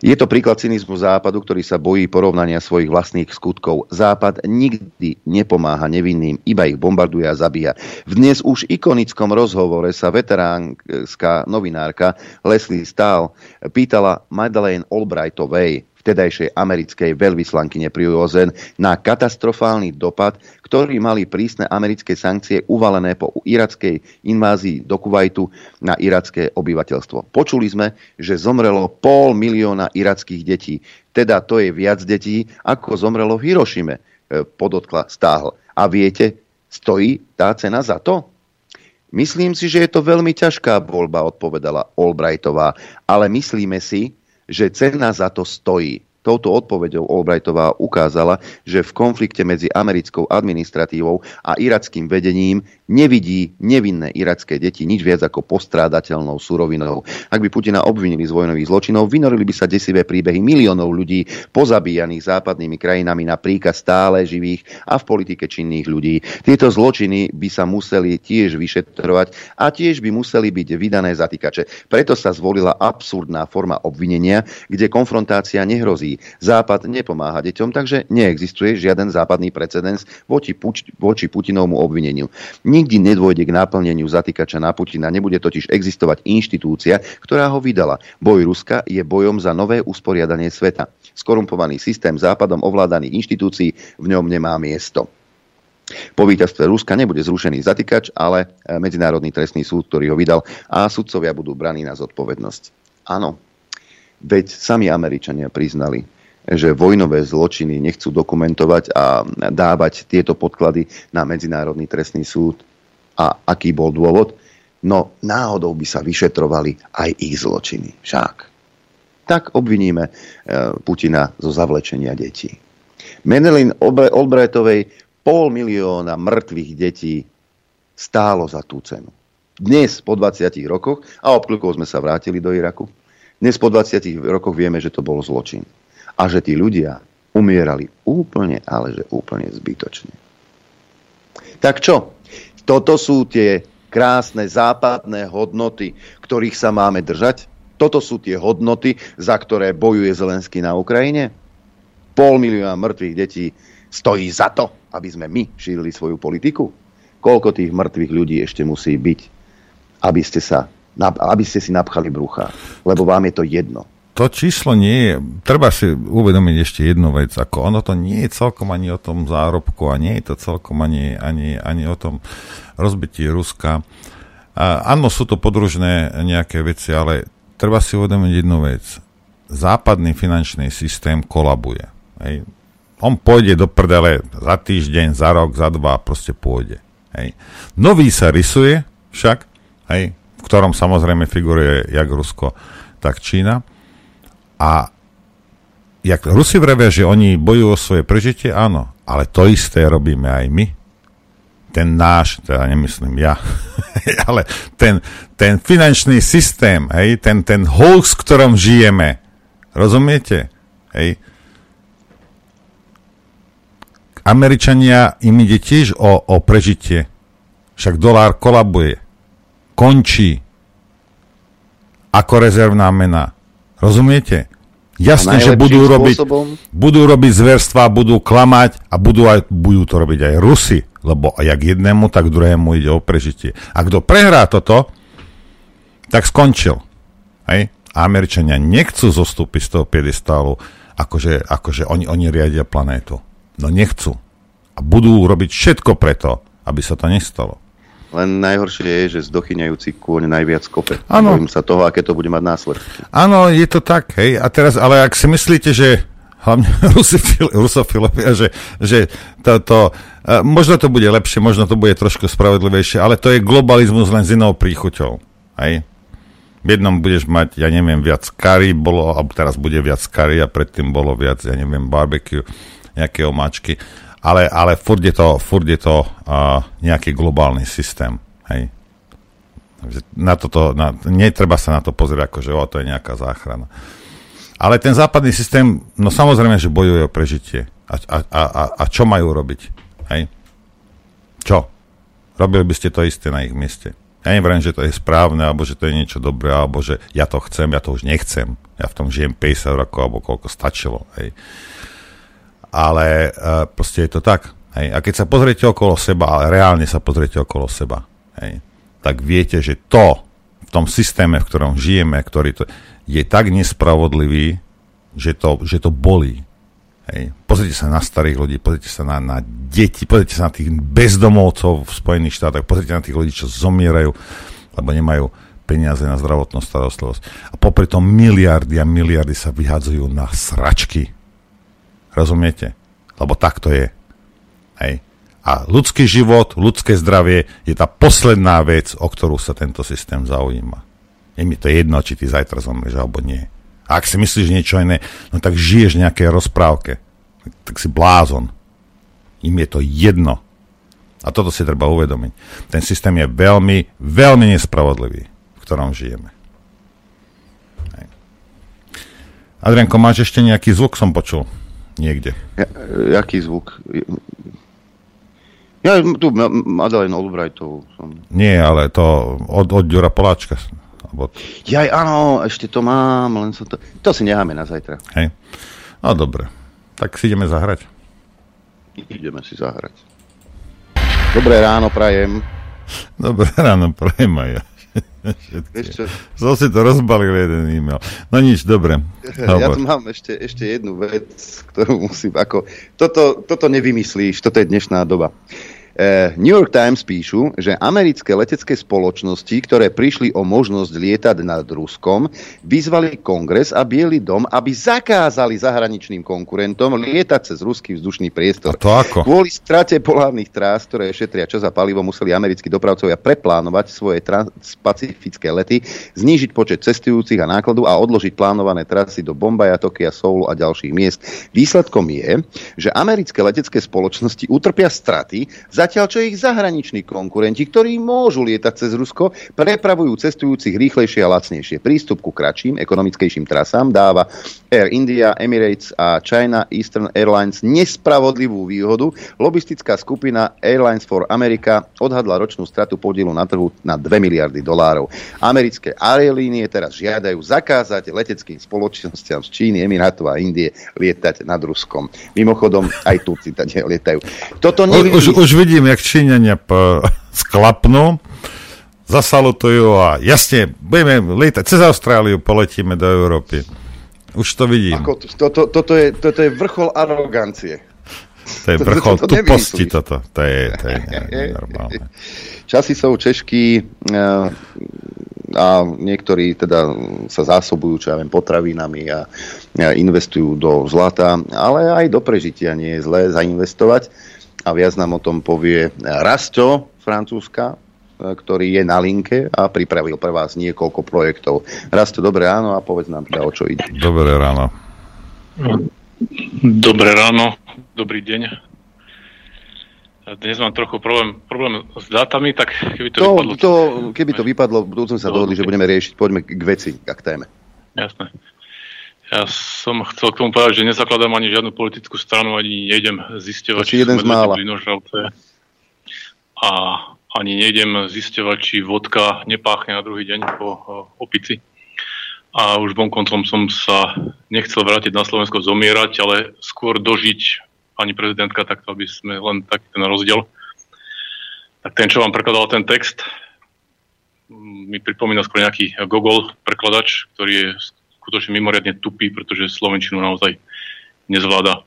Je to príklad cynizmu Západu, ktorý sa bojí porovnania svojich vlastných skutkov. Západ nikdy nepomáha nevinným, iba ich bombarduje a zabíja. V dnes už ikonickom rozhovore sa veteránska novinárka Leslie Stahl pýtala Madeleine Albrightovej, vtedajšej americkej veľvyslankyne pri OZN na katastrofálny dopad, ktorý mali prísne americké sankcie uvalené po irackej invázii do Kuwaitu na iracké obyvateľstvo. Počuli sme, že zomrelo pol milióna irackých detí. Teda to je viac detí, ako zomrelo v Hirošime, e, podotkla stáhl. A viete, stojí tá cena za to? Myslím si, že je to veľmi ťažká voľba, odpovedala Albrightová, ale myslíme si, že cena za to stojí. Touto odpoveďou Albrightová ukázala, že v konflikte medzi americkou administratívou a irackým vedením nevidí nevinné iracké deti nič viac ako postrádateľnou surovinou. Ak by Putina obvinili z vojnových zločinov, vynorili by sa desivé príbehy miliónov ľudí pozabíjaných západnými krajinami na príkaz stále živých a v politike činných ľudí. Tieto zločiny by sa museli tiež vyšetrovať a tiež by museli byť vydané zatýkače. Preto sa zvolila absurdná forma obvinenia, kde konfrontácia nehrozí. Západ nepomáha deťom, takže neexistuje žiaden západný precedens voči, voči Putinovmu obvineniu. Nikdy nedôjde k náplneniu zatýkača na Putina. Nebude totiž existovať inštitúcia, ktorá ho vydala. Boj Ruska je bojom za nové usporiadanie sveta. Skorumpovaný systém západom ovládaných inštitúcií v ňom nemá miesto. Po víťazstve Ruska nebude zrušený zatýkač, ale e, Medzinárodný trestný súd, ktorý ho vydal a sudcovia budú braní na zodpovednosť. Áno, veď sami Američania priznali, že vojnové zločiny nechcú dokumentovať a dávať tieto podklady na Medzinárodný trestný súd a aký bol dôvod? no náhodou by sa vyšetrovali aj ich zločiny. Však. Tak obviníme e, Putina zo zavlečenia detí. Menelin Albrightovej pol milióna mŕtvych detí stálo za tú cenu. Dnes, po 20 rokoch, a obkľukov sme sa vrátili do Iraku, dnes po 20 rokoch vieme, že to bol zločin. A že tí ľudia umierali úplne, ale že úplne zbytočne. Tak čo? Toto sú tie krásne západné hodnoty, ktorých sa máme držať? Toto sú tie hodnoty, za ktoré bojuje Zelenský na Ukrajine? Pol milióna mŕtvych detí stojí za to, aby sme my šírili svoju politiku? Koľko tých mŕtvych ľudí ešte musí byť, aby ste, sa, aby ste si napchali brucha? Lebo vám je to jedno. To číslo nie je, treba si uvedomiť ešte jednu vec, ako ono to nie je celkom ani o tom zárobku a nie je to celkom ani, ani, ani o tom rozbití Ruska. A, áno, sú to podružné nejaké veci, ale treba si uvedomiť jednu vec. Západný finančný systém kolabuje. Hej. On pôjde do prdele za týždeň, za rok, za dva, proste pôjde. Hej. Nový sa rysuje však, hej, v ktorom samozrejme figuruje jak Rusko, tak Čína. A jak Rusi vravia, že oni bojujú o svoje prežitie, áno, ale to isté robíme aj my. Ten náš, teda nemyslím ja, ale ten, ten finančný systém, hej, ten, ten hoax, v ktorom žijeme, rozumiete? Hej, Američania im ide tiež o, o prežitie. Však dolár kolabuje. Končí. Ako rezervná mena. Rozumiete? Jasne, že budú robiť, budú robiť zverstva, budú klamať a budú, aj, budú to robiť aj Rusy, lebo jak jednému, tak druhému ide o prežitie. A kto prehrá toto, tak skončil. Hej? A Američania nechcú zostúpiť z toho piedestálu, akože, akože oni, oni riadia planétu. No nechcú. A budú robiť všetko preto, aby sa to nestalo. Len najhoršie je, že zdochyňajúci kôň najviac kope. Ano. Bojím sa toho, aké to bude mať následky. Áno, je to tak, hej. A teraz, ale ak si myslíte, že hlavne rusofilovia, že, že to, to, uh, možno to bude lepšie, možno to bude trošku spravodlivejšie, ale to je globalizmus len s inou príchuťou. Hej? V jednom budeš mať, ja neviem, viac kary, bolo, alebo teraz bude viac kary a predtým bolo viac, ja neviem, barbecue nejaké omáčky, ale, ale furt je to, furt je to uh, nejaký globálny systém. Hej. Na toto, na, netreba sa na to pozrieť ako, že o, to je nejaká záchrana. Ale ten západný systém, no samozrejme, že bojuje o prežitie. A, a, a, a čo majú robiť? Hej? Čo? Robili by ste to isté na ich mieste. Ja neviem, že to je správne, alebo že to je niečo dobré, alebo že ja to chcem, ja to už nechcem. Ja v tom žijem 50 rokov, alebo koľko stačilo. Hej ale uh, proste je to tak. Hej. A keď sa pozriete okolo seba, ale reálne sa pozriete okolo seba, hej, tak viete, že to v tom systéme, v ktorom žijeme, ktorý to, je tak nespravodlivý, že to, že to bolí. Hej. Pozrite sa na starých ľudí, pozrite sa na, na deti, pozrite sa na tých bezdomovcov v Spojených štátoch, pozrite na tých ľudí, čo zomierajú, lebo nemajú peniaze na zdravotnú starostlivosť. A popri tom miliardy a miliardy sa vyhadzujú na sračky, Rozumiete? Lebo tak to je. Hej. A ľudský život, ľudské zdravie je tá posledná vec, o ktorú sa tento systém zaujíma. Je mi to jedno, či ty zajtra zomrieš alebo nie. A ak si myslíš niečo iné, no tak žiješ v nejakej rozprávke. Tak si blázon. Im je to jedno. A toto si treba uvedomiť. Ten systém je veľmi, veľmi nespravodlivý, v ktorom žijeme. Hej. Adrianko, máš ešte nejaký zvuk, som počul? Niekde. Ja, jaký zvuk? Ja tu Madeleine Albrightovú som. Nie, ale to od, od Ďura Poláčka. Alebo... Jaj, áno, ešte to mám, len som to... To si necháme na zajtra. Hej. No dobre. Tak si ideme zahrať. Ideme si zahrať. Dobré ráno, prajem. Dobré ráno, prajem aj ja. Som si to rozbalil jeden e-mail. No nič, dobre. Ja tu mám ešte, ešte jednu vec, ktorú musím ako... Toto, toto nevymyslíš, toto je dnešná doba. E, New York Times píšu, že americké letecké spoločnosti, ktoré prišli o možnosť lietať nad Ruskom, vyzvali kongres a Bielý dom, aby zakázali zahraničným konkurentom lietať cez ruský vzdušný priestor. A to ako? Kvôli strate polárnych trás, ktoré šetria čas a palivo, museli americkí dopravcovia preplánovať svoje transpacifické lety, znížiť počet cestujúcich a nákladu a odložiť plánované trasy do Bombaja, Tokia, Soulu a ďalších miest. Výsledkom je, že americké letecké spoločnosti utrpia straty, Zatiaľ, čo ich zahraniční konkurenti, ktorí môžu lietať cez Rusko, prepravujú cestujúcich rýchlejšie a lacnejšie. Prístup ku kratším, ekonomickejším trasám dáva Air India, Emirates a China Eastern Airlines nespravodlivú výhodu. Lobistická skupina Airlines for America odhadla ročnú stratu podielu na trhu na 2 miliardy dolárov. Americké aerolínie teraz žiadajú zakázať leteckým spoločnosťam z Číny, Emirátov a Indie lietať nad Ruskom. Mimochodom, aj Turci lietajú. Toto nie už, už vidím vidím, jak Číňania p- sklapnú, zasalutujú a jasne, budeme lietať cez Austráliu, poletíme do Európy. Už to vidím. Ako, to, to, toto, je, toto je vrchol arogancie. To je vrchol to, to, to tuposti toto. To je, to je normálne. Časy sú češky eh, a niektorí teda sa zásobujú, čo ja viem, potravinami a, a investujú do zlata, ale aj do prežitia nie je zlé zainvestovať a viac nám o tom povie Rasto Francúzska, e, ktorý je na linke a pripravil pre vás niekoľko projektov. Rasto, dobré ráno a povedz nám teda, o čo ide. Dobré ráno. Dobré ráno, dobrý deň. Dnes mám trochu problém, problém s dátami, tak keby to, to vypadlo... To, keby to vypadlo, sme sa dohodli, že budeme riešiť, poďme k veci, k téme. Jasné. Ja som chcel k tomu povedať, že nezakladám ani žiadnu politickú stranu, ani nejdem zisťovať, či jeden z mála. A ani nejdem zisťovať, či vodka nepáchne na druhý deň po opici. A už koncom som sa nechcel vrátiť na Slovensko zomierať, ale skôr dožiť pani prezidentka, takto aby sme len taký ten rozdiel. Tak ten, čo vám prekladal ten text, mi pripomína skôr nejaký Gogol prekladač, ktorý je skutočne mimoriadne tupý, pretože Slovenčinu naozaj nezvláda.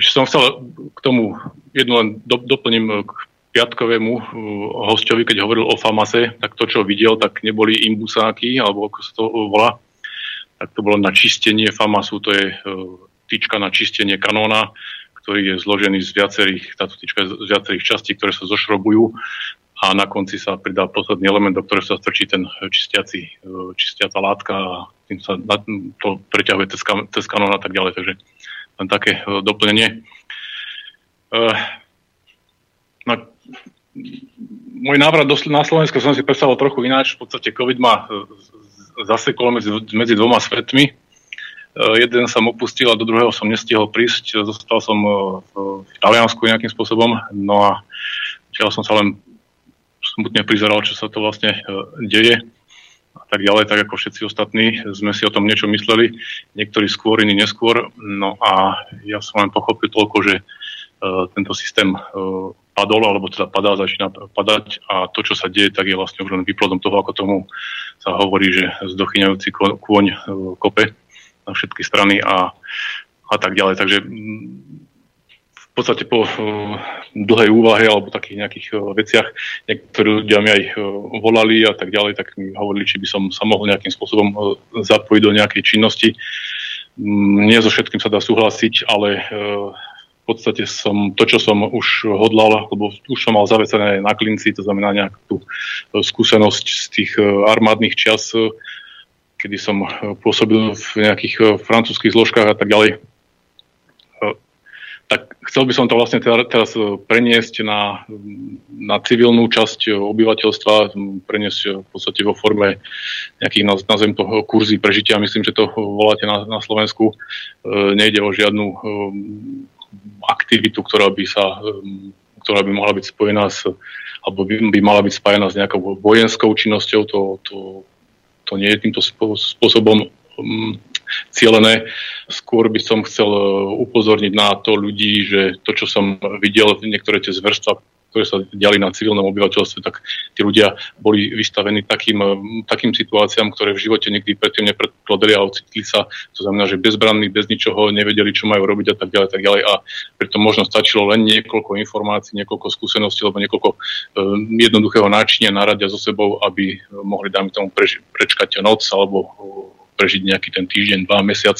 Ešte som chcel k tomu jednu len do, doplním k piatkovému uh, hostovi, keď hovoril o Famase, tak to, čo videl, tak neboli imbusáky, alebo ako sa to volá, tak to bolo na čistenie Famasu, to je uh, tyčka na čistenie kanóna, ktorý je zložený z viacerých, táto tyčka z viacerých častí, ktoré sa zošrobujú a na konci sa pridá posledný element, do ktorého sa strčí ten čistiaci, e, čistiaca látka a tým sa to preťahuje cez, cez kanón a tak ďalej. Takže len také e, doplnenie. No, môj návrat do, na Slovensko som si predstavil trochu ináč. V podstate COVID ma zasekol medzi, medzi dvoma svetmi. Jeden som opustil a do druhého som nestihol prísť. Zostal som v Taliansku nejakým spôsobom. No a som sa len smutne prizeral, čo sa to vlastne e, deje a tak ďalej, tak ako všetci ostatní sme si o tom niečo mysleli, niektorí skôr, iní neskôr. No a ja som len pochopil toľko, že uh, tento systém uh, padol, alebo teda padá, začína padať a to, čo sa deje, tak je vlastne už len výplodom toho, ako tomu sa hovorí, že zdochyňajúci kôň uh, kope na všetky strany a, a tak ďalej. Takže v podstate po uh, dlhej úvahe alebo takých nejakých uh, veciach niektorí ľudia mi aj uh, volali a tak ďalej, tak mi hovorili, či by som sa mohol nejakým spôsobom zapojiť do nejakej činnosti. Um, nie so všetkým sa dá súhlasiť, ale v podstate som to, čo som už hodlal, lebo už som mal zavecené na klinci, to znamená nejakú tú skúsenosť z tých armádnych čas, kedy som pôsobil v nejakých francúzských zložkách a tak ďalej chcel by som to vlastne teraz e, preniesť na, na civilnú časť obyvateľstva, preniesť v podstate vo forme nejakých, nazvem to, kurzy prežitia. Myslím, že to voláte na, na Slovensku. E, nejde o žiadnu e, aktivitu, ktorá by sa ktorá by mohla byť spojená s, alebo by, by mala byť spájana s nejakou vojenskou činnosťou. To, to, to nie je týmto spôsobom cielené. Skôr by som chcel e, upozorniť na to ľudí, že to, čo som videl, niektoré tie zverstva, ktoré sa diali na civilnom obyvateľstve, tak tí ľudia boli vystavení takým, takým situáciám, ktoré v živote nikdy predtým nepredkladali a ocitli sa. To znamená, že bezbranní, bez ničoho, nevedeli, čo majú robiť a tak ďalej, tak ďalej. A preto možno stačilo len niekoľko informácií, niekoľko skúseností alebo niekoľko e, jednoduchého náčinia naradia so sebou, aby mohli, dáme tomu, prež- prečkať noc alebo prežiť nejaký ten týždeň, dva mesiac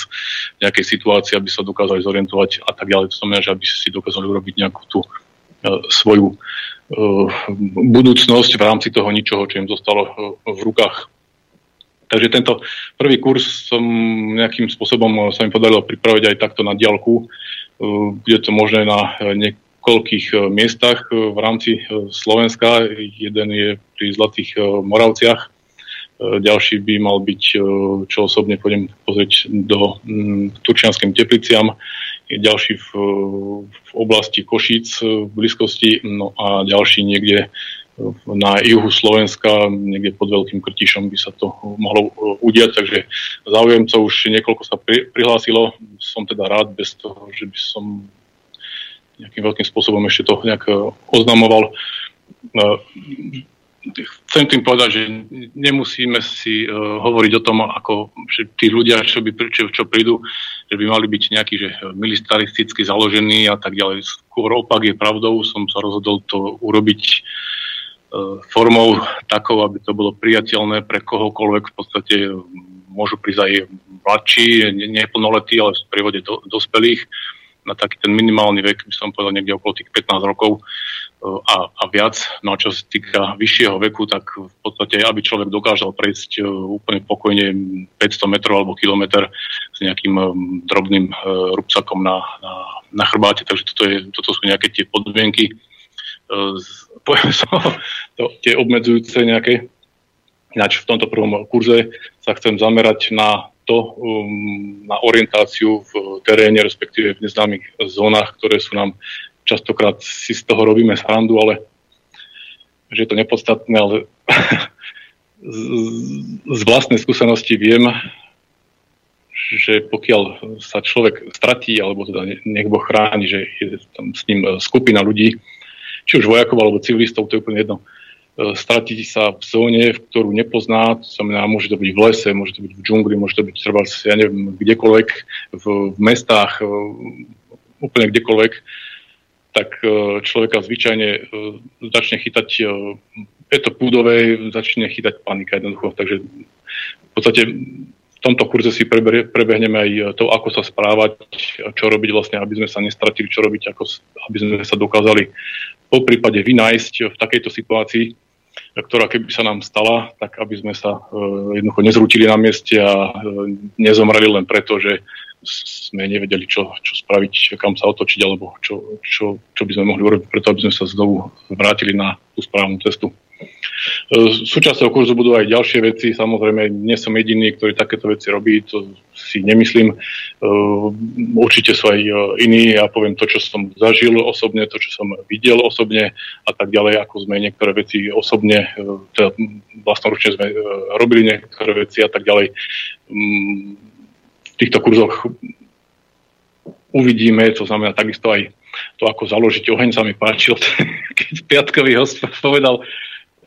nejakej situácii, aby sa dokázali zorientovať a tak ďalej. To znamená, že aby si dokázali urobiť nejakú tú uh, svoju uh, budúcnosť v rámci toho ničoho, čo im zostalo uh, v rukách. Takže tento prvý kurz som nejakým spôsobom sa mi podarilo pripraviť aj takto na diálku. Bude to možné na niekoľkých miestach v rámci Slovenska. Jeden je pri Zlatých Moravciach, E, ďalší by mal byť, e, čo osobne pôjdem pozrieť do Turčianským tepliciam, ďalší v, v oblasti Košíc v blízkosti, no a ďalší niekde na juhu Slovenska, niekde pod Veľkým Krtišom by sa to mohlo e, udiať, takže záujemcov už niekoľko sa pri, prihlásilo. Som teda rád bez toho, že by som nejakým veľkým spôsobom ešte to nejak oznamoval chcem tým povedať, že nemusíme si uh, hovoriť o tom, ako že tí ľudia, čo, by, čo, čo prídu, že by mali byť nejakí že militaristicky založení a tak ďalej. Skôr opak je pravdou, som sa rozhodol to urobiť uh, formou takou, aby to bolo priateľné pre kohokoľvek. V podstate môžu prísť aj mladší, neplnoletí, ale v prívode do, dospelých na taký ten minimálny vek, by som povedal niekde okolo tých 15 rokov a, a viac. No a čo sa týka vyššieho veku, tak v podstate, aby človek dokážal prejsť e, úplne pokojne 500 metrov alebo kilometr s nejakým e, drobným rúbsakom na, na, na chrbáte. Takže toto, je, toto sú nejaké tie podmienky, to, tie obmedzujúce nejaké. Ináč v tomto prvom kurze sa chcem zamerať na to, um, na orientáciu v teréne, respektíve v neznámych zónach, ktoré sú nám častokrát si z toho robíme srandu, ale že je to nepodstatné, ale z, z vlastnej skúsenosti viem, že pokiaľ sa človek stratí, alebo teda nech Boh chráni, že je tam s ním skupina ľudí, či už vojakov alebo civilistov, to je úplne jedno, stratiť sa v zóne, v ktorú nepozná, to znamená, môže to byť v lese, môže to byť v džungli, môže to byť treba, ja neviem, kdekoľvek, v, v mestách, e, úplne kdekoľvek, tak e, človeka zvyčajne e, začne chytať, e, je to púdové, začne chytať panika jednoducho. Takže v podstate v tomto kurze si prebehneme aj to, ako sa správať, čo robiť vlastne, aby sme sa nestratili, čo robiť, ako, aby sme sa dokázali po prípade vynájsť v takejto situácii, ktorá keby sa nám stala, tak aby sme sa jednoducho nezrútili na mieste a nezomreli len preto, že sme nevedeli, čo, čo spraviť, kam sa otočiť, alebo čo, čo, čo by sme mohli urobiť preto, aby sme sa znovu vrátili na tú správnu cestu. E, súčasťou kurzu budú aj ďalšie veci. Samozrejme, nie som jediný, ktorý takéto veci robí, to si nemyslím. E, určite sú aj e, iní. Ja poviem to, čo som zažil osobne, to, čo som videl osobne a tak ďalej, ako sme niektoré veci osobne, teda vlastnoručne sme robili niektoré veci a tak ďalej mm, týchto kurzoch uvidíme, to znamená takisto aj to, ako založiť oheň sa mi páčil, keď piatkový host povedal,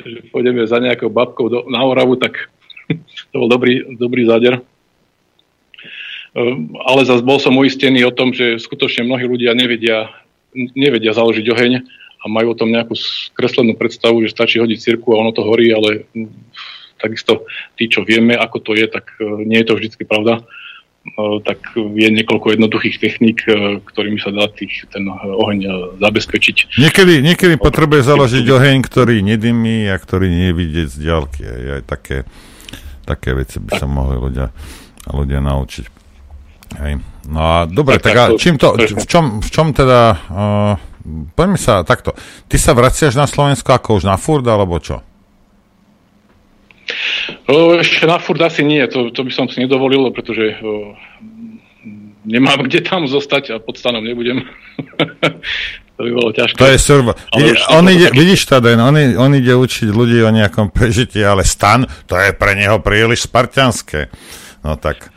že pôjdeme za nejakou babkou do, na Oravu, tak to bol dobrý, dobrý záder. Ehm, ale zase bol som uistený o tom, že skutočne mnohí ľudia nevedia, nevedia založiť oheň a majú o tom nejakú skreslenú predstavu, že stačí hodiť cirku a ono to horí, ale hm, takisto tí, čo vieme, ako to je, tak e, nie je to vždy pravda. No, tak je niekoľko jednoduchých techník, e, ktorými sa dá tých, ten oheň e, zabezpečiť. Niekedy, niekedy potrebuje založiť oheň, ktorý nedymí a ktorý nie je vidieť z diaľky. Aj také, také veci by sa mohli ľudia, ľudia naučiť. Hej. No a dobre, tak, tak a čím to, v čom, v čom teda, uh, poďme sa takto, ty sa vraciaš na Slovensko ako už na furt, alebo čo? Ešte na furt asi nie, to, to by som si nedovolil, pretože o, nemám kde tam zostať a pod stanom nebudem. to by bolo ťažké. To je surva. Ide, on ide, taký... vidíš to, Den, on, on ide učiť ľudí o nejakom prežití, ale stan, to je pre neho príliš spartianské. No tak.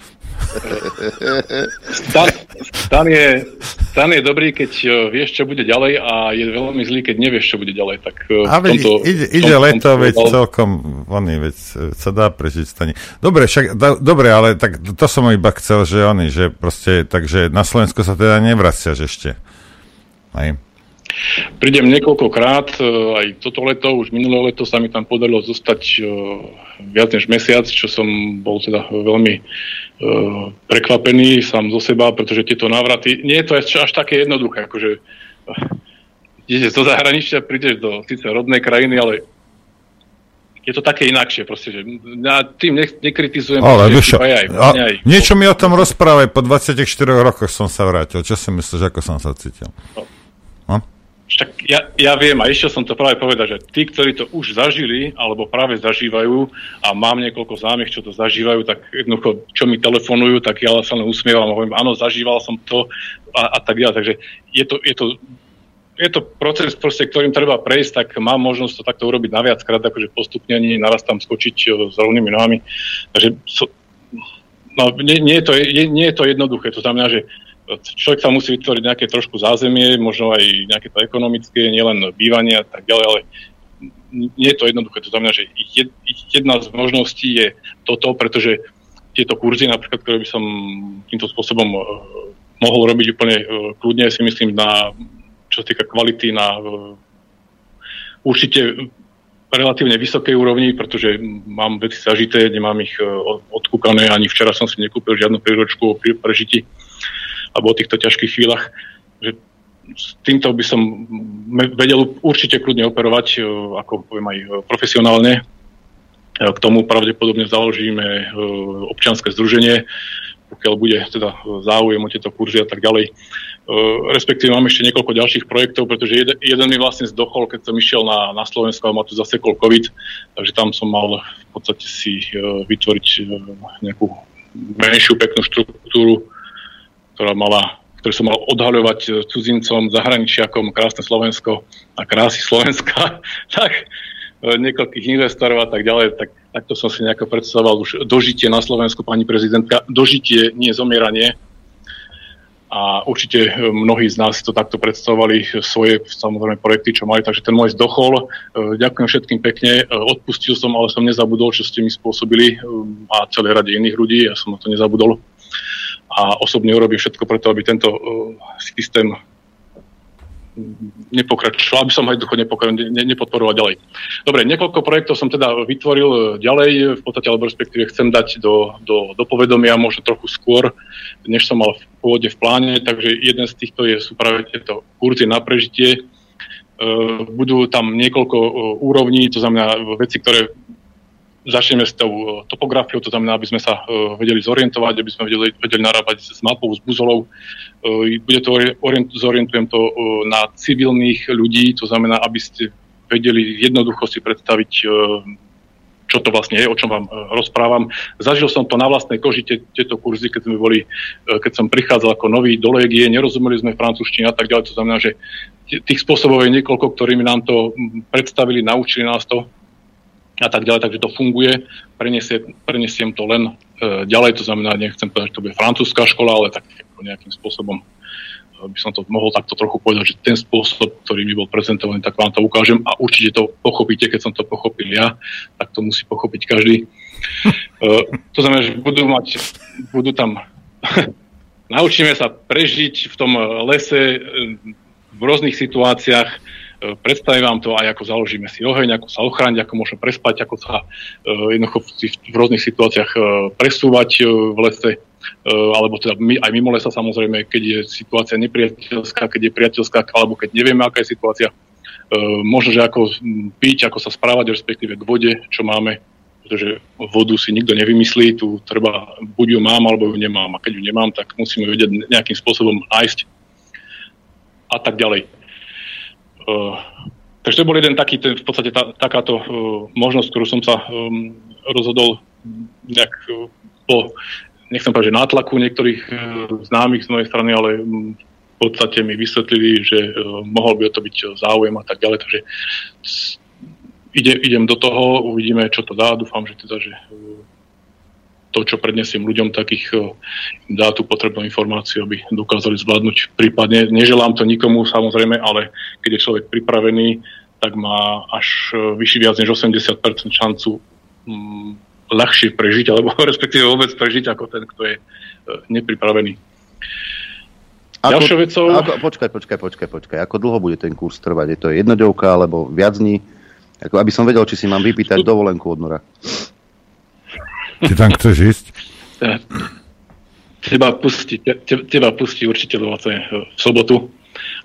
Stan, stan, je, Stan je dobrý, keď uh, vieš, čo bude ďalej a je veľmi zlý, keď nevieš, čo bude ďalej. Tak, uh, a veď, tomto, ide, ide tomto, leto, veď tomto, celkom, oni, veď sa dá prežiť stane. Dobre, však, da, dobre, ale tak to som iba chcel, že oni, že proste, takže na Slovensku sa teda nevraciaš ešte. Hej. Prídem niekoľkokrát, aj toto leto, už minulé leto sa mi tam podarilo zostať viac než mesiac, čo som bol teda veľmi prekvapený sám zo seba, pretože tieto návraty, nie je to až také jednoduché, akože ideš do zahraničia, prídeš do síce rodnej krajiny, ale je to také inakšie, proste, že ja tým ne, nekritizujem. Ale vieš, aj, aj, niečo mi o tom rozprávaj, po 24 rokoch som sa vrátil, čo si myslíš, ako som sa cítil? No. Však ja, ja viem, a ešte som to práve povedať, že tí, ktorí to už zažili, alebo práve zažívajú, a mám niekoľko známych, čo to zažívajú, tak jednoducho, čo mi telefonujú, tak ja sa len usmievam a hovorím, áno, zažíval som to a, a tak ďalej. Takže je to, je to je to proces, proste, ktorým treba prejsť, tak mám možnosť to takto urobiť na viackrát, akože postupne ani naraz tam skočiť s rovnými nohami. Takže so, no, nie, nie, je to, nie, nie je to jednoduché. To znamená, že človek sa musí vytvoriť nejaké trošku zázemie, možno aj nejaké to ekonomické, nielen bývanie a tak ďalej, ale nie je to jednoduché. To znamená, že jedna z možností je toto, pretože tieto kurzy, napríklad, ktoré by som týmto spôsobom uh, mohol robiť úplne uh, kľudne, si myslím, na, čo sa týka kvality, na uh, určite relatívne vysokej úrovni, pretože mám veci zažité, nemám ich odkúkané, ani včera som si nekúpil žiadnu príročku o prežití alebo o týchto ťažkých chvíľach. Že s týmto by som vedel určite kľudne operovať, e, ako poviem aj e, profesionálne. E, k tomu pravdepodobne založíme občianske združenie, pokiaľ bude teda záujem o tieto kurzy a tak ďalej. Respektíve mám ešte niekoľko ďalších projektov, pretože jeden, jeden mi vlastne zdochol, keď som išiel na, na Slovensku a ma tu zasekol COVID, takže tam som mal v podstate si vytvoriť nejakú menšiu peknú štruktúru, ktorá mala ktorý som mal odhaľovať e, cudzincom, zahraničiakom, krásne Slovensko a krásy Slovenska, tak e, niekoľkých investorov a tak ďalej, tak takto som si nejako predstavoval už dožitie na Slovensku, pani prezidentka. Dožitie, nie zomieranie. A určite e, mnohí z nás to takto predstavovali svoje samozrejme projekty, čo mali, takže ten môj zdochol. Ďakujem všetkým pekne. Odpustil som, ale som nezabudol, čo ste mi spôsobili a celé rade iných ľudí. Ja som na to nezabudol a osobne urobím všetko preto, aby tento uh, systém nepokračoval, aby som ho jednoducho ne, nepodporoval ďalej. Dobre, niekoľko projektov som teda vytvoril uh, ďalej, v podstate, alebo respektíve chcem dať do, do, do povedomia možno trochu skôr, než som mal v pôvode v pláne, takže jeden z týchto je, sú práve tieto kurzy na prežitie. Uh, budú tam niekoľko úrovní, to znamená veci, ktoré začneme s tou e, topografiou, to znamená, aby sme sa uh, vedeli zorientovať, aby sme vedeli, vedeli narábať s mapou, s buzolou. Uh, bude to, orient, zorientujem to na civilných ľudí, to znamená, aby ste vedeli jednoducho si predstaviť, čo to vlastne je, o čom vám rozprávam. Zažil som to na vlastnej koži, tieto kurzy, keď sme boli, keď som prichádzal ako nový do Légie, nerozumeli sme francúzštinu a tak ďalej, to znamená, že tých spôsobov je niekoľko, ktorými nám to predstavili, naučili nás to, a tak ďalej, takže to funguje. Prenesie, prenesiem to len e, ďalej, to znamená, nechcem povedať, že to bude francúzska škola, ale tak nejakým spôsobom e, by som to mohol takto trochu povedať, že ten spôsob, ktorý mi bol prezentovaný, tak vám to ukážem a určite to pochopíte, keď som to pochopil ja, tak to musí pochopiť každý. e, to znamená, že budú mať, budú tam, naučíme sa prežiť v tom lese e, v rôznych situáciách, predstavím vám to aj ako založíme si oheň, ako sa ochrániť, ako môžeme prespať, ako sa uh, jednoducho v, rôznych situáciách uh, presúvať v lese, alebo teda aj mimo lesa samozrejme, keď je situácia nepriateľská, keď je priateľská, alebo keď nevieme, aká je situácia. Možno, že ako piť, ako sa správať, respektíve k vode, čo máme, pretože vodu si nikto nevymyslí, tu treba, buď ju mám, alebo ju nemám. A keď ju nemám, tak musíme vedieť nejakým spôsobom nájsť a tak ďalej. Eh, takže to bol jeden taký, ten, v podstate tá, takáto uh, možnosť, ktorú som sa um, rozhodol nejak uh, po, nechcem povedať, že nátlaku niektorých uh, známych z mojej strany, ale um, v podstate mi vysvetlili, že uh, mohol by o to byť záujem a tak ďalej, takže ide, idem do toho, uvidíme, čo to dá, dúfam, že teda, že uh, to čo prednesiem ľuďom, takých dá tú potrebnú informáciu, aby dokázali zvládnuť prípadne. Neželám to nikomu samozrejme, ale keď je človek pripravený, tak má až vyšší viac než 80% šancu mm, ľahšie prežiť, alebo respektíve vôbec prežiť ako ten, kto je nepripravený. Ako, Ďalšou vecou... Ako, počkaj, počkaj, počkaj, počkaj. Ako dlho bude ten kurz trvať? Je to jednoďovka alebo viac dní? Ako, aby som vedel, či si mám vypýtať dovolenku od Nora. Ty tam chceš ísť? Teba pustí, te, teba pustí určite vlastne v sobotu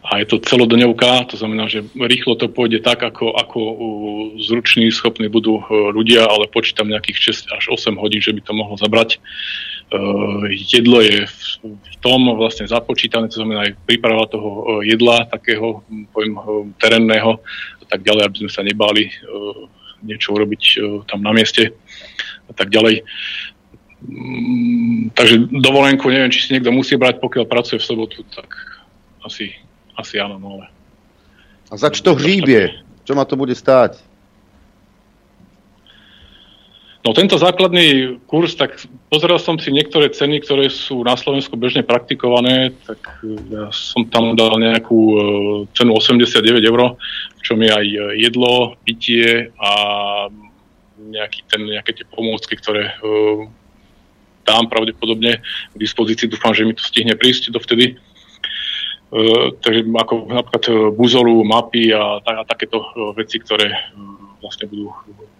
a je to celodňovka, to znamená, že rýchlo to pôjde tak, ako, ako zruční, schopní budú ľudia, ale počítam nejakých 6 až 8 hodín, že by to mohlo zabrať. Uh, jedlo je v, tom vlastne započítané, to znamená aj príprava toho uh, jedla, takého, poviem, uh, terénneho a tak ďalej, aby sme sa nebáli niečo urobiť tam na mieste a tak ďalej. Um, takže dovolenku neviem, či si niekto musí brať, pokiaľ pracuje v sobotu, tak asi, asi áno, no ale... A za čo to hříbie? Čo ma to bude stáť? No tento základný kurz, tak pozeral som si niektoré ceny, ktoré sú na Slovensku bežne praktikované, tak e, ja som tam dal nejakú e, cenu 89 eur, v čom je aj jedlo, pitie a nejaký ten, nejaké tie pomôcky, ktoré uh, dám pravdepodobne k dispozícii. Dúfam, že mi to stihne prísť dovtedy. Uh, takže ako napríklad buzolu, mapy a, a takéto veci, ktoré uh, vlastne budú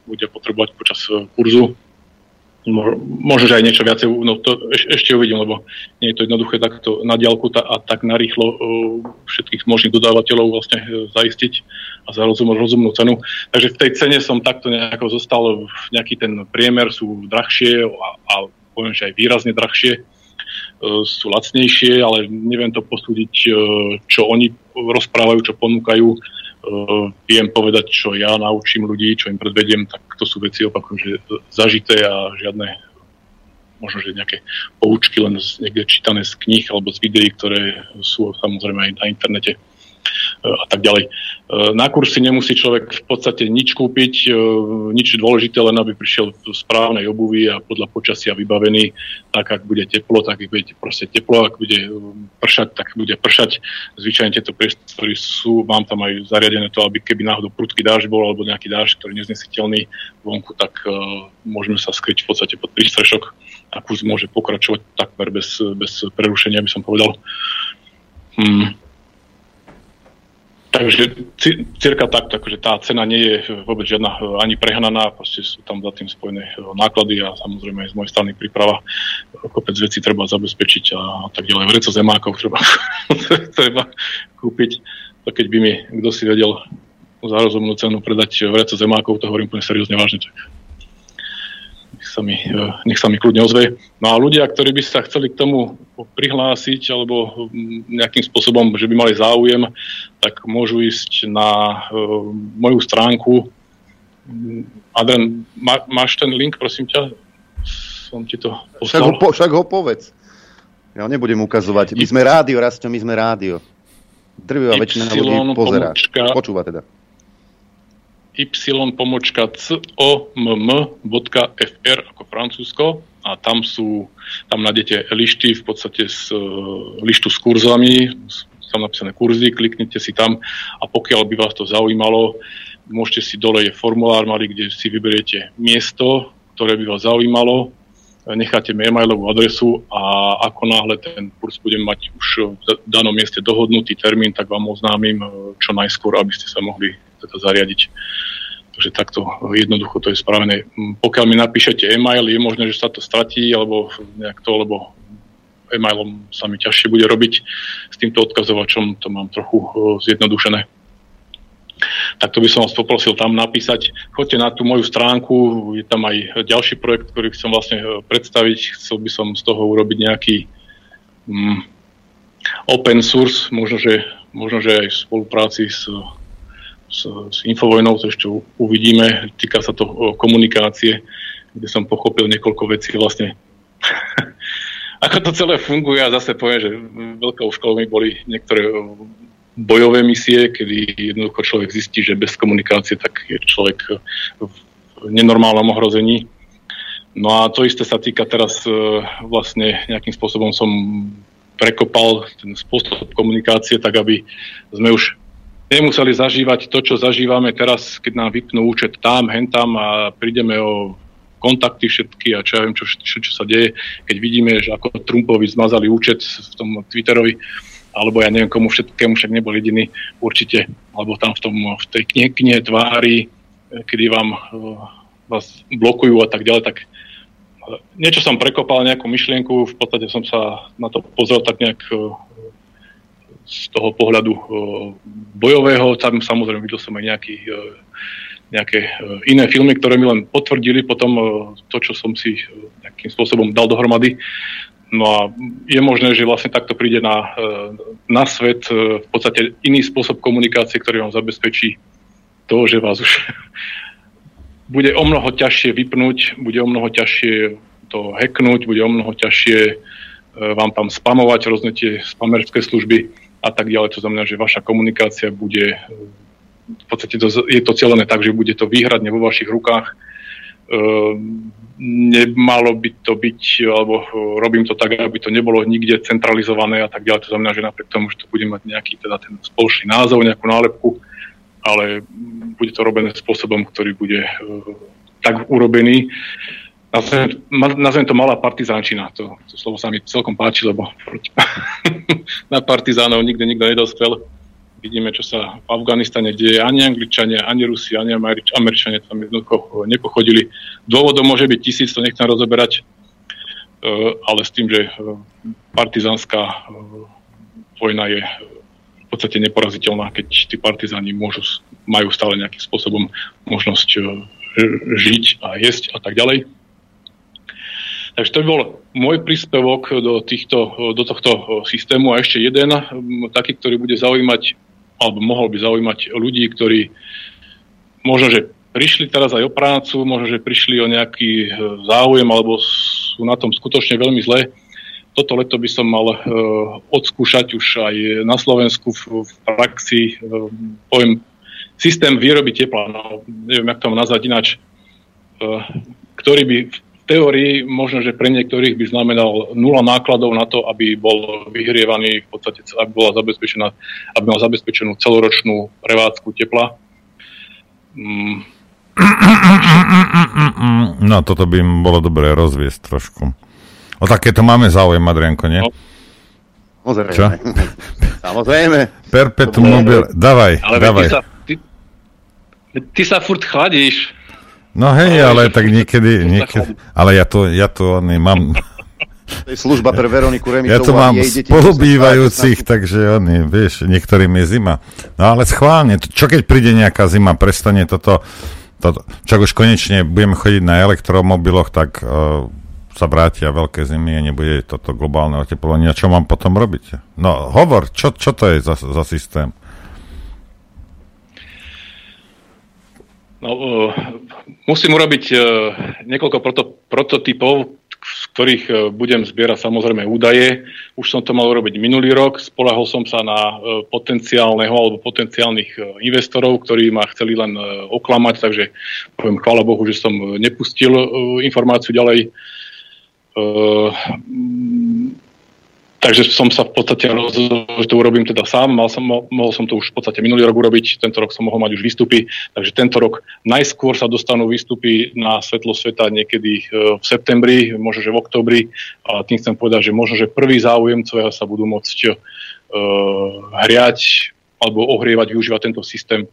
bude potrebovať počas e, kurzu. Že aj niečo viacej, no to eš, ešte uvidím, lebo nie je to jednoduché takto na diálku a tak narýchlo uh, všetkých možných dodávateľov vlastne uh, zaistiť a za rozum, rozumnú cenu. Takže v tej cene som takto nejako zostal, nejaký ten priemer sú drahšie a, a poviem, že aj výrazne drahšie, uh, sú lacnejšie, ale neviem to posúdiť, čo oni rozprávajú, čo ponúkajú viem povedať, čo ja naučím ľudí, čo im predvediem, tak to sú veci opakujem, že zažité a žiadne možno, že nejaké poučky len z, niekde čítané z kníh alebo z videí, ktoré sú samozrejme aj na internete. E, a tak ďalej. E, na kursy nemusí človek v podstate nič kúpiť, e, nič dôležité, len aby prišiel v správnej obuvi a podľa počasia vybavený, tak ak bude teplo, tak bude proste teplo, ak bude pršať, tak bude pršať. Zvyčajne tieto priestory sú, mám tam aj zariadené to, aby keby náhodou prudký dáž bol alebo nejaký dáž, ktorý je neznesiteľný vonku, tak môžeme sa skryť v podstate pod prístrešok a kurz môže pokračovať takmer bez, bez prerušenia, by som povedal. Hmm. Takže cirka tak, takže tá cena nie je vôbec žiadna e, ani prehnaná, proste sú tam za tým spojené e, náklady a samozrejme aj z mojej strany príprava. Kopec vecí treba zabezpečiť a tak ďalej. Vreco zemákov treba, treba kúpiť. To keď by mi kto si vedel za rozumnú cenu predať vreco zemákov, to hovorím úplne seriózne vážne, tak nech sa mi, e, nech sa mi kľudne ozve. No a ľudia, ktorí by sa chceli k tomu prihlásiť alebo nejakým spôsobom, že by mali záujem, tak môžu ísť na uh, moju stránku. Adrian, má, máš ten link, prosím ťa? Som ti to poslal. Však ho, po, však ho povedz. Ja nebudem ukazovať. My sme rádio, Rastio, my sme rádio. Drvivá väčšina ľudí pozerá. Počúva teda y pomočka comm.fr ako Francúzsko. A tam sú, tam nájdete lišty v podstate z lištu s kurzami, tam napísané kurzy, kliknite si tam. A pokiaľ by vás to zaujímalo, môžete si dole je formulár mali, kde si vyberiete miesto, ktoré by vás zaujímalo, necháte mi e-mailovú adresu a ako náhle ten kurz budem mať už v danom mieste dohodnutý termín, tak vám oznámim čo najskôr, aby ste sa mohli teda zariadiť. Takže takto jednoducho to je spravené. Pokiaľ mi napíšete e-mail, je možné, že sa to stratí, alebo nejak to, lebo e-mailom sa mi ťažšie bude robiť. S týmto odkazovačom to mám trochu zjednodušené. Tak to by som vás poprosil tam napísať. Choďte na tú moju stránku, je tam aj ďalší projekt, ktorý chcem vlastne e, predstaviť. Chcel by som z toho urobiť nejaký mm, open source, možno že, možno, že aj v spolupráci s s, s Infovojnou, to ešte uvidíme. Týka sa to komunikácie, kde som pochopil niekoľko vecí vlastne. Ako to celé funguje a zase poviem, že veľkou školou mi boli niektoré bojové misie, kedy jednoducho človek zistí, že bez komunikácie tak je človek v nenormálnom ohrození. No a to isté sa týka teraz e, vlastne nejakým spôsobom som prekopal ten spôsob komunikácie, tak aby sme už nemuseli zažívať to, čo zažívame teraz, keď nám vypnú účet tam, hen a prídeme o kontakty všetky a čo ja viem, čo, čo, čo sa deje, keď vidíme, že ako Trumpovi zmazali účet v tom Twitterovi, alebo ja neviem komu všetkému, však nebol jediný určite, alebo tam v, tom, v tej knihe, knihe tvári, kedy vám vás blokujú a tak ďalej, tak niečo som prekopal, nejakú myšlienku, v podstate som sa na to pozrel tak nejak z toho pohľadu e, bojového, tam samozrejme videl som aj nejaký, e, nejaké iné filmy, ktoré mi len potvrdili potom to, čo som si nejakým spôsobom dal dohromady. No a je možné, že vlastne takto príde na, na svet v podstate iný spôsob komunikácie, ktorý vám zabezpečí to, že vás už bude o mnoho ťažšie vypnúť, bude o mnoho ťažšie to hacknúť, bude o mnoho ťažšie vám tam spamovať rôzne tie spamerské služby a tak ďalej. To znamená, že vaša komunikácia bude, e, v podstate to, je to celené tak, že bude to výhradne vo vašich rukách. E, nemalo by to byť, alebo robím to tak, aby to nebolo nikde centralizované a tak ďalej. To znamená, že napriek tomu, že to bude mať nejaký teda ten spoločný názov, nejakú nálepku, ale bude to robené spôsobom, ktorý bude uh, tak urobený. Nazvem, nazvem to malá partizánčina. To, to slovo sa mi celkom páči, lebo na partizánov nikde nikto nedostrel. Vidíme, čo sa v Afganistane deje. Ani Angličania, ani Rusi, ani Američ- Američania tam jednoducho nepochodili. Dôvodom môže byť tisíc, to nechcem rozoberať, uh, ale s tým, že uh, partizánska vojna je podstate neporaziteľná, keď tí partizáni môžu, majú stále nejakým spôsobom možnosť e, žiť a jesť a tak ďalej. Takže to bol môj príspevok do, týchto, do tohto systému. A ešte jeden, taký, ktorý bude zaujímať, alebo mohol by zaujímať ľudí, ktorí možno, že prišli teraz aj o prácu, možno, že prišli o nejaký e, záujem, alebo sú na tom skutočne veľmi zle. Toto leto by som mal uh, odskúšať už aj na Slovensku v, v praxi, uh, poviem, systém výroby tepla, no, neviem, jak to nazvať ináč, ktorý by teórii možno, že pre niektorých by znamenal nula nákladov na to, aby bol vyhrievaný, v podstate, aby bola zabezpečená, aby mal zabezpečenú celoročnú prevádzku tepla. Mm. No, toto by bolo dobré rozviesť trošku. O takéto máme záujem, Adrianko, nie? No. Samozrejme. Čo? Samozrejme. Perpetuum mobile. Dávaj, ale dávaj. Ty sa, ty, ty sa furt chladíš. No hej, ale, ale tak niekedy, niekedy ale ja to, ja to nemám. To je služba pre Veroniku Remitovú. Ja to mám spolubývajúcich, takže oni, vieš, niektorým je zima. No ale schválne, čo keď príde nejaká zima, prestane toto, toto čak už konečne budeme chodiť na elektromobiloch, tak uh, sa vrátia veľké zimy a nebude toto globálne oteplovanie. A čo mám potom robiť? No hovor, čo, čo to je za, za systém? No, uh, musím urobiť uh, niekoľko proto, prototypov, z ktorých uh, budem zbierať samozrejme údaje. Už som to mal urobiť minulý rok, spolahol som sa na uh, potenciálneho alebo potenciálnych uh, investorov, ktorí ma chceli len uh, oklamať, takže poviem chvála Bohu, že som nepustil uh, informáciu ďalej Uh, takže som sa v podstate rozhodol, že to urobím teda sám. Mal som, mohol som to už v podstate minulý rok urobiť, tento rok som mohol mať už výstupy, takže tento rok najskôr sa dostanú výstupy na svetlo sveta niekedy uh, v septembri, možno že v oktobri. A tým chcem povedať, že možno, že prvý záujemcovia sa budú môcť uh, hriať alebo ohrievať, využívať tento systém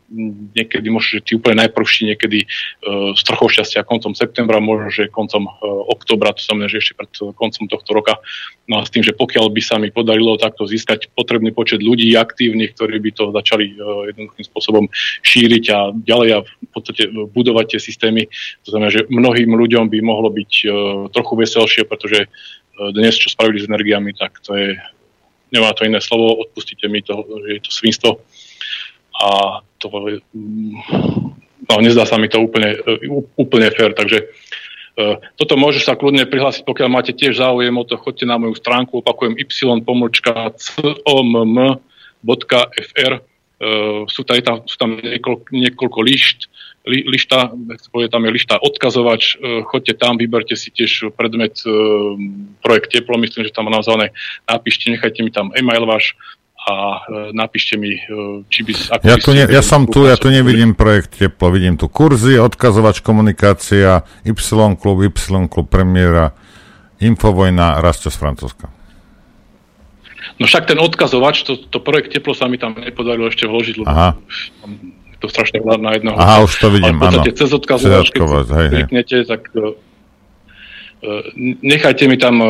niekedy, možno, že tí úplne najprvší niekedy uh, s trochou šťastia koncom septembra, možno, že koncom uh, oktobra, to znamená, že ešte pred koncom tohto roka. No a s tým, že pokiaľ by sa mi podarilo takto získať potrebný počet ľudí aktívnych, ktorí by to začali uh, jednoduchým spôsobom šíriť a ďalej a v podstate budovať tie systémy, to znamená, že mnohým ľuďom by mohlo byť uh, trochu veselšie, pretože dnes, čo spravili s energiami, tak to je nemá to iné slovo, odpustite mi to, že je to svinstvo. A to, no, nezdá sa mi to úplne, úplne fér, takže uh, toto môže sa kľudne prihlásiť, pokiaľ máte tiež záujem o to, chodte na moju stránku, opakujem y.com.fr uh, sú, tam, sú tam niekoľko, niekoľko lišt, li, lišta, tam je lišta odkazovač, e, choďte tam, vyberte si tiež predmet e, projekt teplo, myslím, že tam nazvané, napíšte, nechajte mi tam e-mail váš a e, napíšte mi, či by... Ako ja, tu ne, ja som tu, ja tu nevidím projekt teplo, vidím tu kurzy, odkazovač komunikácia, Y klub, Y klub premiéra, Infovojna, Rasto z Francúzska. No však ten odkazovač, to, to projekt teplo sa mi tam nepodarilo ešte vložiť, lebo Aha. To strašne veľa na jedného. Aha, už to vidím, Ale v podstate áno. cez odkazovač, keď hej, kliknete, tak e, nechajte mi tam e,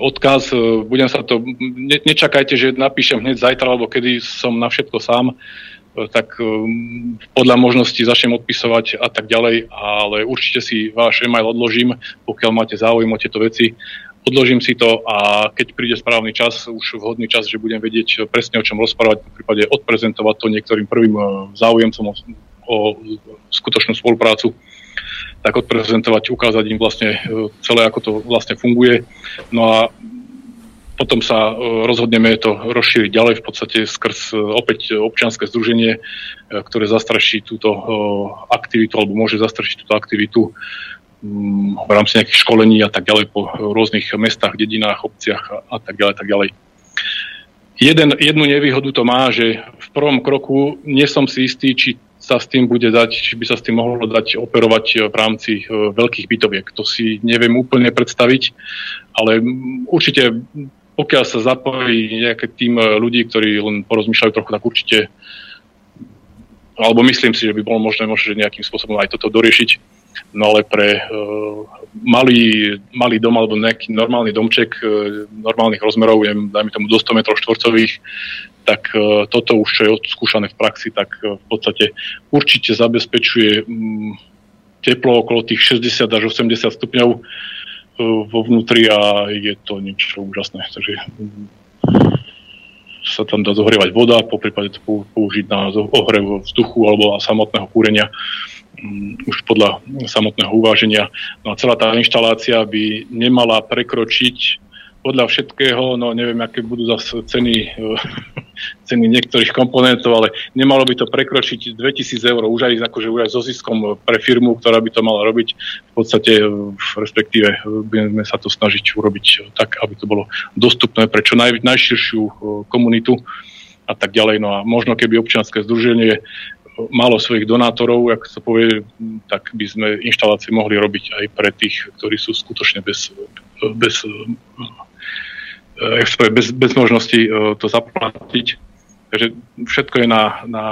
odkaz, e, budem sa to, ne, nečakajte, že napíšem hneď zajtra, alebo kedy som na všetko sám, e, tak e, podľa možností začnem odpisovať a tak ďalej, ale určite si váš e-mail odložím, pokiaľ máte záujem o tieto veci. Odložím si to a keď príde správny čas, už vhodný čas, že budem vedieť presne o čom rozprávať, v prípade odprezentovať to niektorým prvým e, záujemcom o, o skutočnú spoluprácu, tak odprezentovať, ukázať im vlastne e, celé, ako to vlastne funguje. No a potom sa e, rozhodneme to rozšíriť ďalej v podstate skrz opäť občianske združenie, ktoré zastraší túto aktivitu alebo môže zastrašiť túto aktivitu v rámci nejakých školení a tak ďalej po rôznych mestách, dedinách, obciach a, tak ďalej, tak ďalej. Jeden, jednu nevýhodu to má, že v prvom kroku nie som si istý, či sa s tým bude dať, či by sa s tým mohlo dať operovať e, v rámci e, veľkých bytoviek. To si neviem úplne predstaviť, ale mm, určite pokiaľ sa zapojí nejaký tým e, ľudí, ktorí len porozmýšľajú trochu, tak určite alebo myslím si, že by bolo možné možno nejakým spôsobom aj toto doriešiť. No ale pre uh, malý, malý dom alebo nejaký normálny domček uh, normálnych rozmerov, je, dajme tomu do 100 m štvorcových, tak uh, toto už, čo je odskúšané v praxi, tak uh, v podstate určite zabezpečuje um, teplo okolo tých 60 až 80 stupňov uh, vo vnútri a je to niečo úžasné. Takže um, sa tam dá zohrievať voda, po prípade to pou- použiť na ohrev vzduchu alebo samotného kúrenia mm, už podľa samotného uváženia. No a celá tá inštalácia by nemala prekročiť podľa všetkého, no neviem, aké budú zase ceny, eh, ceny niektorých komponentov, ale nemalo by to prekročiť 2000 eur, už aj, akože už aj so ziskom pre firmu, ktorá by to mala robiť. V podstate, eh, respektíve, eh, budeme sa to snažiť urobiť tak, aby to bolo dostupné pre čo naj, najširšiu komunitu a tak ďalej. No a možno keby občianske združenie malo svojich donátorov, ak sa povie, tak by sme inštalácie mohli robiť aj pre tých, ktorí sú skutočne bez, bez, eh, bez, bez možnosti eh, to zaplatiť. Takže všetko je na, na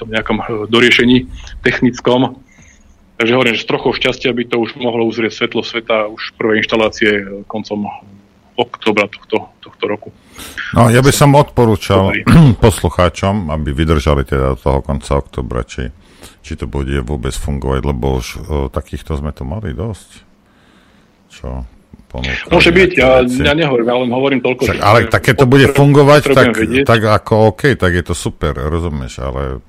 tom nejakom eh, doriešení technickom. Takže hovorím, že s trochou šťastia by to už mohlo uzrieť svetlo sveta už prvé inštalácie eh, koncom oktobra tohto, tohto roku. No, ja by som odporúčal poslucháčom, aby vydržali teda do toho konca oktobra, či, či to bude vôbec fungovať, lebo už o, takýchto sme tu mali dosť. Čo Môže byť, ja, ja nehovorím, ja len hovorím toľko, Však, ale tak keď to bude fungovať, tak, vedieť. tak ako OK, tak je to super, rozumieš, ale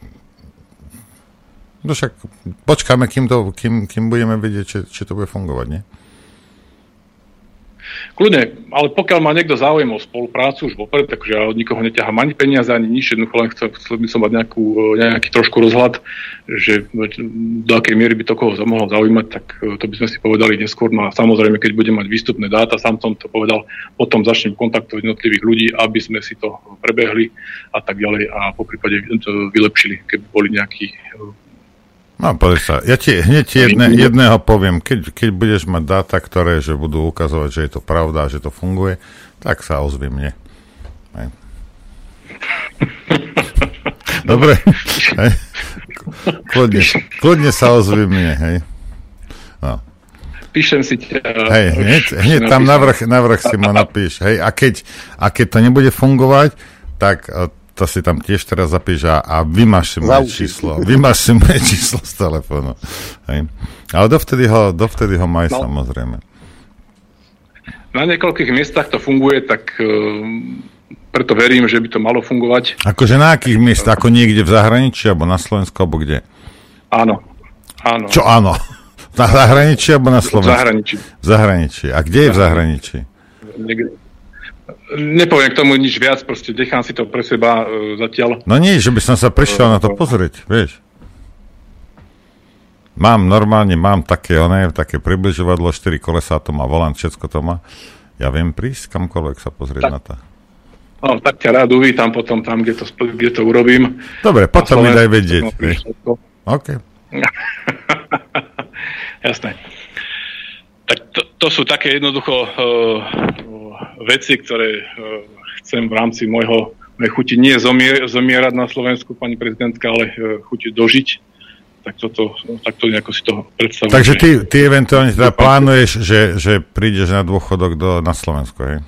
no však počkáme, kým, to, kým, kým budeme vedieť, či, či to bude fungovať, nie? Kľudne, ale pokiaľ má niekto záujem o spoluprácu už vopred, takže ja od nikoho neťahám ani peniaze, ani nič, jednoducho len chcel, chcel by som mať nejakú, e, nejaký trošku rozhľad, že do akej miery by to koho mohlo zaujímať, tak e, to by sme si povedali neskôr. No a samozrejme, keď budem mať výstupné dáta, sám som to povedal, potom začnem kontaktovať jednotlivých ľudí, aby sme si to prebehli a tak ďalej a po prípade to vylepšili, keby boli nejakí No, pozri sa, ja ti hneď jedne, jedného poviem, keď, keď budeš mať dáta, ktoré že budú ukazovať, že je to pravda, že to funguje, tak sa ozvi mne. Hej. Dobre, hej. Kľudne, kľudne sa ozvi mne, hej. No. píšem si ťa. Hej, hneď, hneď tam navrch, navrch si ma napíš, hej, a keď, a keď to nebude fungovať, tak e, to si tam tiež teraz zapíš a, a vymáš si moje číslo, vymáš si moje číslo z telefónu, hej. Ale dovtedy ho, dovtedy ho maj No. samozrejme. Na niekoľkých miestach to funguje, tak e, preto verím, že by to malo fungovať. Akože na akých miestach, ako niekde v zahraničí, alebo na Slovensku, alebo kde? Áno. Áno. Čo áno? Na zahraničí, alebo na Slovensku? V zahraničí. V zahraničí. A kde je v zahraničí? Niekde- Nepoviem k tomu nič viac, proste nechám si to pre seba e, zatiaľ. No nie, že by som sa prišiel na to pozrieť, vieš. Mám normálne, mám také, oné, také približovadlo, 4 kolesa to má, volant, všetko to má. Ja viem prísť kamkoľvek sa pozrieť tak. na to. No, tak ťa rád uvítam potom tam, kde to, kde to urobím. Dobre, potom mi daj vedieť. OK. Jasné. Tak to, to sú také jednoducho uh, veci, ktoré uh, chcem v rámci môjho chuti nie zomier, zomierať na Slovensku, pani prezidentka, ale uh, chuti dožiť. Tak toto, tak to nejako si to predstavujem. Takže ty, ty eventuálne teda plánuješ, že, že prídeš na dôchodok do, na Slovensku, hej?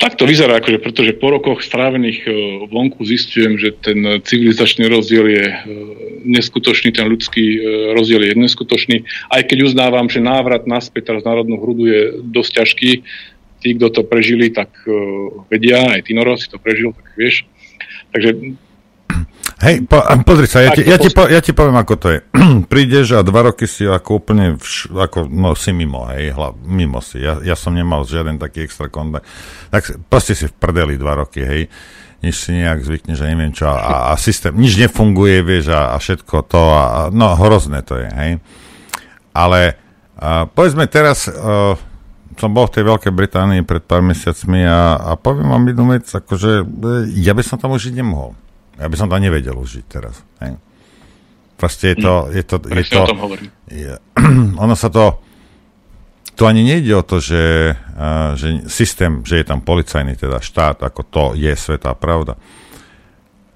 Tak to vyzerá, akože, pretože po rokoch strávených e, vonku zistujem, že ten civilizačný rozdiel je e, neskutočný, ten ľudský e, rozdiel je neskutočný. Aj keď uznávam, že návrat naspäť teraz národnú hrudu je dosť ťažký, tí, kto to prežili, tak vedia, aj ty si to prežil, tak vieš. Takže Hej, po, pozri sa, ja ti, ja, ti po, ja ti poviem, ako to je. Prídeš a dva roky si ako úplne, vš, ako, no si mimo, hej, hla, mimo si. Ja, ja som nemal žiaden taký extra kontakt. Tak proste si v prdeli dva roky, hej. Nič si nejak zvykne, že neviem čo. A, a systém, nič nefunguje, vieš, a, a všetko to. A, a, no, hrozné to je, hej. Ale a, povedzme teraz, a, som bol v tej Veľkej Británii pred pár mesiacmi a, a poviem vám jednu vec, akože e, ja by som tam už žiť nemohol. Ja by som to nevedel užiť teraz. Hej. Proste je to... Hm. Je to, je to, o tom hovorím. Je, ono sa to... Tu ani nejde o to, že, uh, že systém, že je tam policajný, teda štát, ako to je svetá pravda.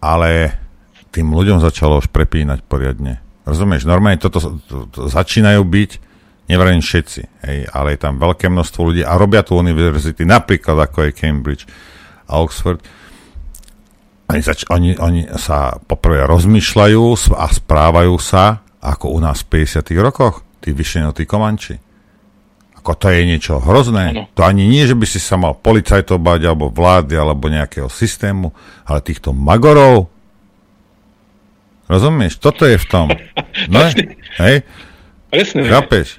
Ale tým ľuďom začalo už prepínať poriadne. Rozumieš? Normálne toto to, to začínajú byť, nevrajím všetci, hej, ale je tam veľké množstvo ľudí a robia tu univerzity, napríklad ako je Cambridge a Oxford, oni, zač- oni, oni sa poprvé rozmýšľajú a správajú sa ako u nás v 50 rokoch, tí vyšenotí komanči. Ako to je niečo hrozné. To ani nie, že by si sa mal policajtov bať, alebo vlády, alebo nejakého systému, ale týchto magorov. Rozumieš? Toto je v tom. No, hej? Presne. Chápeš?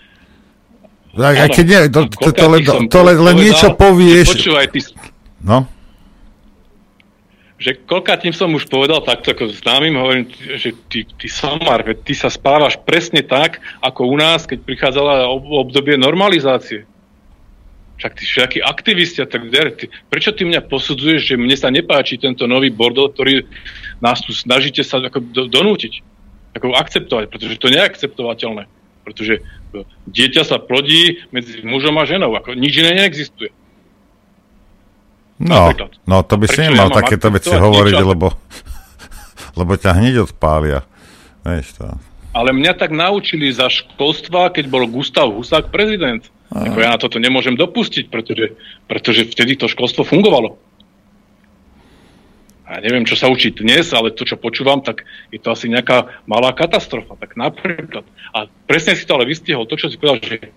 Aj, aj keď nie, to, to, to, to, to len, len niečo povieš. Počúvaj, ty, no? Že koľka tým som už povedal takto ako známym, hovorím, že ty, ty samar, ty sa spávaš presne tak, ako u nás, keď prichádzala obdobie normalizácie. Však ty všetky aktivisti a tak ďalej. Prečo ty mňa posudzuješ, že mne sa nepáči tento nový bordel, ktorý nás tu snažíte sa ako do, donútiť, ako akceptovať, pretože to je akceptovateľné. Pretože dieťa sa plodí medzi mužom a ženou, ako nič iné neexistuje. No, no to by si nemal ja takéto veci hovoriť, niečo, lebo, lebo ťa hneď odpália. Vieš to. Ale mňa tak naučili za školstva, keď bol Gustav Husák prezident. Ako ja na toto nemôžem dopustiť, pretože, pretože vtedy to školstvo fungovalo. A neviem, čo sa učí dnes, ale to, čo počúvam, tak je to asi nejaká malá katastrofa. Tak napríklad. A presne si to ale vystihol, to, čo si povedal, že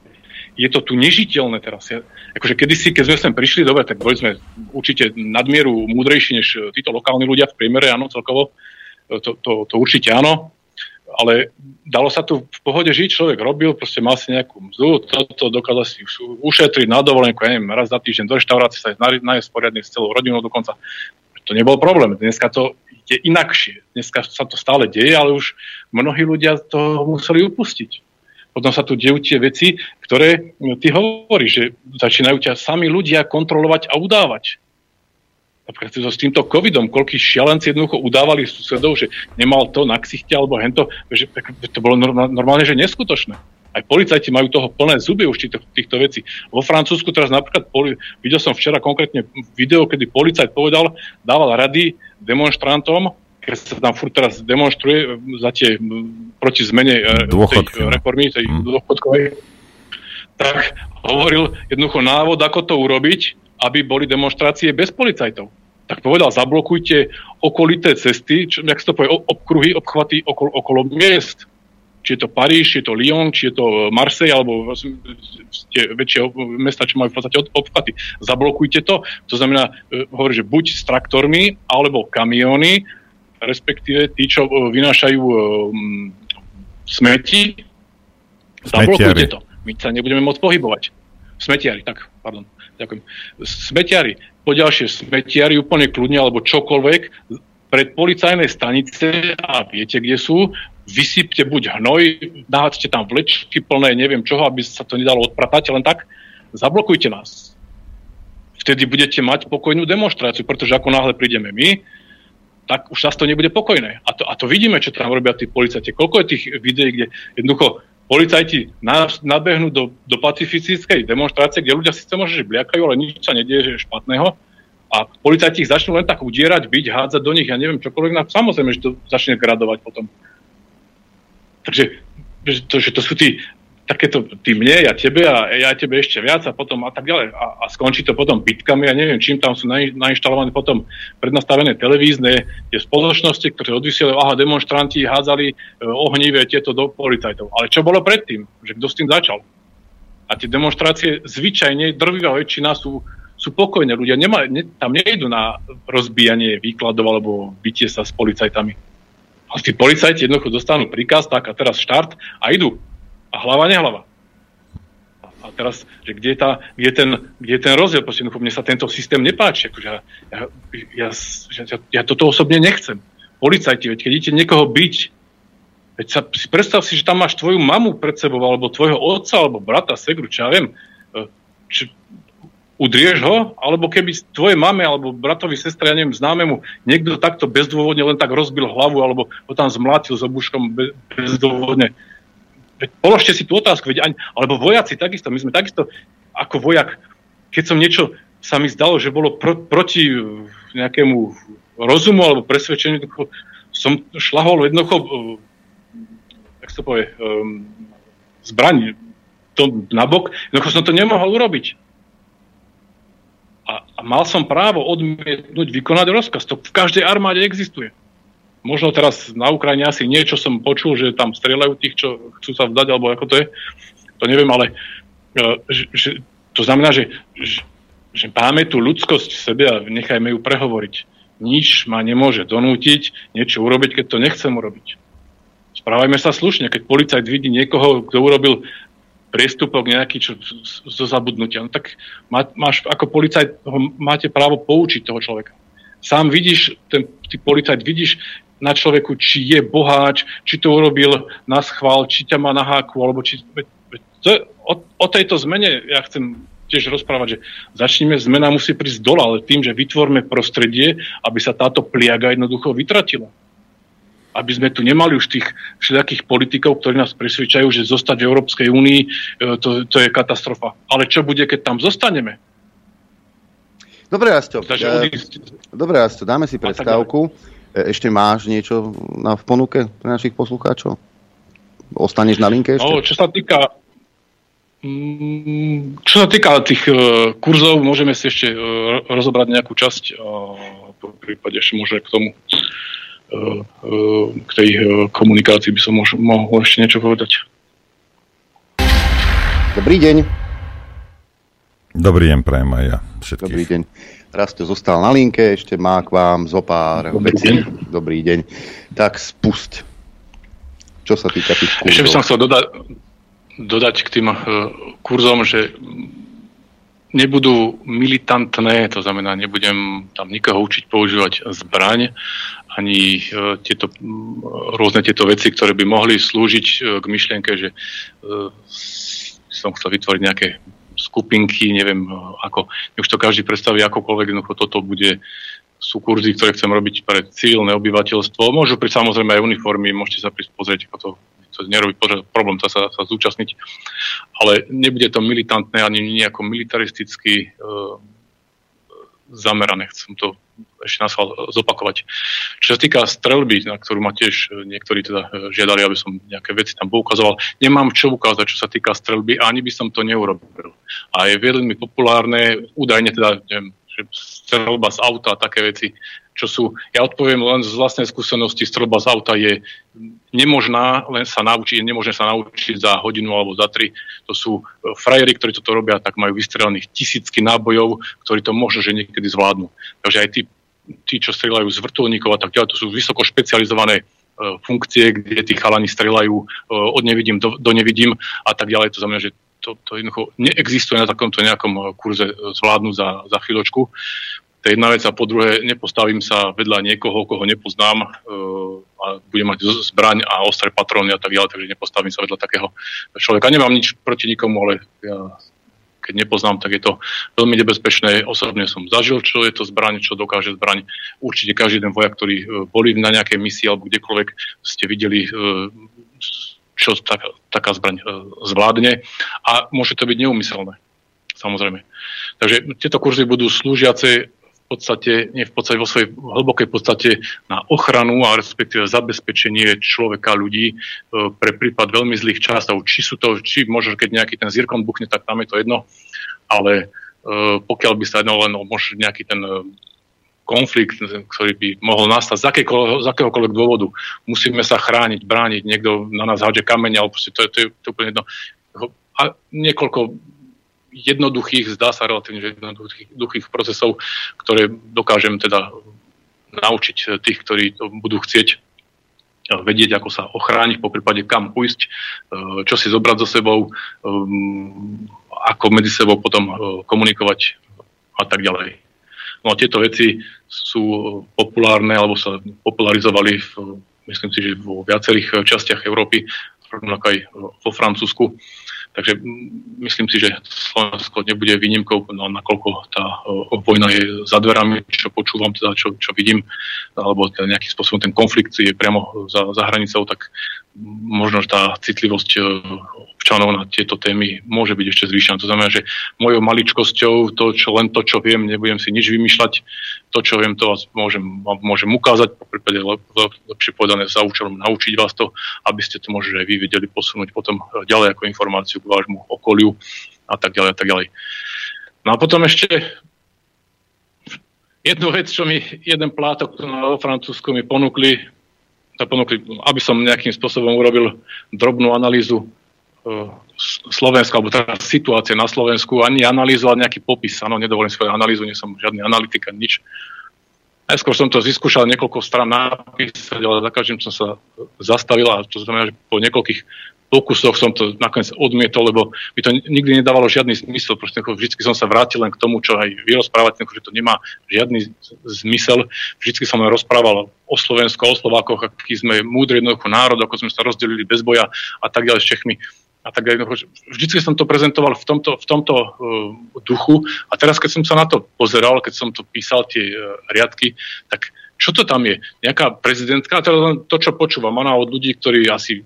je to tu nežiteľné teraz. Ja, akože kedysi, keď sme sem prišli, dobre, tak boli sme určite nadmieru múdrejší než e, títo lokálni ľudia v priemere, áno, celkovo. E, to, to, to určite áno. Ale dalo sa tu v pohode žiť, človek robil, proste mal si nejakú mzdu, toto dokázal si ušetriť na dovolenku, ja neviem, raz za týždeň do reštaurácie sa nájsť poriadne s celou rodinou dokonca. To nebol problém. Dneska to je inakšie. Dneska sa to stále deje, ale už mnohí ľudia to museli upustiť potom sa tu dejú tie veci, ktoré no, ty hovoríš, že začínajú ťa sami ľudia kontrolovať a udávať. Napríklad s týmto covidom, koľký šialenci jednoducho udávali susedov, že nemal to na ksichte alebo hento, že to bolo normálne, že neskutočné. Aj policajti majú toho plné zuby už týchto, týchto vecí. Vo Francúzsku teraz napríklad, poli, videl som včera konkrétne video, kedy policajt povedal, dával rady demonstrantom, keď sa tam furt teraz demonstruje za tie proti zmene e, Dôchodky, tej reformy, tej mm. dôchodkovej, tak hovoril jednoducho návod, ako to urobiť, aby boli demonstrácie bez policajtov. Tak povedal, zablokujte okolité cesty, čo, jak sa to povie, obkruhy, obchvaty okolo, okolo miest. Či je to Paríž, či je to Lyon, či je to Marseille, alebo tie väčšie mesta, čo majú v podstate obchvaty. Zablokujte to. To znamená, e, hovorí, že buď s traktormi, alebo kamióny, respektíve tí, čo e, vynášajú um, smeti, zablokujte to. My sa nebudeme môcť pohybovať. Smetiari, tak, pardon, ďakujem. Smetiari, poďalšie smetiari úplne kľudne, alebo čokoľvek, pred policajné stanice a viete, kde sú, vysypte buď hnoj, nahádzte tam vlečky plné, neviem čoho, aby sa to nedalo odpratať, len tak zablokujte nás. Vtedy budete mať pokojnú demonstráciu, pretože ako náhle prídeme my, tak už často nebude pokojné. A to, a to vidíme, čo tam robia tí policajti. Koľko je tých videí, kde jednoducho policajti nabehnú do, do pacifistickej demonstrácie, kde ľudia síce možno, bliakajú, ale nič sa nedieje že špatného. A policajti ich začnú len tak udierať, byť, hádzať do nich, ja neviem čokoľvek, no samozrejme, že to začne gradovať potom. Takže že to, že to sú tí takéto ty mne, ja tebe a ja tebe ešte viac a potom a tak ďalej. A, a skončí to potom bitkami, ja neviem, čím tam sú nainštalované potom prednastavené televízne tie spoločnosti, ktoré odvysielajú, aha, demonstranti hádzali e, ohnivé tieto do policajtov. Ale čo bolo predtým? Že kto s tým začal? A tie demonstrácie zvyčajne, drvivá väčšina sú, sú pokojné. Ľudia nema, ne, tam nejdu na rozbíjanie výkladov alebo bytie sa s policajtami. A tí policajti jednoducho dostanú príkaz, tak a teraz štart a idú a hlava nehlava. A teraz, že kde je, tá, kde je, ten, kde je ten rozdiel, proste mne sa tento systém nepáči. Akože ja, ja, ja, ja, ja toto osobne nechcem. Policajti, veď keď idete niekoho byť, veď sa, si predstav si, že tam máš tvoju mamu pred sebou, alebo tvojho otca, alebo brata, segru, čo ja viem, e, či, udrieš ho, alebo keby tvoje mame alebo bratovi, sestre, ja neviem, známemu, niekto takto bezdôvodne len tak rozbil hlavu, alebo ho tam zmlátil s obuškom bezdôvodne položte si tú otázku, veď ani, alebo vojaci takisto, my sme takisto ako vojak, keď som niečo sa mi zdalo, že bolo pro, proti nejakému rozumu alebo presvedčeniu, som šlahol jednoducho, jak sa povie, um, zbraň to nabok, jednoducho som to nemohol urobiť. A, a mal som právo odmietnúť vykonať rozkaz. To v každej armáde existuje. Možno teraz na Ukrajine asi niečo som počul, že tam strieľajú tých, čo chcú sa vzdať, alebo ako to je. To neviem, ale e, že, že, to znamená, že, že, že máme tú ľudskosť v sebe a nechajme ju prehovoriť. Nič ma nemôže donútiť niečo urobiť, keď to nechcem urobiť. Správajme sa slušne, keď policajt vidí niekoho, kto urobil priestupok nejaký čo, zo zabudnutia, no tak má, máš, ako policajt máte právo poučiť toho človeka. Sám vidíš, ten ty policajt vidíš, na človeku, či je boháč, či to urobil na schvál, či ťa má na háku, alebo či... To, o, o tejto zmene ja chcem tiež rozprávať, že začneme, zmena musí prísť dole, ale tým, že vytvorme prostredie, aby sa táto pliaga jednoducho vytratila. Aby sme tu nemali už tých všetkých politikov, ktorí nás presvedčajú, že zostať v Európskej únii, e, to, to je katastrofa. Ale čo bude, keď tam zostaneme? Dobre, Asto. Dobre, Asto, dáme si prestávku. E, ešte máš niečo na, v ponuke pre našich poslucháčov? Ostaneš na linke ešte? No, čo sa týka mm, čo sa týka tých uh, kurzov, môžeme si ešte uh, rozobrať nejakú časť uh, v prípade ešte môže k tomu uh, uh, k tej uh, komunikácii by som mož, mohol ešte niečo povedať. Dobrý deň. Dobrý deň, prajem aj ja všetkých. Dobrý deň. Rasto zostal na linke, ešte má k vám zo pár Dobrý vecí. Deň. Dobrý deň. Tak spusť. Čo sa týka tých kurzov. Ešte by som chcel dodať, dodať k tým uh, kurzom, že nebudú militantné, to znamená, nebudem tam nikoho učiť používať zbraň, ani uh, tieto, rôzne tieto veci, ktoré by mohli slúžiť uh, k myšlienke, že som chcel vytvoriť nejaké skupinky, neviem ako, už to každý predstaví akokoľvek, jednoducho toto bude, sú kurzy, ktoré chcem robiť pre civilné obyvateľstvo. Môžu pri samozrejme aj uniformy, môžete sa prísť pozrieť, ako to, to nerobí problém sa, sa, sa zúčastniť. Ale nebude to militantné ani nejako militaristicky e, zamerané. Chcem to ešte nás zopakovať. Čo sa týka strelby, na ktorú ma tiež e, niektorí teda e, žiadali, aby som nejaké veci tam poukazoval, nemám čo ukázať, čo sa týka strelby, ani by som to neurobil. A je veľmi populárne, údajne teda, neviem, že strelba z auta a také veci, čo sú, ja odpoviem len z vlastnej skúsenosti, strelba z auta je nemožná len sa naučiť, nemožné sa naučiť za hodinu alebo za tri. To sú e, frajeri, ktorí toto robia, tak majú vystrelených tisícky nábojov, ktorí to možno, že niekedy zvládnu. Takže aj tí, tí čo strelajú z vrtulníkov a tak ďalej, to sú vysoko špecializované e, funkcie, kde tí chalani strelajú e, od nevidím do, do nevidím a tak ďalej. To znamená, že to, to jednoducho neexistuje na takomto nejakom kurze zvládnu za, za chvíľočku. Je jedna vec a po druhé, nepostavím sa vedľa niekoho, koho nepoznám e, a budem mať zbraň a ostré patróny a tak ďalej, takže nepostavím sa vedľa takého človeka. Nemám nič proti nikomu, ale ja keď nepoznám, tak je to veľmi nebezpečné. Osobne som zažil, čo je to zbraň, čo dokáže zbraň. Určite každý ten vojak, ktorý e, boli na nejakej misii alebo kdekoľvek ste videli, e, čo tak, taká zbraň zvládne. A môže to byť neumyselné, samozrejme. Takže tieto kurzy budú slúžiace podstate, nie v podstate, vo svojej hlbokej podstate na ochranu a respektíve zabezpečenie človeka, ľudí e, pre prípad veľmi zlých časov. Či sú to, či možno, keď nejaký ten zirkon buchne, tak tam je to jedno, ale e, pokiaľ by sa jednalo len o nejaký ten e, konflikt, ktorý by mohol nastať z, z akéhokoľvek dôvodu. Musíme sa chrániť, brániť, niekto na nás hádže kameň, alebo proste to, je, to, je, to je úplne jedno. A niekoľko jednoduchých, zdá sa relatívne jednoduchých procesov, ktoré dokážem teda naučiť tých, ktorí to budú chcieť eh, vedieť, ako sa ochrániť, po prípade kam ujsť, eh, čo si zobrať so sebou, eh, ako medzi sebou potom komunikovať a tak ďalej. No a tieto veci sú populárne alebo sa popularizovali v, myslím si, že vo viacerých častiach Európy, rovnako aj vo Francúzsku. Takže myslím si, že Slovensko nebude výnimkou, no, nakoľko tá vojna je za dverami, čo počúvam, teda, čo, čo vidím, alebo teda nejakým spôsobom ten konflikt je priamo za, za hranicou, tak možno tá citlivosť občanov na tieto témy môže byť ešte zvýšená. To znamená, že mojou maličkosťou, to, čo, len to, čo viem, nebudem si nič vymýšľať, to, čo viem, to vás môžem, môžem ukázať, po prípade lep, lep, lepšie povedané za účelom naučiť vás to, aby ste to možno aj vy vedeli posunúť potom ďalej ako informáciu k vášmu okoliu a tak ďalej a tak ďalej. No a potom ešte jednu vec, čo mi jeden plátok vo Francúzsku mi ponúkli, ponúkli, aby som nejakým spôsobom urobil drobnú analýzu Slovenska, alebo teda situácie na Slovensku, ani analyzovať nejaký popis. Áno, nedovolím svoju analýzu, nie som žiadny analytik, nič. Najskôr som to vyskúšal niekoľko strán napísať, ale za každým som sa zastavil a to znamená, že po niekoľkých pokusoch som to nakoniec odmietol, lebo by to nikdy nedávalo žiadny zmysel. Proste vždy som sa vrátil len k tomu, čo aj vy rozprávate, že to nemá žiadny zmysel. Vždy som len rozprával o Slovensku, o Slovákoch, aký sme múdry jednoducho národ, ako sme sa rozdelili bez boja a tak ďalej s Čechmi a tak ďalej. Vždycky som to prezentoval v tomto, v tomto uh, duchu a teraz, keď som sa na to pozeral, keď som to písal tie uh, riadky, tak čo to tam je? Nejaká prezidentka, to to, čo počúvam, ona od ľudí, ktorí asi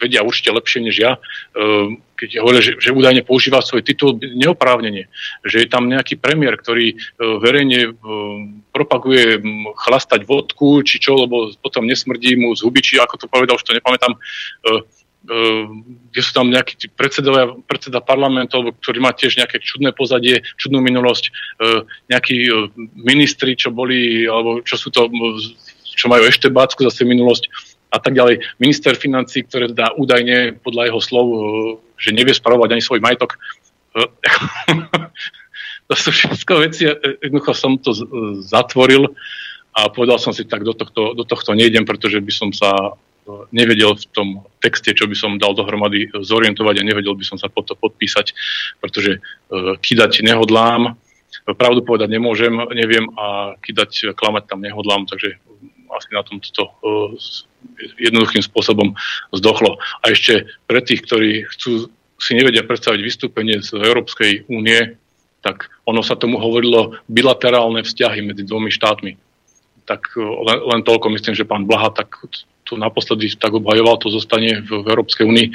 vedia určite lepšie než ja, uh, keď hovoria, že, že údajne používa svoj titul neoprávnenie, že je tam nejaký premiér, ktorý uh, verejne uh, propaguje chlastať vodku, či čo, lebo potom nesmrdí mu z huby, či ako to povedal, už to nepamätám, Ehm, kde sú tam nejakí predsedovia, predseda parlamentov, ktorý má tiež nejaké čudné pozadie, čudnú minulosť, ehm, nejakí ehm, ministri, čo boli, alebo čo sú to, čo majú ešte bácku zase minulosť a tak ďalej. Minister financí, ktoré dá údajne podľa jeho slov, že nevie spravovať ani svoj majetok. to sú všetko veci, jednoducho som to zatvoril a povedal som si, tak do tohto, do tohto nejdem, pretože by som sa nevedel v tom texte, čo by som dal dohromady zorientovať a nevedel by som sa pod to podpísať, pretože e, kydať nehodlám, pravdu povedať nemôžem, neviem a kydať, klamať tam nehodlám, takže asi na tom to e, jednoduchým spôsobom zdochlo. A ešte pre tých, ktorí chcú, si nevedia predstaviť vystúpenie z Európskej únie, tak ono sa tomu hovorilo bilaterálne vzťahy medzi dvomi štátmi. Tak e, len, len toľko myslím, že pán Blaha tak to naposledy tak obhajoval, to zostane v, Európskej únii.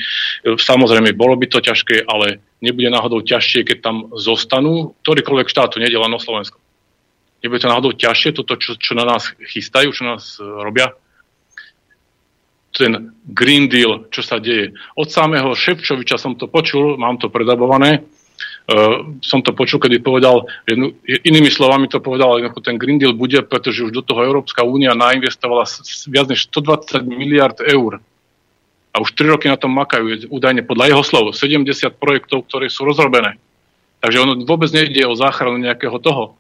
Samozrejme, bolo by to ťažké, ale nebude náhodou ťažšie, keď tam zostanú ktorýkoľvek štát, len o Slovensko. Nebude to náhodou ťažšie, toto, čo, čo na nás chystajú, čo na nás e, robia. Ten Green Deal, čo sa deje. Od samého Ševčoviča som to počul, mám to predabované, Uh, som to počul, kedy povedal, jednu, inými slovami to povedal, ako ten Green Deal bude, pretože už do toho Európska únia nainvestovala viac než 120 miliard eur. A už 3 roky na tom makajú, údajne podľa jeho slov, 70 projektov, ktoré sú rozrobené. Takže ono vôbec nejde o záchranu nejakého toho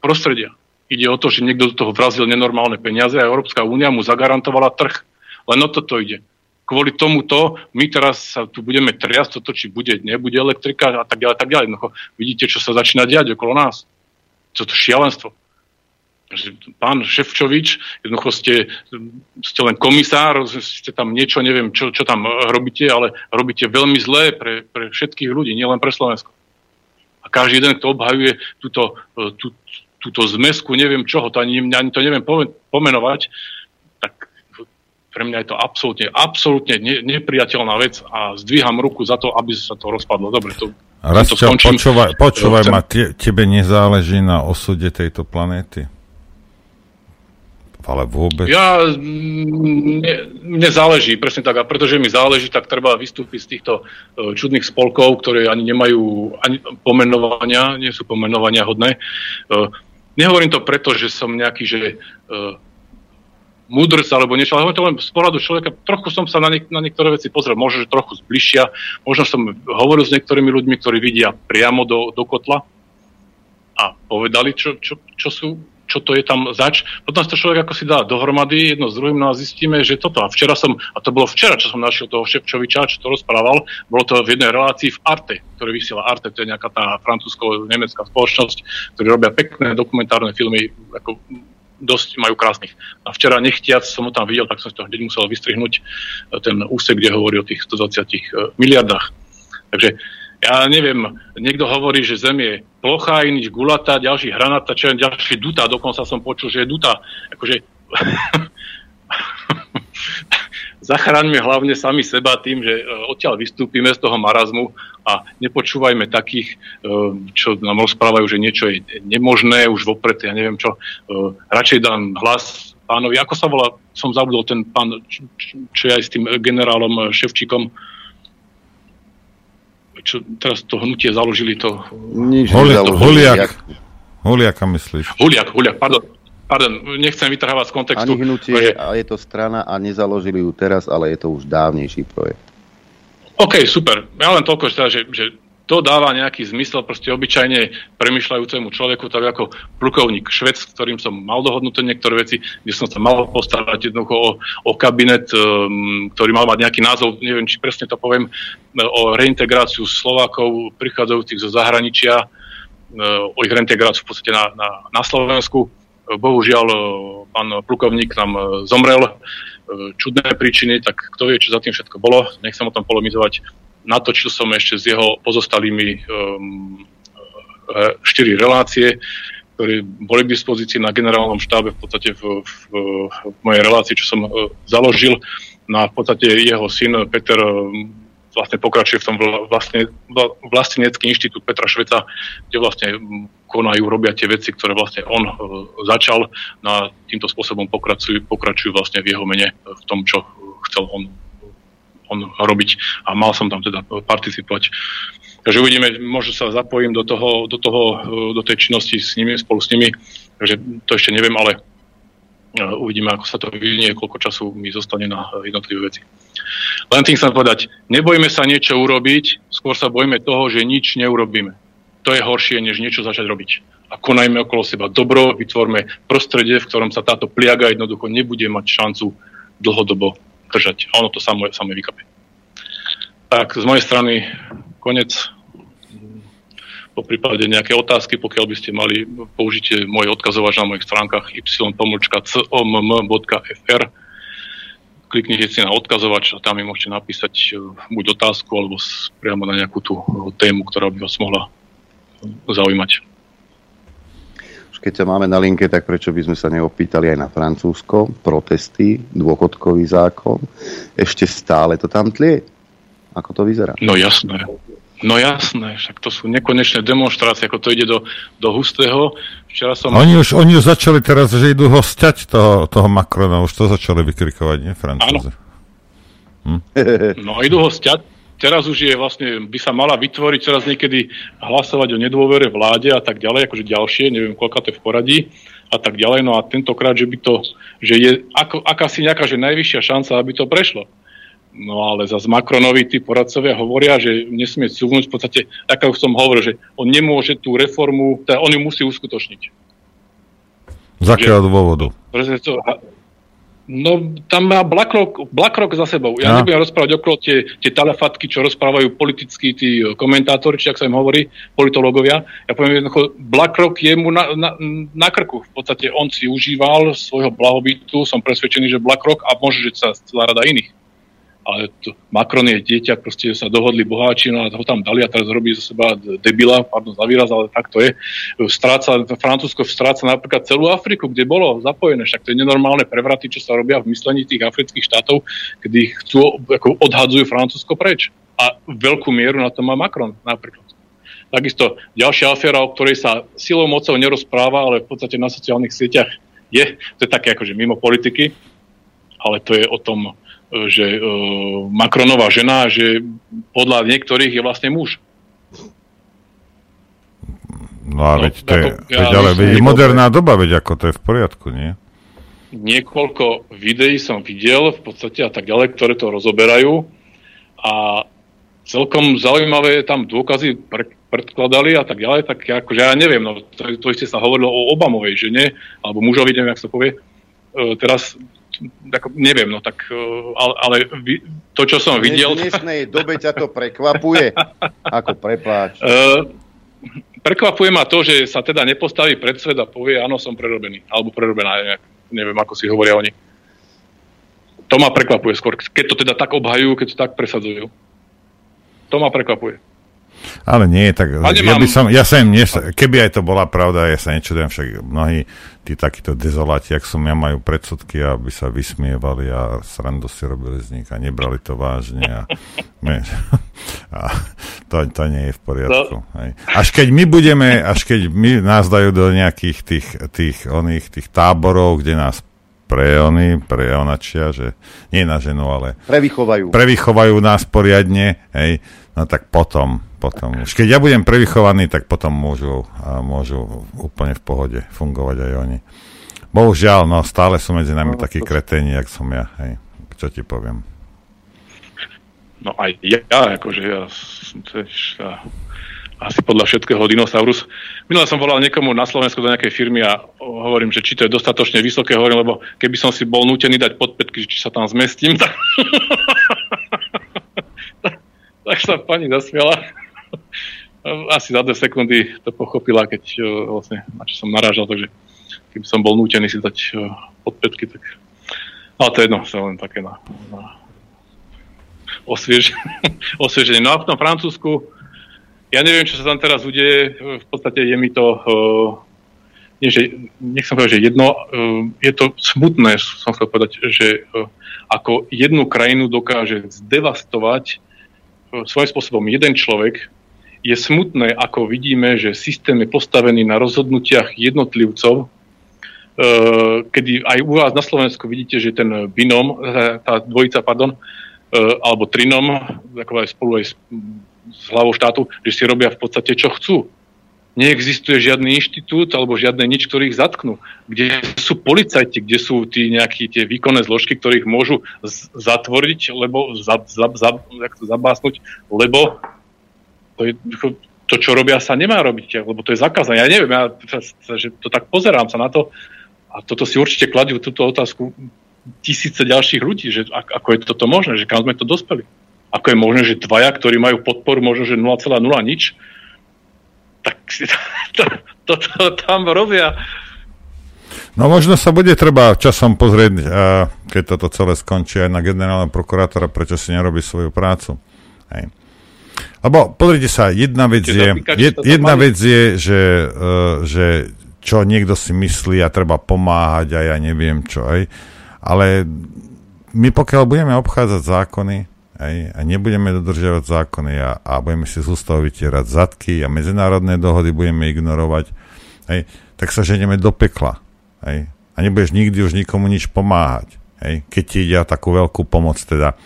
prostredia. Ide o to, že niekto do toho vrazil nenormálne peniaze a Európska únia mu zagarantovala trh. Len o toto ide kvôli tomuto my teraz sa tu budeme triasť toto, či bude, nebude elektrika a tak ďalej, tak ďalej. No, vidíte, čo sa začína diať okolo nás. čo to šialenstvo. Pán Ševčovič, jednoducho ste, ste len komisár, ste tam niečo, neviem, čo, čo tam robíte, ale robíte veľmi zlé pre, pre všetkých ľudí, nielen pre Slovensko. A každý jeden, kto obhajuje túto, tú, túto zmesku, neviem čoho, to ani, ani to neviem pomenovať, tak pre mňa je to absolútne, absolútne ne, nepriateľná vec a zdvíham ruku za to, aby sa to rozpadlo. Dobre, to, Rastio, počúvaj, počúvaj ma, te, tebe nezáleží na osude tejto planéty? Ale vôbec? Ja, mne, mne záleží, presne tak. A pretože mi záleží, tak treba vystúpiť z týchto uh, čudných spolkov, ktoré ani nemajú ani pomenovania, nie sú pomenovania hodné. Nehovorím to preto, že som nejaký, že uh, mudrc alebo niečo, ale to len z pohľadu človeka. Trochu som sa na, niek- na niektoré veci pozrel, možno, že trochu zbližšia. Možno som hovoril s niektorými ľuďmi, ktorí vidia priamo do, do kotla a povedali, čo, čo, čo sú čo to je tam zač. Potom sa to človek ako si dá dohromady jedno s druhým no a zistíme, že toto. A včera som, a to bolo včera, čo som našiel toho Šepčoviča, čo to rozprával, bolo to v jednej relácii v Arte, ktoré vysiela Arte, to je nejaká tá francúzsko-nemecká spoločnosť, ktorí robia pekné dokumentárne filmy, ako dosť majú krásnych. A včera nechtiac som ho tam videl, tak som si to hneď musel vystrihnúť, ten úsek, kde hovorí o tých 120 eh, miliardách. Takže ja neviem, niekto hovorí, že Zem je plochá, iný gulatá, ďalší hranatá, čo je ďalší dutá, dokonca som počul, že je dutá. Akože zachráňme hlavne sami seba tým, že e, odtiaľ vystúpime z toho marazmu a nepočúvajme takých, e, čo nám rozprávajú, že niečo je nemožné už vopred, ja neviem čo. E, radšej dám hlas pánovi, ako sa volá, som zabudol ten pán, čo je aj s tým generálom Ševčíkom, čo teraz to hnutie založili to... Nič Holi, to Huliak. Huliaka myslíš? Huliak, Huliak, pardon. Pardon, nechcem vytrhávať z kontextu. Ani hnutie, že... a je to strana a nezaložili ju teraz, ale je to už dávnejší projekt. OK, super. Ja len toľko, že, že to dáva nejaký zmysel proste obyčajne premyšľajúcemu človeku, tak ako plukovník Švec, s ktorým som mal dohodnuté niektoré veci, kde som sa mal postarať jednoducho o, o kabinet, um, ktorý mal mať nejaký názov, neviem, či presne to poviem, o reintegráciu Slovákov prichádzajúcich zo zahraničia, uh, o ich reintegráciu v podstate na, na, na Slovensku. Bohužiaľ, uh, pán plukovník nám zomrel, čudné príčiny, tak kto vie, čo za tým všetko bolo. Nechcem o tom polemizovať natočil som ešte s jeho pozostalými um, e, štyri relácie, ktoré boli k dispozícii na generálnom štábe v podstate v, v, v mojej relácii, čo som uh, založil. No a v podstate jeho syn Peter um, vlastne pokračuje v tom vlastne, vlastenecký inštitút Petra Šveca, kde vlastne konajú, robia tie veci, ktoré vlastne on začal no a týmto spôsobom pokračujú, pokračujú vlastne v jeho mene v tom, čo chcel on on robiť a mal som tam teda participovať. Takže uvidíme, možno sa zapojím do, toho, do, toho, do tej činnosti s nimi, spolu s nimi, takže to ešte neviem, ale e, uvidíme, ako sa to vyvinie, koľko času mi zostane na jednotlivé veci. Len tým chcem povedať, nebojme sa niečo urobiť, skôr sa bojme toho, že nič neurobíme. To je horšie, než niečo začať robiť. A konajme okolo seba dobro, vytvorme prostredie, v ktorom sa táto pliaga jednoducho nebude mať šancu dlhodobo držať. A ono to samo, samo vykape. Tak z mojej strany konec. Po prípade nejaké otázky, pokiaľ by ste mali, použite môj odkazovač na mojich stránkach y.comm.fr kliknite si na odkazovač a tam mi môžete napísať e, buď otázku, alebo priamo na nejakú tú tému, ktorá by vás mohla zaujímať keď ťa máme na linke, tak prečo by sme sa neopýtali aj na Francúzsko, protesty, dôchodkový zákon, ešte stále to tam tlie? Ako to vyzerá? No jasné. No jasné, však to sú nekonečné demonstrácie, ako to ide do, do hustého. Včera som... Oni už, oni už začali teraz, že idú ho stať toho, toho Macrona, už to začali vykrikovať, nie, Francúzi? Hm? No idú ho stať, teraz už je vlastne, by sa mala vytvoriť teraz niekedy hlasovať o nedôvere vláde a tak ďalej, akože ďalšie, neviem, koľko to je v poradí a tak ďalej. No a tentokrát, že by to, že je ako, akási nejaká, že najvyššia šanca, aby to prešlo. No ale za Macronovi tí poradcovia hovoria, že nesmie cúvnuť v podstate, ako som hovoril, že on nemôže tú reformu, teda on ju musí uskutočniť. Z akého dôvodu? To, No, tam má BlackRock, BlackRock za sebou. Ja nebudem rozprávať okolo tie, tie telefatky, čo rozprávajú politickí tí komentátori, či ak sa im hovorí, politológovia. Ja poviem jednoducho, BlackRock je mu na, na, na krku. V podstate on si užíval svojho blahobytu. Som presvedčený, že BlackRock a môže, že sa rada iných. Ale to, Macron je dieťa, proste sa dohodli boháči, no a ho tam dali a teraz robí zo seba debila, pardon za výraz, ale tak to je. Stráca, Francúzsko stráca napríklad celú Afriku, kde bolo zapojené, však to je nenormálne prevraty, čo sa robia v myslení tých afrických štátov, kedy chcú, ako odhadzujú Francúzsko preč. A veľkú mieru na to má Macron napríklad. Takisto ďalšia aféra, o ktorej sa silou mocou nerozpráva, ale v podstate na sociálnych sieťach je, to je také akože mimo politiky, ale to je o tom, že uh, Macronová žena, že podľa niektorých je vlastne muž. No a veď to je, ja veď, ale veď moderná doba, veď ako to je v poriadku, nie? Niekoľko videí som videl v podstate a tak ďalej, ktoré to rozoberajú a celkom zaujímavé tam dôkazy pre, predkladali a tak ďalej, tak ja, akože ja neviem, no to, to isté sa hovorilo o Obamovej žene, alebo mužovi, neviem, jak sa povie, e, teraz ako, neviem, no tak, e, ale, ale to, čo som videl... V dnešnej dobe ťa to prekvapuje. Ako prepáč. Uh, prekvapuje ma to, že sa teda nepostaví pred svet a povie, áno, som prerobený. Alebo prerobená, neviem, ako si hovoria oni. To ma prekvapuje skôr, keď to teda tak obhajujú, keď to tak presadzujú. To ma prekvapuje. Ale nie, tak ja by som, ja sa im, nes, keby aj to bola pravda, ja sa nečudujem, však mnohí tí takíto dezoláti, jak som ja, majú predsudky, aby sa vysmievali a srandu si robili z nich a nebrali to vážne a, a to, to nie je v poriadku. No. Hej. Až keď my budeme, až keď my nás dajú do nejakých tých, tých, oných, tých táborov, kde nás pre oni, pre onačia, že nie na ženu, ale Prevychovajú. prevychovajú nás poriadne, hej, no tak potom, potom. Už keď ja budem prevychovaný, tak potom môžu, a môžu úplne v pohode fungovať aj oni. Bohužiaľ, no stále sú medzi nami takí kreténi, jak som ja, hej. Čo ti poviem? No aj ja, akože ja, som tiež, ja asi podľa všetkého dinosaurus. Minule som volal niekomu na Slovensku do nejakej firmy a hovorím, že či to je dostatočne vysoké, hovorím, lebo keby som si bol nútený dať podpätky, či sa tam zmestím, tak, tak sa pani zasmiala. Asi za dve sekundy to pochopila, keď eh, vlastne na čo som narážal, takže keby som bol nútený si dať eh, podpätky, tak... Ale to je jedno, sa len také na, na osviež, osvieženie. No a v tom Francúzsku, ja neviem, čo sa tam teraz udeje, v podstate je mi to, uh, nie, že, nechcem povedať, že jedno, uh, je to smutné, som chcel povedať, že uh, ako jednu krajinu dokáže zdevastovať svojím spôsobom jeden človek, je smutné, ako vidíme, že systém je postavený na rozhodnutiach jednotlivcov, kedy aj u vás na Slovensku vidíte, že ten binom, tá- dvojica, pardon, alebo trinom, ako aj spolu aj s, hlavou štátu, že si robia v podstate čo chcú. Neexistuje žiadny inštitút alebo žiadne nič, ktorých zatknú. Kde sú policajti, kde sú tí nejakí tie výkonné zložky, ktorých môžu zatvoriť, lebo za, za, za, to zabásnuť, lebo to, je, to, čo robia, sa nemá robiť, lebo to je zakázané. Ja neviem, ja že to tak pozerám sa na to a toto si určite kladú túto otázku tisíce ďalších ľudí, že ak, ako je toto možné, že kam sme to dospeli. Ako je možné, že dvaja, ktorí majú podporu možno, že 0,0 nič, tak to, to, to tam robia. No možno sa bude treba časom pozrieť, a keď toto celé skončí aj na generálneho prokurátora, prečo si nerobí svoju prácu. Hej. Lebo pozrite sa, jedna vec je, je, jedna vec je, že, uh, že čo niekto si myslí a treba pomáhať a ja neviem čo, aj. ale my pokiaľ budeme obchádzať zákony aj, a nebudeme dodržiavať zákony a, a budeme si z ústavu vytierať zadky a medzinárodné dohody budeme ignorovať, aj, tak sa ženeme do pekla. Aj. A nebudeš nikdy už nikomu nič pomáhať. Hej? Keď ti ide takú veľkú pomoc teda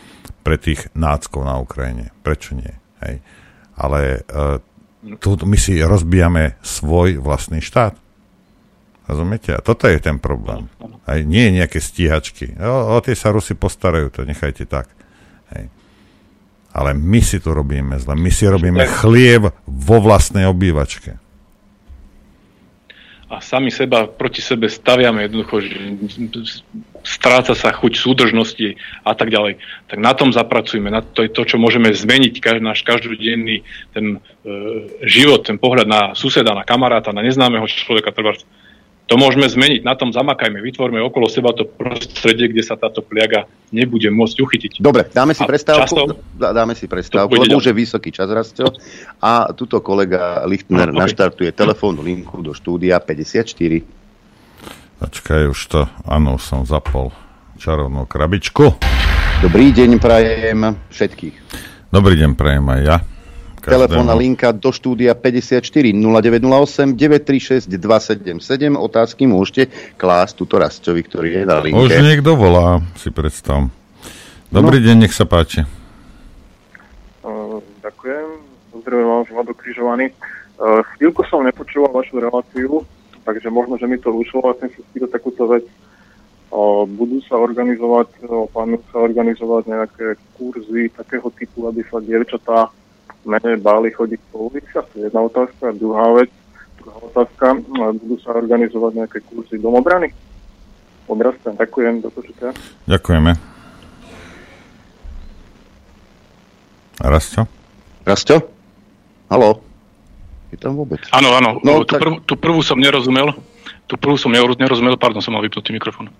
pre tých náckov na Ukrajine. Prečo nie? Hej? Ale uh, tu my si rozbijame svoj vlastný štát. Rozumiete? A toto je ten problém. Aj nie nejaké stíhačky. O, o tie sa Rusi postarajú, to nechajte tak. Ale my si tu robíme zle. My si robíme chliev vo vlastnej obývačke. A sami seba proti sebe staviame jednoducho, že stráca sa chuť súdržnosti a tak ďalej. Tak na tom zapracujeme, na to je to, čo môžeme zmeniť každý, náš každodenný ten e, život, ten pohľad na suseda, na kamaráta, na neznámeho človeka. Treba, to môžeme zmeniť, na tom zamakajme, vytvorme okolo seba to prostredie, kde sa táto pliaga nebude môcť uchytiť. Dobre, dáme si A prestávku, často- dá- dáme si prestávku, lebo už je vysoký čas, Rastio. A tuto kolega Lichtner No, ok. naštartuje telefónnu linku do štúdia 54. Počkaj, už to, áno, som zapol čarovnú krabičku. Dobrý deň prajem všetkých. Dobrý deň, prajem aj ja. Každému. Telefónna linka do štúdia 54 0908 936 277. Otázky môžete klásť tuto Rastovi, ktorý je na linke. Už niekto volá, si predstav. Dobrý No. deň, nech sa páči. Uh, ďakujem. Pozdravujem vás, Vlado Križovaný. Uh, chvíľku som nepočúval vašu reláciu, takže možno, že mi to ušlo a chcem sa spýtať takúto vec. Uh, budú sa organizovať, uh, plánujú sa organizovať nejaké kurzy takého typu, aby sa dievčatá menej báli chodiť po uliciach? To je jedna otázka. A druhá vec, druhá otázka, budú sa organizovať nejaké kurzy domobrany? Odrastám, ďakujem, do počutia. Ďakujeme. Rasto? Rasto? Haló? Je tam vôbec? Áno, áno, No, tú, prv, tú prvú som nerozumel. Tú prvú som neroz- nerozumel, pardon, som mal vypnutý mikrofón.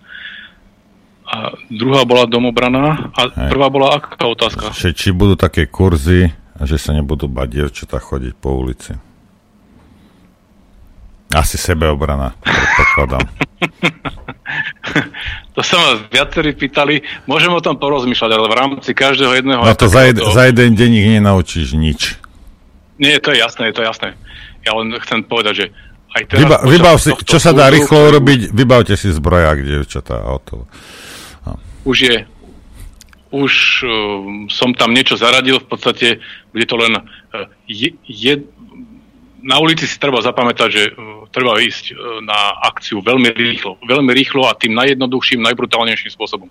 A druhá bola domobraná a Hej. prvá bola aká otázka? Že či budú také kurzy, že sa nebudú bať dievčatá chodiť po ulici. Asi sebeobrana, predpokladám. To sa ma viacerí pýtali. Môžem o tom porozmýšľať, ale v rámci každého jedného... No to za, jed, takéhoto- za jeden deň ich nenaučíš nič. Nie, to je jasné, to je jasné. Ja len chcem povedať, že aj teraz... Vyba, vybav si, čo sa dá rýchlo urobiť, vybavte si zbroják, dievčatá, a hotovo. Už je... Už um, som tam niečo zaradil, v podstate bude to len... Uh, je, je, na ulici si treba zapamätať, že uh, treba ísť uh, na akciu veľmi rýchlo. Veľmi rýchlo a tým najjednoduchším, najbrutálnejším spôsobom.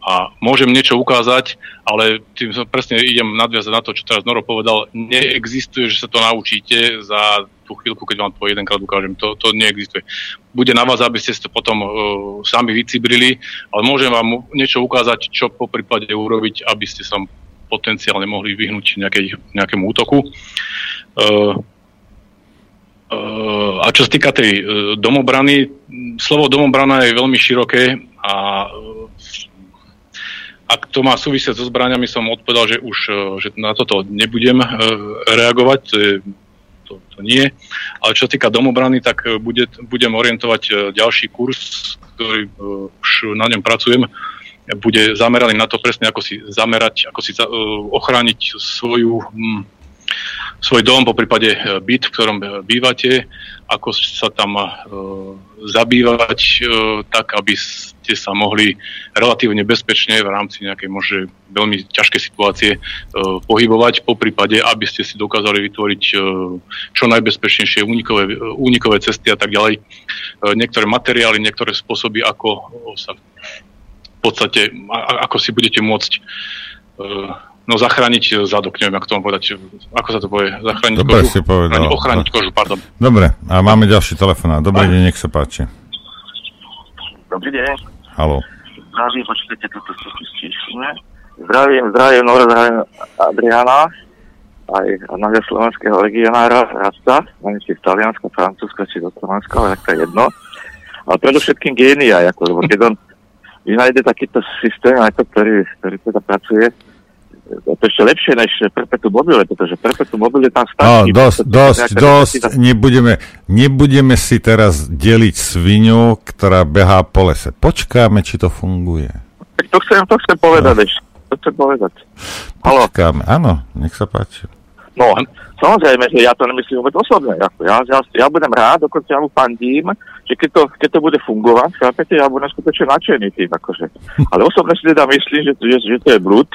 A môžem niečo ukázať, ale tým som presne idem nadviazať na to, čo teraz Noro povedal. Neexistuje, že sa to naučíte za tú chvíľku, keď vám to jedenkrát ukážem. To, to neexistuje. Bude na vás, aby ste to potom uh, sami vycibrili, ale môžem vám niečo ukázať, čo po prípade urobiť, aby ste sa potenciálne mohli vyhnúť nejakej, nejakému útoku. Uh, a čo sa týka tej domobrany, slovo domobrana je veľmi široké a ak to má súvisieť so zbraniami, som odpovedal, že už uh, že na toto nebudem uh, reagovať, to, je, to, to nie. Ale čo sa týka domobrany, tak uh, bude, budem orientovať ďalší kurz, ktorý už na ňom pracujem. Bude zameraný na to presne, ako si zamerať, ako si ochrániť svoju hm, svoj dom, po prípade e, byt, v ktorom e, bývate, ako sa tam e, zabývať e, tak, aby ste sa mohli relatívne bezpečne v rámci nejakej možno veľmi ťažkej situácie e, pohybovať, po prípade, aby ste si dokázali vytvoriť e, čo najbezpečnejšie únikové, únikové cesty a tak ďalej. E, niektoré materiály, niektoré spôsoby, ako sa v podstate, ako si budete môcť e, no zachrániť zadok, neviem, ako to mám povedať, ako sa to povie, zachrániť Dobre kožu, si povedal. Ochrániť, ochrániť kožu, pardon. Dobre, a máme ďalší telefonát. Dobrý deň, nech sa páči. Dobrý deň. Haló. Zdravím, počujete túto stišíme. Zdravím, zdravím, Nora, zdravím Adriana, aj nášho slovenského legionára Rasta, neviem, či z Talianska, Francúzska, či do Slovenska, ale tak to je jedno. Ale predovšetkým génia, ako, lebo keď on vynajde takýto systém, ako, ktorý, ktorý teda pracuje, je to ešte lepšie než Perpetuum mobile, pretože Perpetuum mobile tam No, stačí. dosť, Pretože dosť, dosť. necesita- Nebudeme, nebudeme si teraz deliť svinu, ktorá behá po lese. Počkáme, či to funguje. Tak to chcem, to chcem povedať No. ešte. To chcem povedať. Počkáme, áno, nech sa páči. No, samozrejme, že ja to nemyslím vôbec osobne. Ako ja, ja, ja budem rád, dokonca ja mu fandím, že keď to, keď to bude fungovať, chápete, ja budem skutočne nadšený tým, akože. Ale osobne si teda myslím, že, že, že to je blúd.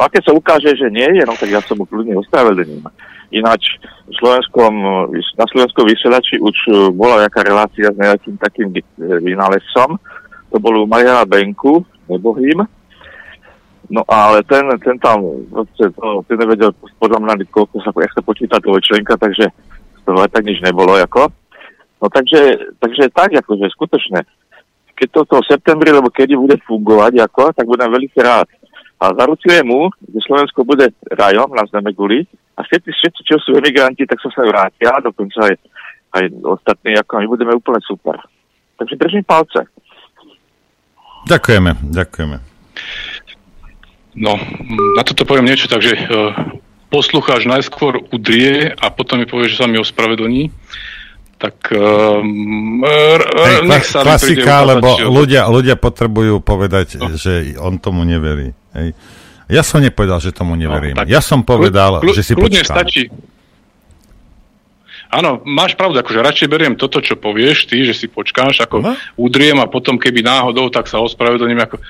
A keď sa ukáže, že nie je, no tak ja som mu kľudne ospravedlním. Ináč v slovenskom, na slovenskom vysielači už uh, bola nejaká relácia s nejakým takým vy- vynálezcom. To bol u Mariana Benku, nebohým. No ale ten, ten tam, proste, to, ten nevedel podľa mňa, koľko sa, jak sa počíta toho členka, takže aj tak nič nebolo, ako. No takže, takže tak, akože skutočne, keď to v septembri, lebo kedy bude fungovať, ako, tak budem veľmi rád. A zaručujem mu, že Slovensko bude rajom na zeme guli a všetci, všetci, čo sú emigranti, tak sa sa vrátia, dokonca aj, aj ostatní, ako my budeme úplne super. Takže držím palce. Ďakujeme, ďakujeme. No, na toto poviem niečo, takže uh, poslucháč najskôr udrie a potom mi povie, že sa mi ospravedlní. Tak um, Hej, nech sa klasika, lebo ľudia, ľudia potrebujú povedať, no. že on tomu neverí. Hej. Ja som nepovedal, že tomu neverím. No, ja som povedal, kľu, že si počkám. stačí. Áno, máš pravdu, akože radšej beriem toto, čo povieš ty, že si počkáš, ako no? udriem a potom keby náhodou, tak sa ospravedlním. Ako...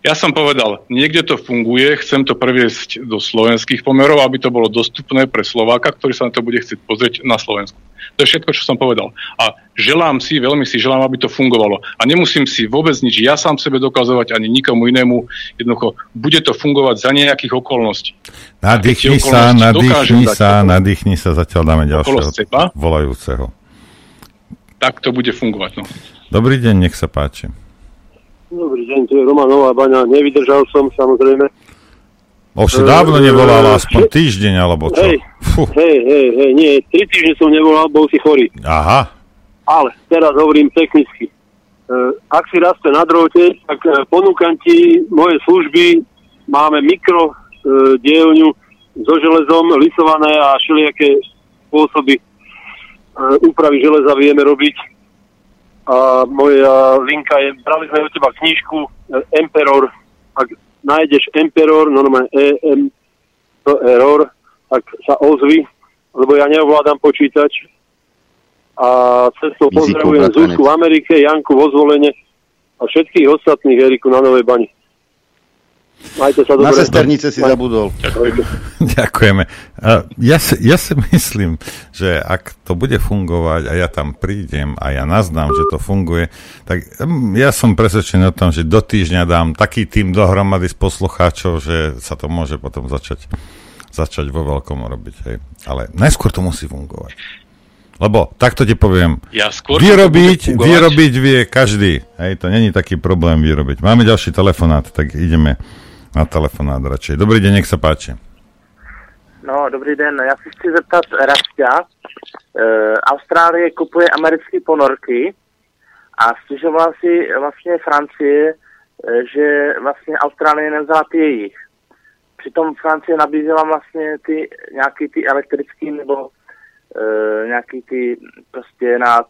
Ja som povedal, niekde to funguje, chcem to previesť do slovenských pomerov, aby to bolo dostupné pre Slováka, ktorý sa na to bude chcieť pozrieť na Slovensku. To je všetko, čo som povedal. A želám si, veľmi si želám, aby to fungovalo. A nemusím si vôbec nič ja sám sebe dokazovať, ani nikomu inému. Jednoducho, bude to fungovať za nejakých okolností. Nadýchni sa, nadýchni sa, nadýchni sa, zatiaľ dáme ďalšieho volajúceho. Tak to bude fungovať. No. Dobrý deň, nech sa páči. Dobrý deň, tu je Romanová baňa. Nevydržal som, samozrejme. Už si dávno nevolal, aspoň týždeň, alebo čo? Hej, hej, hej, hej, nie, tri týždne som nevolal, bol si chorý. Aha. Ale teraz hovorím technicky. Ak si raste na drôte, tak ponúkam ti moje služby, máme mikro dielňu so železom, lisované a všelijaké spôsoby úpravy železa vieme robiť. A moja linka je, brali sme od teba knižku Emperor, ak nájdeš Emperor, normálne EM, to error, tak sa ozvi, lebo ja neovládam počítač. A cestou pozdravujem Zuzku v Amerike, Janku vo zvolenie a všetkých ostatných Eriku na Novej Bani. Majte sa dobre. Na sesternice si Majte. zabudol. Ďakujeme. Ja si, ja si myslím, že ak to bude fungovať a ja tam prídem a ja naznám, že to funguje, tak hm, ja som presvedčený o tom, že do týždňa dám taký tým dohromady z poslucháčov, že sa to môže potom začať, začať vo veľkom robiť. Hej. Ale najskôr to musí fungovať. Lebo takto ti poviem, ja skôr vyrobiť, vyrobiť vie každý. Hej, to není taký problém vyrobiť. Máme ďalší telefonát, tak ideme na telefonát radšej. Dobrý deň, nech sa páči. No, dobrý den. Já si chci zeptat Rastia. E, Austrálie kupuje americké ponorky a stěžovala si vlastně Francie, e, že vlastně Austrálie nevzala ty jejich. Přitom Francie nabízela vlastně ty nějaký ty elektrický nebo e, nějaký ty prostě na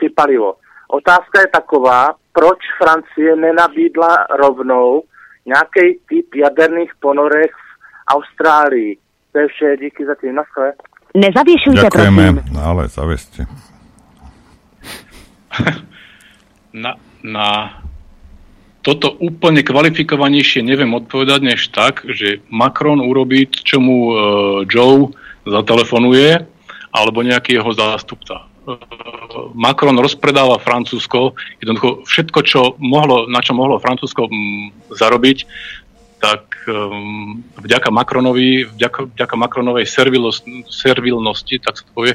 ty palivo. Otázka je taková, proč Francie nenabídla rovnou nějaký typ jaderných ponorek v Austrálii. To je vše, díky za tým, naschle. Nezaviešujte, Ďakujeme, prosím. No, ale zavieste. na, na toto úplne kvalifikovanejšie neviem odpovedať než tak, že Macron urobí, čo mu uh, Joe zatelefonuje, alebo nejaký jeho zástupca. Macron rozpredáva Francúzsko, jednoducho všetko, čo mohlo, na čo mohlo Francúzsko mm, zarobiť, tak um, vďaka Macronovi, vďaka, vďaka Macronovej servilnosti, tak sa to povie,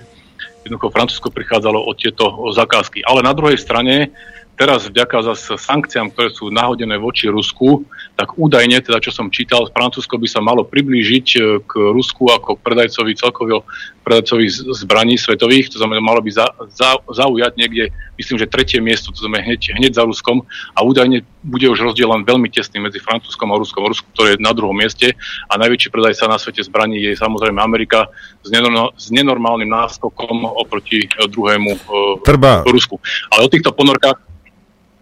jednoducho Francúzsko prichádzalo o tieto o zakázky. Ale na druhej strane teraz vďaka zase sankciám, ktoré sú nahodené voči Rusku, tak údajne, teda čo som čítal, Francúzsko by sa malo priblížiť e, k Rusku ako predajcovi celkového predajcovi zbraní svetových, to znamená, malo by za, za, zaujať niekde, myslím, že tretie miesto, to znamená hneď, hneď za Ruskom a údajne bude už rozdiel len veľmi tesný medzi Francúzskom a Ruskom. Rusko, ktoré je na druhom mieste a najväčší predajca na svete zbraní je samozrejme Amerika s, nenorm- s nenormálnym náskokom oproti e, druhému uh, Trba. Rusku. Ale o týchto ponorkách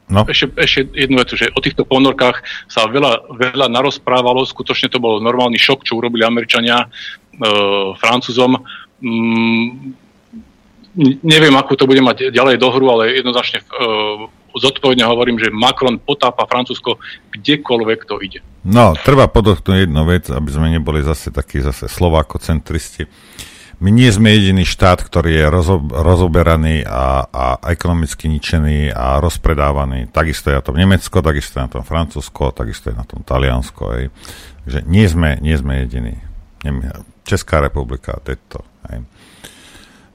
No. Ešte, ešte jednu vetu, že o týchto ponorkách sa veľa, veľa narozprávalo, skutočne to bol normálny šok, čo urobili Američania e, Francúzom. Mm, neviem, ako to bude mať ďalej dohru, ale jednoznačne e, zodpovedne hovorím, že Macron potápa Francúzsko kdekoľvek to ide. No, treba podotknúť jednu vec, aby sme neboli zase takí zase slováko-centristi. My nie sme jediný štát, ktorý je rozo, rozoberaný a, a ekonomicky ničený a rozpredávaný. Takisto je na tom Nemecko, takisto je na tom Francúzsko, takisto je na tom Taliansko. Hej. Takže nie sme, nie sme jediní. Česká republika, to. Hej.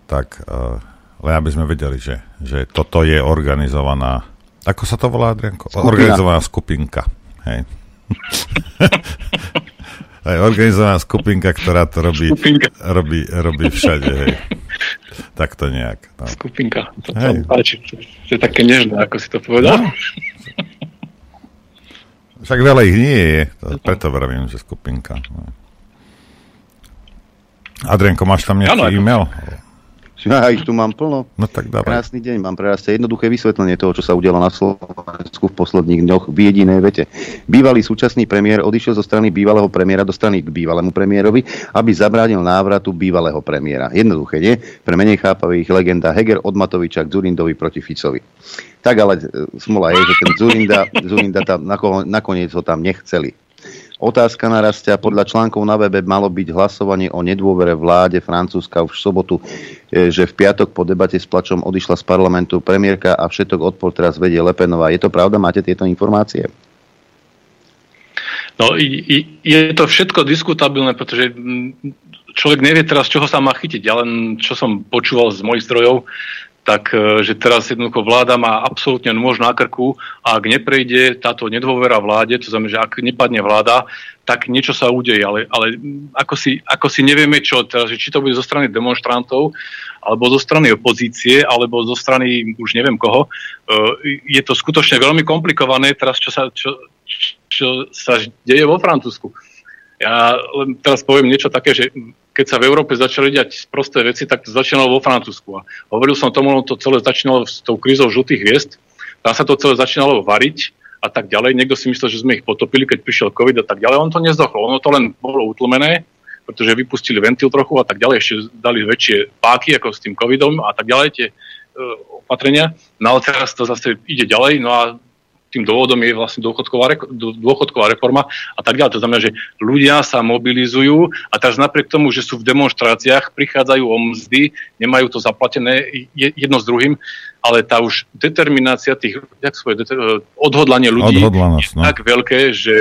Tak uh, len aby sme vedeli, že, že toto je organizovaná, Ako sa to volá, Adrianko? Skupina. Organizovaná skupinka. Hej. Aj organizovaná skupinka, ktorá to robí, Skupinka. robí, robí všade, hej. Tak to nejak. No. Skupinka. To Hej. páči, to, to je také nežné, ako si to povedal. No. Však veľa ich nie je, to, preto vravím, že skupinka. No. Adrianko, máš tam nejaký ako- e-mail? Ja ich tu mám plno. No tak dávaj. Krásny deň, mám pre vás jednoduché vysvetlenie toho, čo sa udialo na Slovensku v posledných dňoch v jedinej vete. Bývalý súčasný premiér odišiel zo strany bývalého premiéra do strany k bývalému premiérovi, aby zabránil návratu bývalého premiéra. Jednoduché, nie? Pre menej chápavých legenda Heger od Matoviča k Zurindovi proti Ficovi. Tak ale e, smola je, že ten Zurinda, Zurinda tam, nako- nakoniec ho tam nechceli. Otázka na rastia. Podľa článkov na webe malo byť hlasovanie o nedôvere vláde Francúzska už v sobotu, e, že v piatok po debate s plačom odišla z parlamentu premiérka a všetok odpor teraz vedie Lepenová. Je to pravda? Máte tieto informácie? No, je to všetko diskutabilné, pretože človek nevie teraz, čoho sa má chytiť. Ja len, čo som počúval z mojich zdrojov, tak e, že teraz jednoducho vláda má absolútne nôž na krku a ak neprejde táto nedôvera vláde, to znamená, že ak nepadne vláda, tak niečo sa udeje, ale, ale ako, si, ako si nevieme čo, teraz, že či to bude zo strany demonstrantov, alebo zo strany opozície, alebo zo strany už neviem koho, e, je to skutočne veľmi komplikované teraz, čo sa, čo, čo sa deje vo Francúzsku. Ja len teraz poviem niečo také, že keď sa v Európe začali diať prosté veci, tak to začínalo vo Francúzsku. A hovoril som tomu, to celé začínalo s tou krízou žltých hviezd, tam sa to celé začínalo variť a tak ďalej. Niekto si myslel, že sme ich potopili, keď prišiel COVID a tak ďalej. On to nezdochlo, ono to len bolo utlmené, pretože vypustili ventil trochu a tak ďalej, ešte dali väčšie páky ako s tým covidom a tak ďalej, tie e, opatrenia. No ale teraz to zase ide ďalej, no a tým dôvodom je vlastne dôchodková, dôchodková reforma a tak ďalej. To znamená, že ľudia sa mobilizujú a teraz napriek tomu, že sú v demonstráciách, prichádzajú o mzdy, nemajú to zaplatené je- jedno s druhým, ale tá už determinácia tých, jak svoje, deter- odhodlanie ľudí Odhodlanosť, je no. tak veľké, že,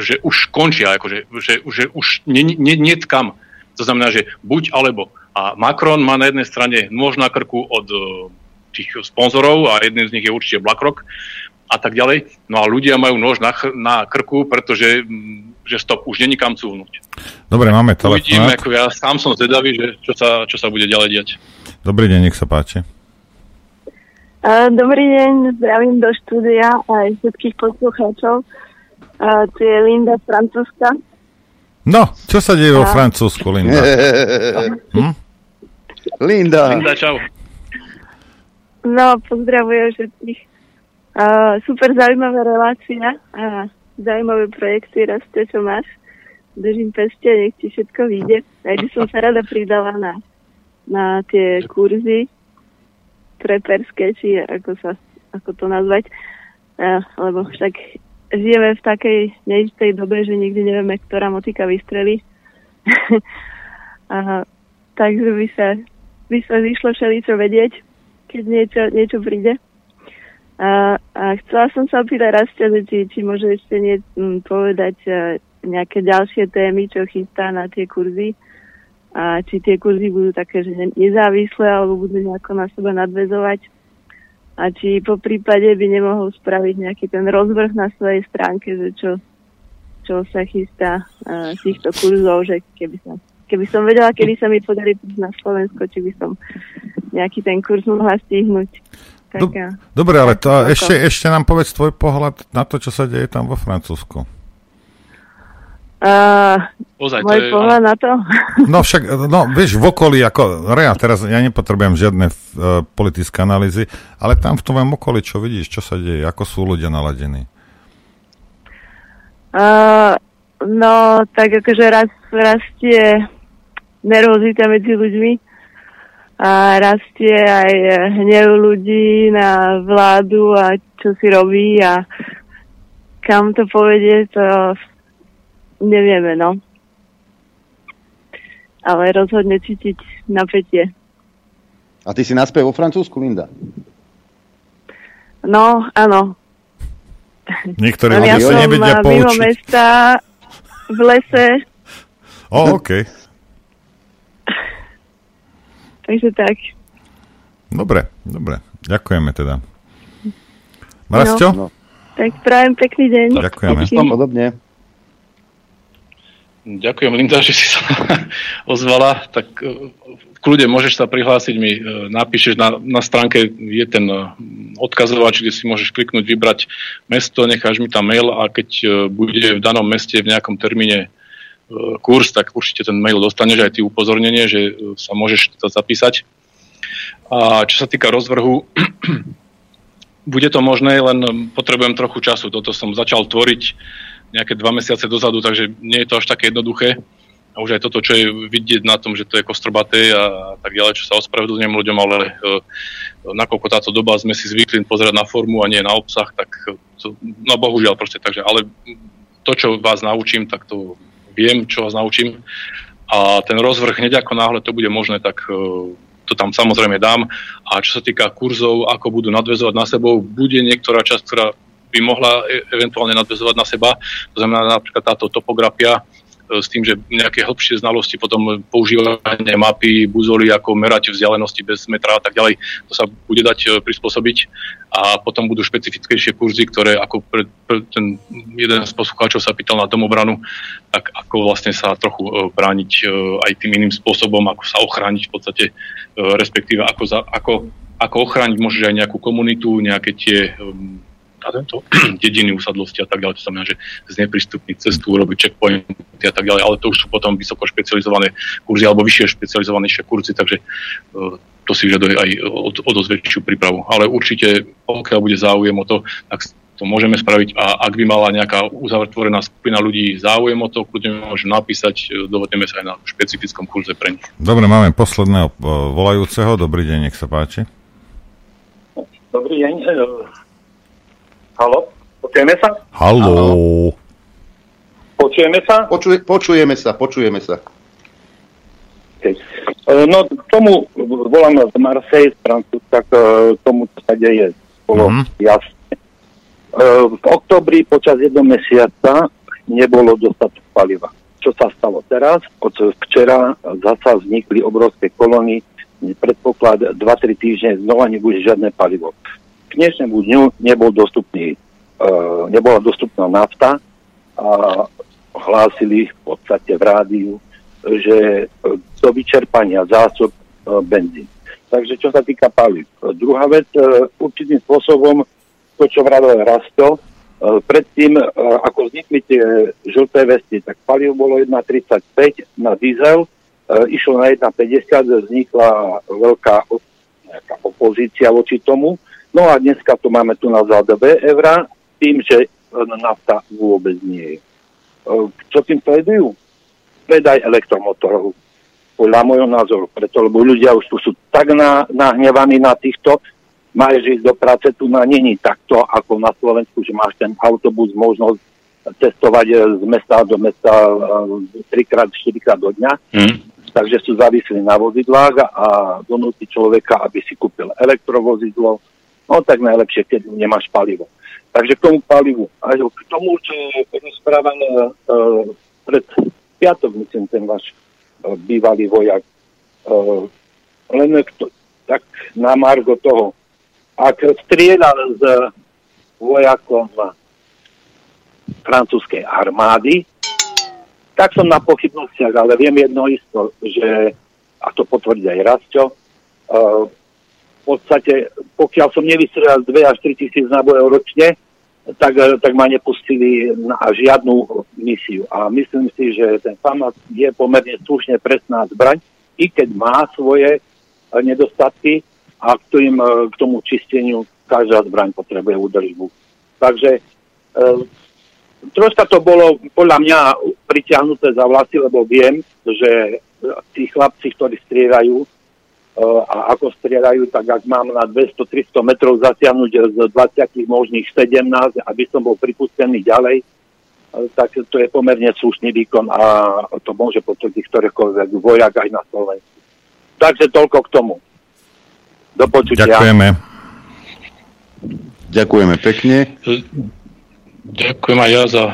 že už končia, akože, že, že už nie, nie, nie kam. To znamená, že buď alebo. A Macron má na jednej strane nôž na krku od e, tých sponzorov a jedným z nich je určite BlackRock a tak ďalej. No a ľudia majú nôž na, chr- na krku, pretože že stop, už není kam cúvnuť. Dobre, máme telefonát. ako ja sám som zvedavý, že čo sa, čo sa bude ďalej diať. Dobrý deň, nech sa páči. A, Dobrý deň, zdravím do štúdia aj všetkých poslucháčov. A, Tu je Linda z Francúzska. No, čo sa deje vo A- Francúzsku, Linda? Hm? Linda. Linda, čau. No, pozdravujem všetkých. Super zaujímavá relácia a zaujímavé projekty, raste, čo máš. Držím peste, nech ti všetko vyjde. Aj by som sa rada pridala na, na tie kurzy preperské, či ako sa ako to nazvať. A, lebo však žijeme v takej neistej dobe, že nikdy nevieme, ktorá motika vystrelí. takže by sa, by sa vyšlo všeličo vedieť, keď niečo, niečo príde. A, a chcela som sa opýtať Rastia, či, či môže ešte nie, m, povedať a, nejaké ďalšie témy, čo chystá na tie kurzy a či tie kurzy budú také, že ne- nezávislé alebo budú nejako na seba nadvezovať a či po prípade by nemohol spraviť nejaký ten rozvrh na svojej stránke, že čo, čo sa chystá uh, týchto kurzov, že keby som, keby som vedela, kedy sa mi podarí na Slovensko, či by som nejaký ten kurz mohla stihnúť. Tak, Dob- Dobre, ale to, Ako? ešte, ešte nám povedz tvoj pohľad na to, čo sa deje tam vo Francúzsku. Uh, Ozaj, to môj je- pohľad na to? No však, no vieš, v okolí, ako, rea, teraz ja nepotrebujem žiadne uh, politické analýzy, ale tam v tom okolí, čo vidíš, čo sa deje, ako sú ľudia naladení. Uh, no, tak akože raz, rastie nervozita medzi ľuďmi a rastie aj hnev ľudí na vládu a čo si robí a kam to povedie, to nevieme, no. Ale rozhodne cítiť napätie. A ty si naspäť vo Francúzsku, Linda? No, áno. Niektorí ja ľudia sa som nevedia mimo poučiť. mesta, v lese, O, OK. Takže tak. Dobre, dobre. Ďakujeme teda. Rasťo? No. Tak prajem pekný deň. Ďakujeme. Pekný. Podobne. Ďakujem, Linda, že si sa ozvala. Tak e, kľude môžeš sa prihlásiť, mi e, napíšeš na, na stránke, je ten e, odkazovač, kde si môžeš kliknúť, vybrať mesto, necháš mi tam mail a keď bude v danom meste v nejakom termíne kurz, tak určite ten mail dostaneš aj ty upozornenie, že e, sa môžeš zapísať. A čo sa týka rozvrhu, bude to možné, len potrebujem trochu času. Toto som začal tvoriť nejaké dva mesiace dozadu, takže nie je to až také jednoduché. A už aj toto, čo je vidieť na tom, že to je kostrbaté a tak ďalej, čo sa ospravedlňujem ľuďom, ale uh, nakoľko táto doba sme si zvykli pozerať na formu a nie na obsah, tak to, no bohužiaľ proste, takže, ale to, čo vás naučím, tak to viem, čo vás naučím. A ten rozvrh hneď ako náhle to bude možné, tak uh, to tam samozrejme dám. A čo sa týka kurzov, ako budú nadvezovať na sebou, bude niektorá časť, ktorá by mohla e- eventuálne nadvezovať na seba. To znamená napríklad táto topografia, e, s tým, že nejaké hĺbšie znalosti, potom používanie mapy, buzoly, ako merať vzdialenosti bez metra a tak ďalej, to sa bude dať e, prispôsobiť. A potom budú špecifickejšie kurzy, ktoré ako pre, pre ten jeden z poslucháčov sa pýtal na domobranu, tak ako vlastne sa trochu brániť aj tým iným spôsobom, ako sa ochrániť v podstate, respektíve ako, za, ako, ako ochrániť možno aj nejakú komunitu, nejaké tie um, a tento dediny, usadlosti a tak ďalej. To znamená, že zneprístupniť cestu, urobiť checkpointy a tak ďalej, ale to už sú potom vysoko špecializované kurzy alebo vyššie špecializovanejšie kurzy, takže uh, to si vyžaduje aj o, o dosť väčšiu prípravu. Ale určite, pokiaľ bude záujem o to, tak to môžeme spraviť a ak by mala nejaká uzatvorená skupina ľudí záujem o to, kľudne môžem napísať, e, dohodneme sa aj na špecifickom kurze pre nich. Dobre, máme posledného volajúceho. Dobrý deň, nech sa páči. Dobrý deň. Halo, počujeme sa? Halo. Počujeme sa? Počuje, počujeme sa, počujeme sa. Okay. No, tomu volám z Marseille, z Francúzska, k tomu, čo sa deje. Bolo mm-hmm. jasné. V oktobri počas jedného mesiaca nebolo dostatok paliva. Čo sa stalo teraz? Od včera zasa vznikli obrovské kolóny, predpoklad 2-3 týždne znova nebude žiadne palivo dnešnému dňu nebol dostupný, uh, nebola dostupná nafta a hlásili v podstate v rádiu, že do vyčerpania zásob uh, benzín. Takže čo sa týka paliv. Druhá vec, uh, určitým spôsobom to, čo vradol Rasto, uh, predtým, ako vznikli tie žlté vesty, tak paliv bolo 1,35 na diesel, išlo na 1,50, vznikla veľká opozícia voči tomu. No a dneska to máme tu na za 2 eurá, tým, že nafta vôbec nie je. Čo tým sledujú? Predaj elektromotorov. Podľa môjho názoru. Preto, lebo ľudia už tu sú tak na, nahnevaní na týchto, máš ísť do práce, tu na není takto ako na Slovensku, že máš ten autobus možnosť cestovať z mesta do mesta 3-4 krát do dňa. Mm. Takže sú závislí na vozidlách a donúti človeka, aby si kúpil elektrovozidlo, No tak najlepšie, keď nemáš palivo. Takže k tomu palivu. A k tomu, čo je rozprávané uh, pred piatok, myslím, ten váš uh, bývalý vojak. Uh, len to, tak na margo toho. Ak strieľal s vojakom francúzskej armády, tak som na pochybnostiach, ale viem jedno isto, že, a to potvrdí aj Rastio, uh, podstate, pokiaľ som nevystrelal 2 až 3 tisíc nábojov ročne, tak, tak ma nepustili na žiadnu misiu. A myslím si, že ten FAMAS je pomerne slušne presná zbraň, i keď má svoje eh, nedostatky a k, tým, eh, k tomu čisteniu každá zbraň potrebuje údržbu. Takže e, troška to bolo podľa mňa pritiahnuté za vlasy, lebo viem, že tí chlapci, ktorí strieľajú, a ako strieľajú, tak ak mám na 200-300 metrov zasiahnuť z 20 možných 17, aby som bol pripustený ďalej, tak to je pomerne slušný výkon a to môže potvrdiť ktorékoľvek vojak aj na Slovensku. Takže toľko k tomu. Do počutia. Ďakujeme. Ďakujeme pekne. Ďakujem aj ja za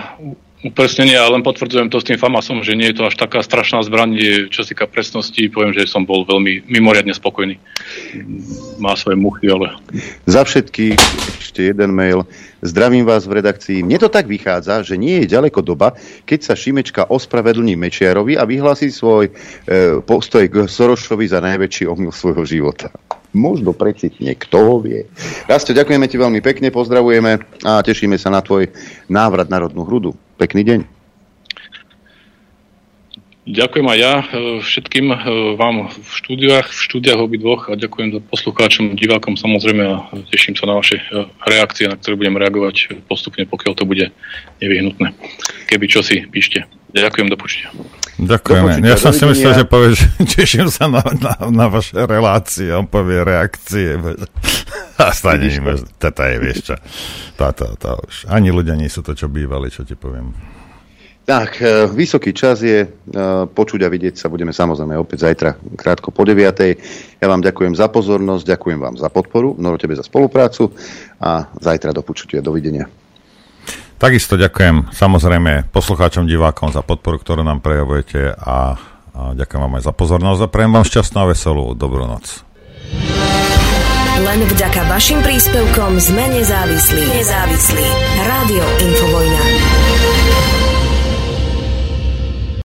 upresnenie a len potvrdzujem to s tým Famasom, že nie je to až taká strašná zbraň, čo sa týka presnosti, poviem, že som bol veľmi mimoriadne spokojný. Má svoje muchy, ale... Za všetky ešte jeden mail. Zdravím vás v redakcii. Mne to tak vychádza, že nie je ďaleko doba, keď sa Šimečka ospravedlní Mečiarovi a vyhlási svoj e, postoj k Sorošovi za najväčší omyl svojho života. Možno precitne, kto ho vie. Rasto, ďakujeme ti veľmi pekne, pozdravujeme a tešíme sa na tvoj návrat na rodnú hrudu. Pekný deň. Ďakujem aj ja e, všetkým e, vám v štúdiách, v štúdiách obidvoch a ďakujem za poslucháčom, divákom samozrejme a teším sa na vaše e, reakcie, na ktoré budem reagovať postupne, pokiaľ to bude nevyhnutné. Keby čo si píšte. Ďakujem, do počutia. Ďakujeme. Ja som si myslel, že povieš, teším sa na, na, na vaše relácie, on povie reakcie. A stane im, teta je, vieš čo. Táto, tá, už. Ani ľudia nie sú to, čo bývali, čo ti poviem. Tak, e, vysoký čas je, e, počuť a vidieť sa budeme samozrejme opäť zajtra krátko po 9. Ja vám ďakujem za pozornosť, ďakujem vám za podporu, Noro tebe za spoluprácu a zajtra do počutia, dovidenia. Takisto ďakujem samozrejme poslucháčom, divákom za podporu, ktorú nám prejavujete a, a ďakujem vám aj za pozornosť a prejem vám šťastnú a veselú dobrú noc. Len vďaka vašim príspevkom sme nezávislí. Nezávislí. Rádio Infovojna.